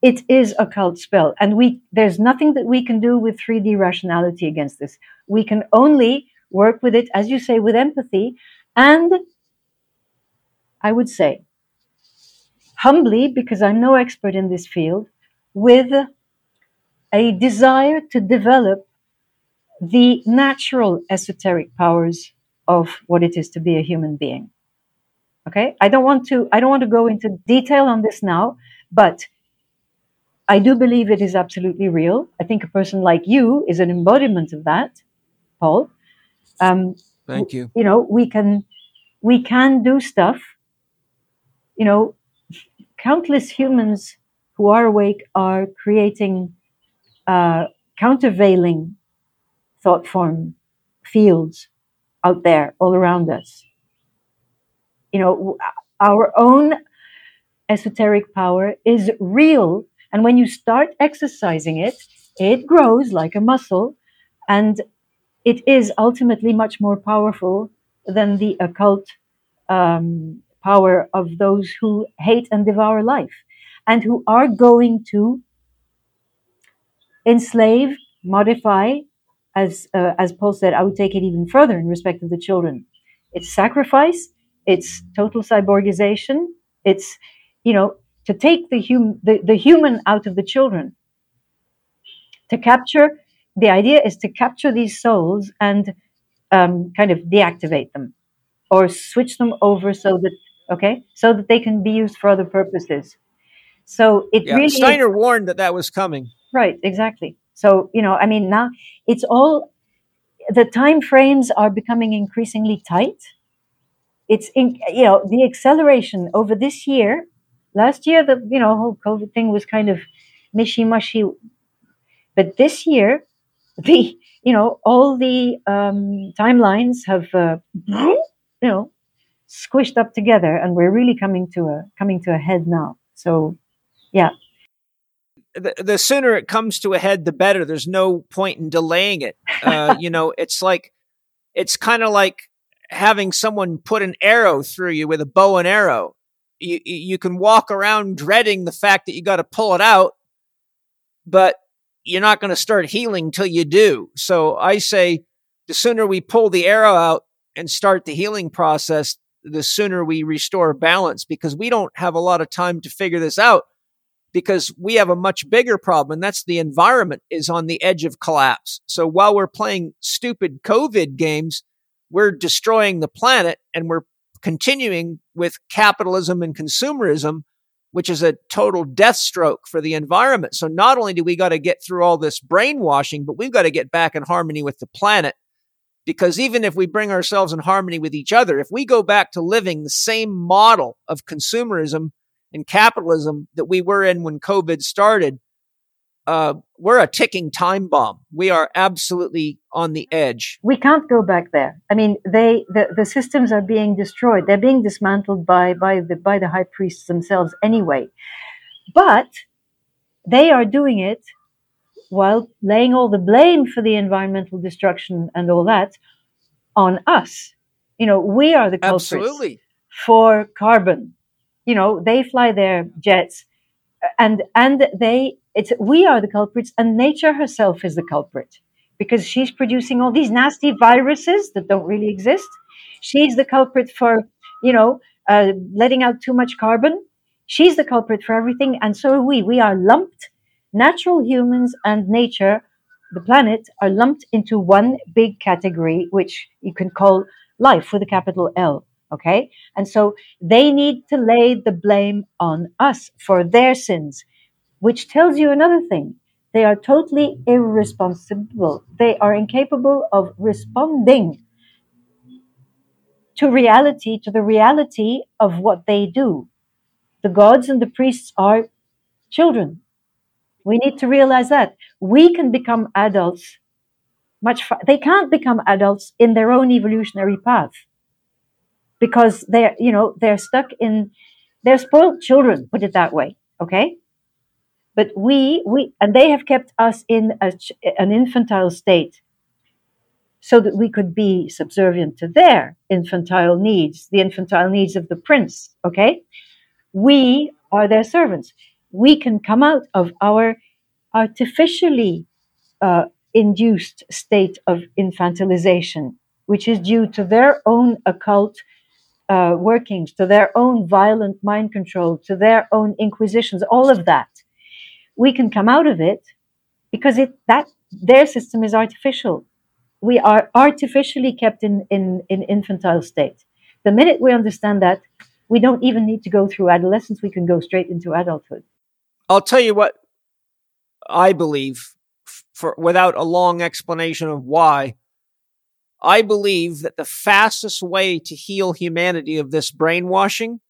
A: it is a cult spell. And we there's nothing that we can do with 3d rationality against this. We can only work with it as you say with empathy. And i would say humbly because i'm no expert in this field with a desire to develop the natural esoteric powers of what it is to be a human being. Okay? I don't want to i don't want to go into detail on this now but I do believe it is absolutely real. I think a person like you is an embodiment of that, Paul. Um,
C: Thank you.
A: You know, we can we can do stuff. You know, countless humans who are awake are creating uh, countervailing thought form fields out there all around us. You know, our own esoteric power is real and when you start exercising it, it grows like a muscle and it is ultimately much more powerful than the occult um, power of those who hate and devour life and who are going to enslave, modify, as, uh, as Paul said, I would take it even further in respect of the children. It's sacrifice, it's total cyborgization, it's, you know, to take the, hum- the, the human out of the children. To capture, the idea is to capture these souls and um, kind of deactivate them or switch them over so that, okay, so that they can be used for other purposes. So it
C: Yeah,
A: really
C: Steiner
A: is,
C: warned that that was coming.
A: right, exactly. So, you know, I mean, now it's all, the time frames are becoming increasingly tight it's in, you know the acceleration over this year. Last year, the you know whole COVID thing was kind of mishy mushy, but this year, <laughs> the you know all the um, timelines have uh, you know squished up together, and we're really coming to a coming to a head now. So, yeah.
C: The, the sooner it comes to a head, the better. There's no point in delaying it. <laughs> Uh, you know, it's like it's kind of like having someone put an arrow through you with a bow and arrow. You, you can walk around dreading the fact that you got to pull it out, but you're not going to start healing till you do. So I say the sooner we pull the arrow out and start the healing process, the sooner we restore balance because we don't have a lot of time to figure this out because we have a much bigger problem and that's the environment is on the edge of collapse. So while we're playing stupid COVID games, we're destroying the planet and we're continuing with capitalism and consumerism, which is a total death stroke for the environment. So not only do we got to get through all this brainwashing, but we've got to get back in harmony with the planet. Because even if we bring ourselves in harmony with each other, if we go back to living the same model of consumerism and capitalism that we were in when COVID started, uh, we're a ticking time bomb. We are absolutely on the edge.
A: We can't go back there. I mean, they the, the systems are being destroyed. They're being dismantled by by the by the high priests themselves anyway. But they are doing it while laying all the blame for the environmental destruction and all that on us. You know, we are the culprits
C: absolutely.
A: for carbon. You know, they fly their jets and and they it's we are the culprits and nature herself is the culprit because she's producing all these nasty viruses that don't really exist. She's the culprit for you know uh, letting out too much carbon. She's the culprit for everything and so are we. We are lumped. Natural humans and nature the planet are lumped into one big category which you can call life with a capital l okay? And so they need to lay the blame on us for their sins which tells you another thing. They are totally irresponsible. They are incapable of responding to reality, to the reality of what they do. The gods and the priests are children. We need to realize that. We can become adults much fa- they can't become adults in their own evolutionary path because they're you know they're stuck in they're spoiled children put it that way okay but we, we, and they have kept us in a, an infantile state so that we could be subservient to their infantile needs, the infantile needs of the prince. Okay. We are their servants. We can come out of our artificially uh, induced state of infantilization, which is due to their own occult uh, workings, to their own violent mind control, to their own inquisitions, all of that we can come out of it because it that their system is artificial. We are artificially kept in, in, in infantile state. The minute we understand that, we don't even need to go through adolescence. We can go straight into adulthood.
C: I'll tell you what I believe for without a long explanation of why. I believe that the fastest way to heal humanity of this brainwashing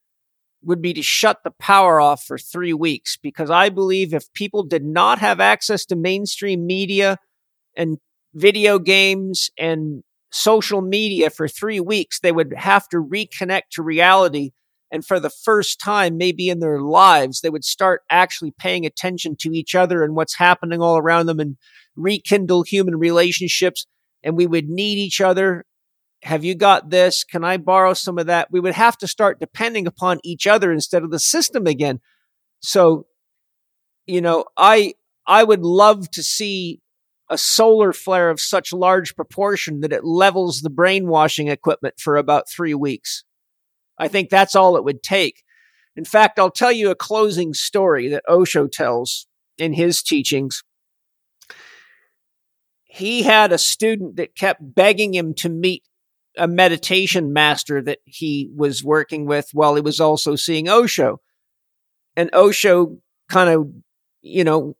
C: would be to shut the power off for three weeks because I believe if people did not have access to mainstream media and video games and social media for three weeks, they would have to reconnect to reality. And for the first time, maybe in their lives, they would start actually paying attention to each other and what's happening all around them and rekindle human relationships. And we would need each other have you got this? Can I borrow some of that? We would have to start depending upon each other instead of the system again. So, you know, I, I would love to see a solar flare of such large proportion that it levels the brainwashing equipment for about three weeks. I think that's all it would take. In fact, I'll tell you a closing story that Osho tells in his teachings. He had a student that kept begging him to meet a meditation master that he was working with while he was also seeing Osho. And Osho kind of, you know,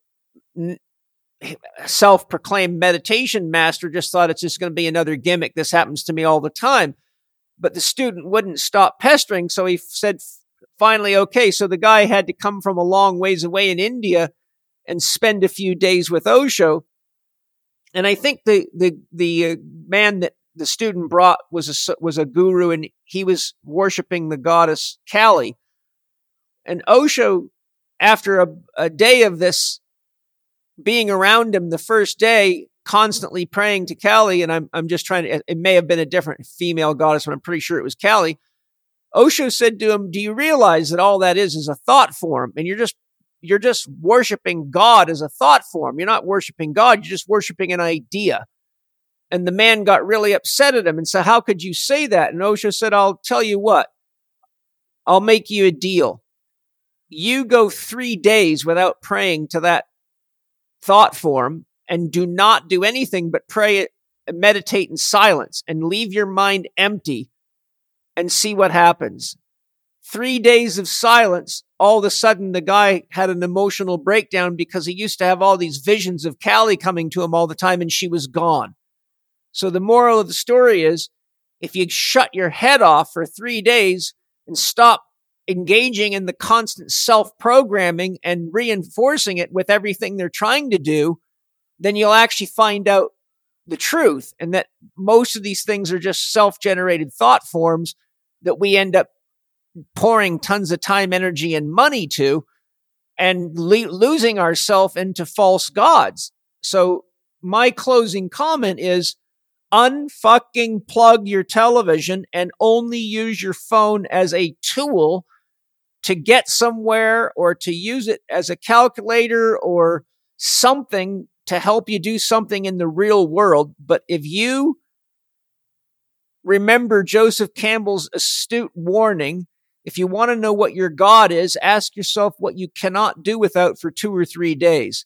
C: self proclaimed meditation master just thought it's just going to be another gimmick. This happens to me all the time. but the student wouldn't stop pestering. So he said, finally, okay. So the guy had to come from a long ways away in India and spend a few days with Osho. And I think the, the, the uh, man that the student brought was a, was a guru and he was worshiping the goddess Kali. And Osho, after a, a day of this being around him the first day, constantly praying to Kali, and I'm, I'm just trying to, it may have been a different female goddess, but I'm pretty sure it was Kali. Osho said to him, do you realize that all that is is a thought form and you're just, you're just worshiping God as a thought form. You're not worshiping God. You're just worshiping an idea. And the man got really upset at him and said, how could you say that? And Osho said, I'll tell you what, I'll make you a deal. You go three days without praying to that thought form and do not do anything but pray, meditate in silence and leave your mind empty and see what happens. Three days of silence. All of a sudden, the guy had an emotional breakdown because he used to have all these visions of Kali coming to him all the time and she was gone. So the moral of the story is if you shut your head off for three days and stop engaging in the constant self programming and reinforcing it with everything they're trying to do, then you'll actually find out the truth and that most of these things are just self generated thought forms that we end up pouring tons of time, energy, and money to and le- losing ourselves into false gods. So my closing comment is unfucking plug your television and only use your phone as a tool to get somewhere or to use it as a calculator or something to help you do something in the real world. But if you remember Joseph Campbell's astute warning, if you want to know what your God is, ask yourself what you cannot do without for two or three days.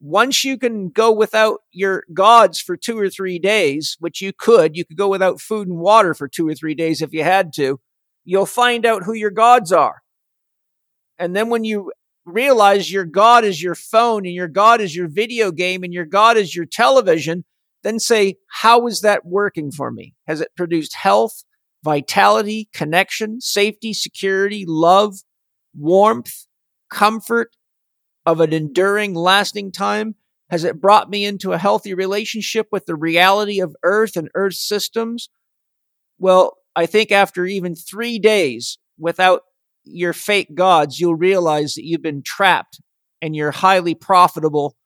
C: Once you can go without your gods for two or three days, which you could, you could go without food and water for two or three days if you had to, you'll find out who your gods are. And then when you realize your God is your phone and your God is your video game and your God is your television, then say, how is that working for me? Has it produced health, vitality, connection, safety, security, love, warmth, comfort of an enduring, lasting time? Has it brought me into a healthy relationship with the reality of Earth and Earth systems? Well, I think after even three days without your fake gods, you'll realize that you've been trapped and you're highly profitable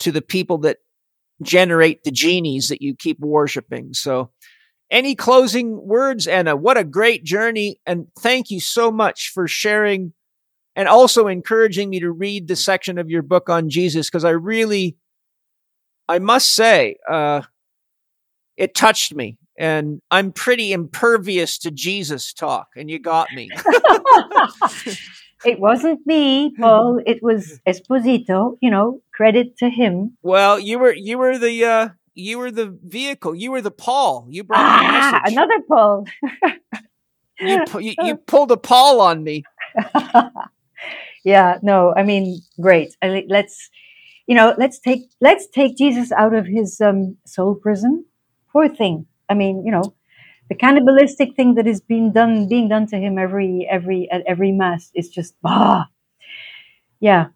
C: to the people that generate the genies that you keep worshiping. So, any closing words, Anna? What a great journey. And thank you so much for sharing and also encouraging me to read the section of your book on Jesus because I really, I must say, uh, it touched me and I'm pretty impervious to Jesus talk, and you got me. <laughs>
A: it wasn't me, Paul. It was Esposito. You know, credit to him.
C: Well, you were you were the uh, you were the vehicle. You were the Paul. You brought
A: ah, another Paul.
C: you, <laughs> you you pulled a Paul on me. <laughs>
A: yeah. No. I mean, great. I, let's you know let's take let's take Jesus out of his um, soul prison. Poor thing I mean, you know, the cannibalistic thing that is being done being done to him every every at every mass is just bah. Yeah,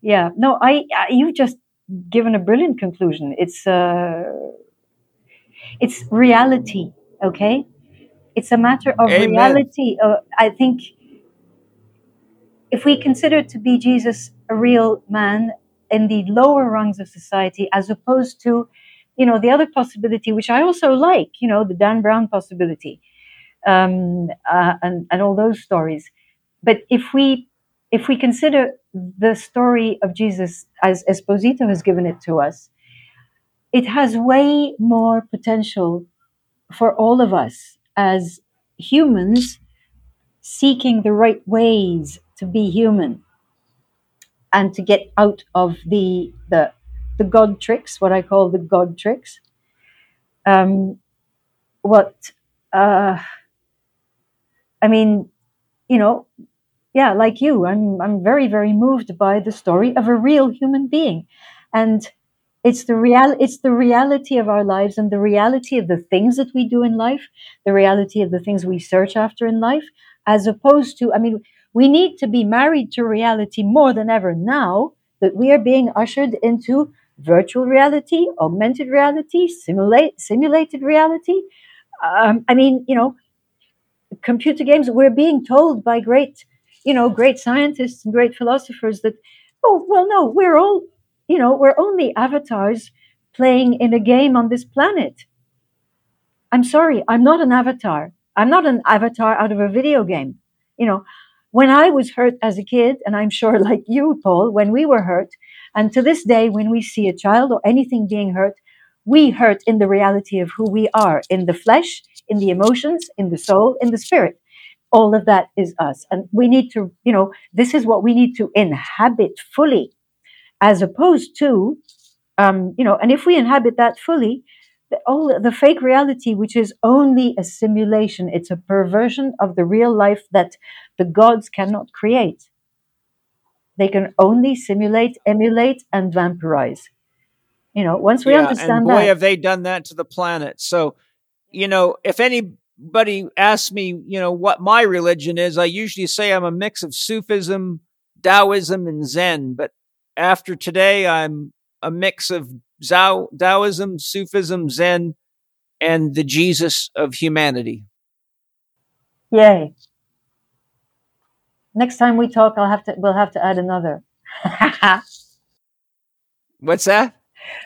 A: yeah. No, I, I you've just given a brilliant conclusion. It's uh, it's reality. Okay, it's a matter of Amen. reality. Uh, I think if we consider to be Jesus a real man in the lower rungs of society, as opposed to you know, the other possibility, which I also like, you know, the Dan Brown possibility, um, uh, and, and all those stories. But if we if we consider the story of Jesus as Esposito has given it to us, it has way more potential for all of us as humans seeking the right ways to be human and to get out of the the the God tricks, what I call the God tricks. Um, what, uh, I mean, you know, yeah, like you, I'm, I'm very, very moved by the story of a real human being. And it's the real it's the reality of our lives and the reality of the things that we do in life the reality of the things we search after in life as opposed to i mean we need to be married to reality more than ever now that we are being ushered into virtual reality augmented reality simulate simulated reality um, i mean you know computer games we're being told by great you know great scientists and great philosophers that oh well no we're all you know, we're only avatars playing in a game on this planet. I'm sorry, I'm not an avatar. I'm not an avatar out of a video game. You know, when I was hurt as a kid, and I'm sure <laughs> like you, Paul, when we were hurt, and to this day, when we see a child or anything being hurt, we hurt in the reality of who we are in the flesh, in the emotions, in the soul, in the spirit. All of that is us. And we need to, you know, this is what we need to inhabit fully as opposed to, um, you know, and if we inhabit that fully, all the fake reality, which is only a simulation, it's a perversion of the real life that the gods cannot create. They can only simulate, emulate, and vampirize. You know, once we
C: yeah,
A: understand
C: and boy,
A: that,
C: have they done that to the planet. So, you know, if anybody asks me, you know, what my religion is, I usually say I'm a mix of Sufism, Taoism, and Zen. But after today, I'm a mix of Zao, Taoism, Sufism, Zen, and the Jesus of humanity.
A: yay! Next time we talk, I'll have to. We'll have to add another. <laughs>
C: What's that?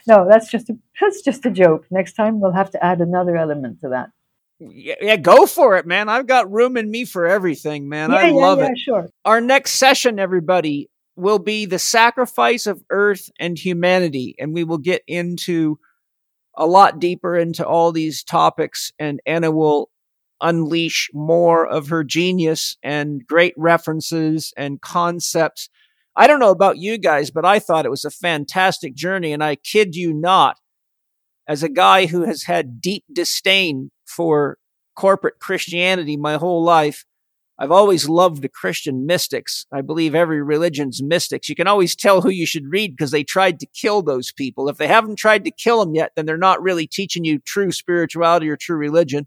A: no, that's just a, that's just a joke. Next time we'll have to add another element to that.
C: Yeah, yeah, go for it, man. I've got room in me for everything, man.
A: yeah,
C: I
A: yeah,
C: love it.
A: Sure.
C: Our next session, everybody, will be the sacrifice of earth and humanity. And we will get into a lot deeper into all these topics, and Anna will unleash more of her genius and great references and concepts. I don't know about you guys, but I thought it was a fantastic journey. And I kid you not, as a guy who has had deep disdain for corporate Christianity my whole life, I've always loved the Christian mystics. I believe every religion's mystics. You can always tell who you should read because they tried to kill those people. If they haven't tried to kill them yet, then they're not really teaching you true spirituality or true religion.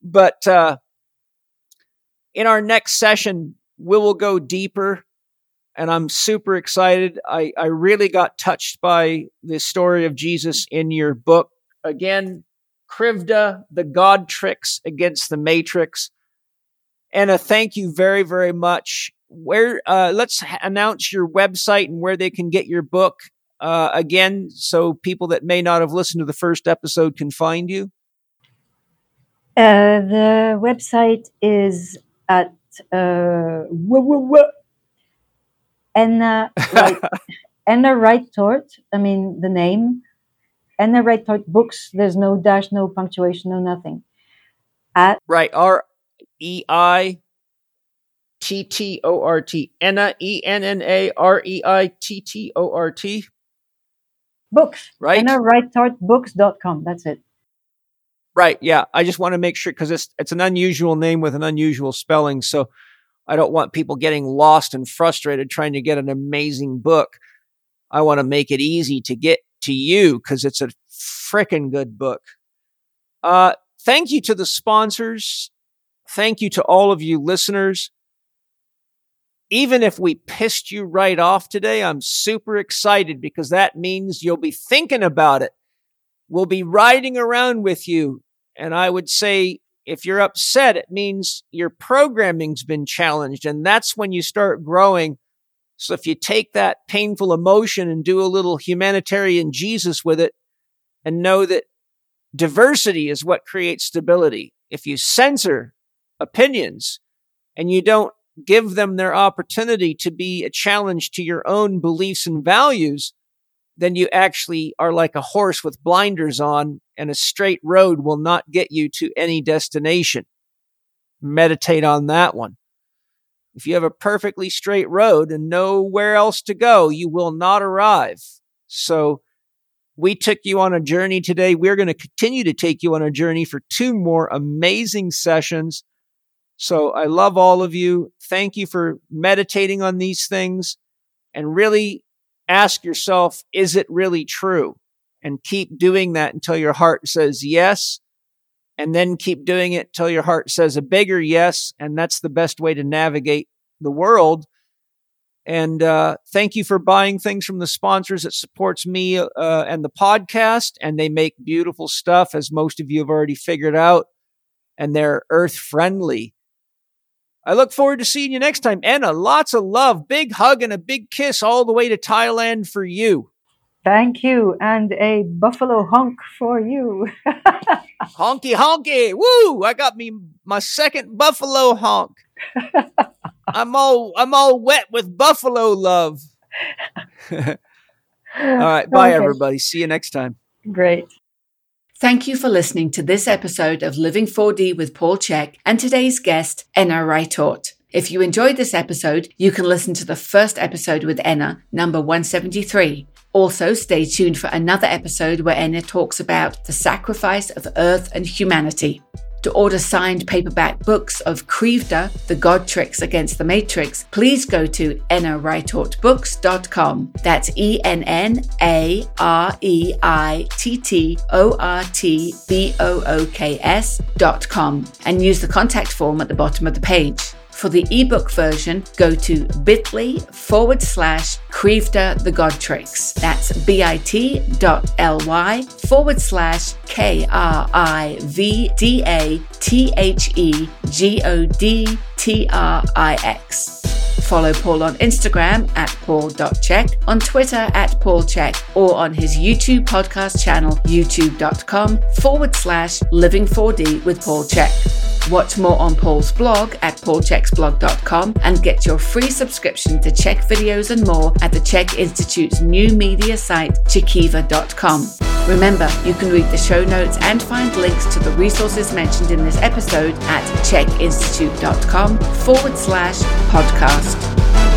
C: But uh, in our next session, we will go deeper, and I'm super excited. I, I really got touched by the story of Jesus in your book. Again, Krivda, the God tricks against the Matrix. Anna, thank you very, very much. Where uh, let's announce your website and where they can get your book uh, again, so people that may not have listened to the first episode can find you.
A: Uh, the website is at uh, wh- wh- wh- Enna right, Enna <laughs> Reittort. I mean the name Enna Reittort Books. There's no dash, no punctuation, no nothing. At
C: Right, R E I T T O R T. Enna E N N A R E I T T O R T.
A: books.
C: Right.
A: Enna Reittort Books.com. That's it.
C: Right. Yeah. I just want to make sure because it's it's an unusual name with an unusual spelling, so I don't want people getting lost and frustrated trying to get an amazing book. I want to make it easy to get to you because it's a freaking good book. Uh, thank you to the sponsors. Thank you to all of you listeners. Even if we pissed you right off today, I'm super excited because that means you'll be thinking about it. We'll be riding around with you. And I would say if you're upset, it means your programming's been challenged. And that's when you start growing. So if you take that painful emotion and do a little humanitarian Jesus with it and know that diversity is what creates stability. If you censor opinions and you don't give them their opportunity to be a challenge to your own beliefs and values, then you actually are like a horse with blinders on, and a straight road will not get you to any destination. Meditate on that one. If you have a perfectly straight road and nowhere else to go, you will not arrive. So we took you on a journey today. We're going to continue to take you on a journey for two more amazing sessions. So I love all of you. Thank you for meditating on these things and really ask yourself, is it really true? and keep doing that until your heart says yes. And then keep doing it till your heart says a bigger yes. And that's the best way to navigate the world. And uh, thank you for buying things from the sponsors that supports me uh, and the podcast. And they make beautiful stuff, as most of you have already figured out. And they're earth friendly. I look forward to seeing you next time. Anna, lots of love, big hug, and a big kiss all the way to Thailand for you.
A: Thank you, and a buffalo honk for you. <laughs>
C: honky honky, woo! I got me my second buffalo honk. <laughs> I'm all I'm all wet with buffalo love. <laughs> all right, bye okay. everybody. See you next time.
A: Great.
B: Thank you for listening to this episode of Living 4D with Paul Chek and today's guest, Enna Reittort. If you enjoyed this episode, you can listen to the first episode with Enna, number 173. Also, stay tuned for another episode where Enna talks about the sacrifice of Earth and humanity. To order signed paperback books of Krivda, The God Tricks Against the Matrix, please go to ennareittortbooks.com. That's E N N A R E I T T O R T B O O K S.com and use the contact form at the bottom of the page. For the ebook version, go to bit.ly forward slash Krivda the God Tricks. That's bit.ly forward slash K R I V D A T H E G O D T R I X. Follow Paul on Instagram at paul.chek, on Twitter at paulchek, or on his YouTube podcast channel, youtube.com forward slash living4d with Paul Chek. Watch more on Paul's blog at paulcheksblog.com and get your free subscription to Chek videos and more at the Chek Institute's new media site, chekiva.com. Remember, you can read the show notes and find links to the resources mentioned in this episode at chekinstitute.com forward slash podcast.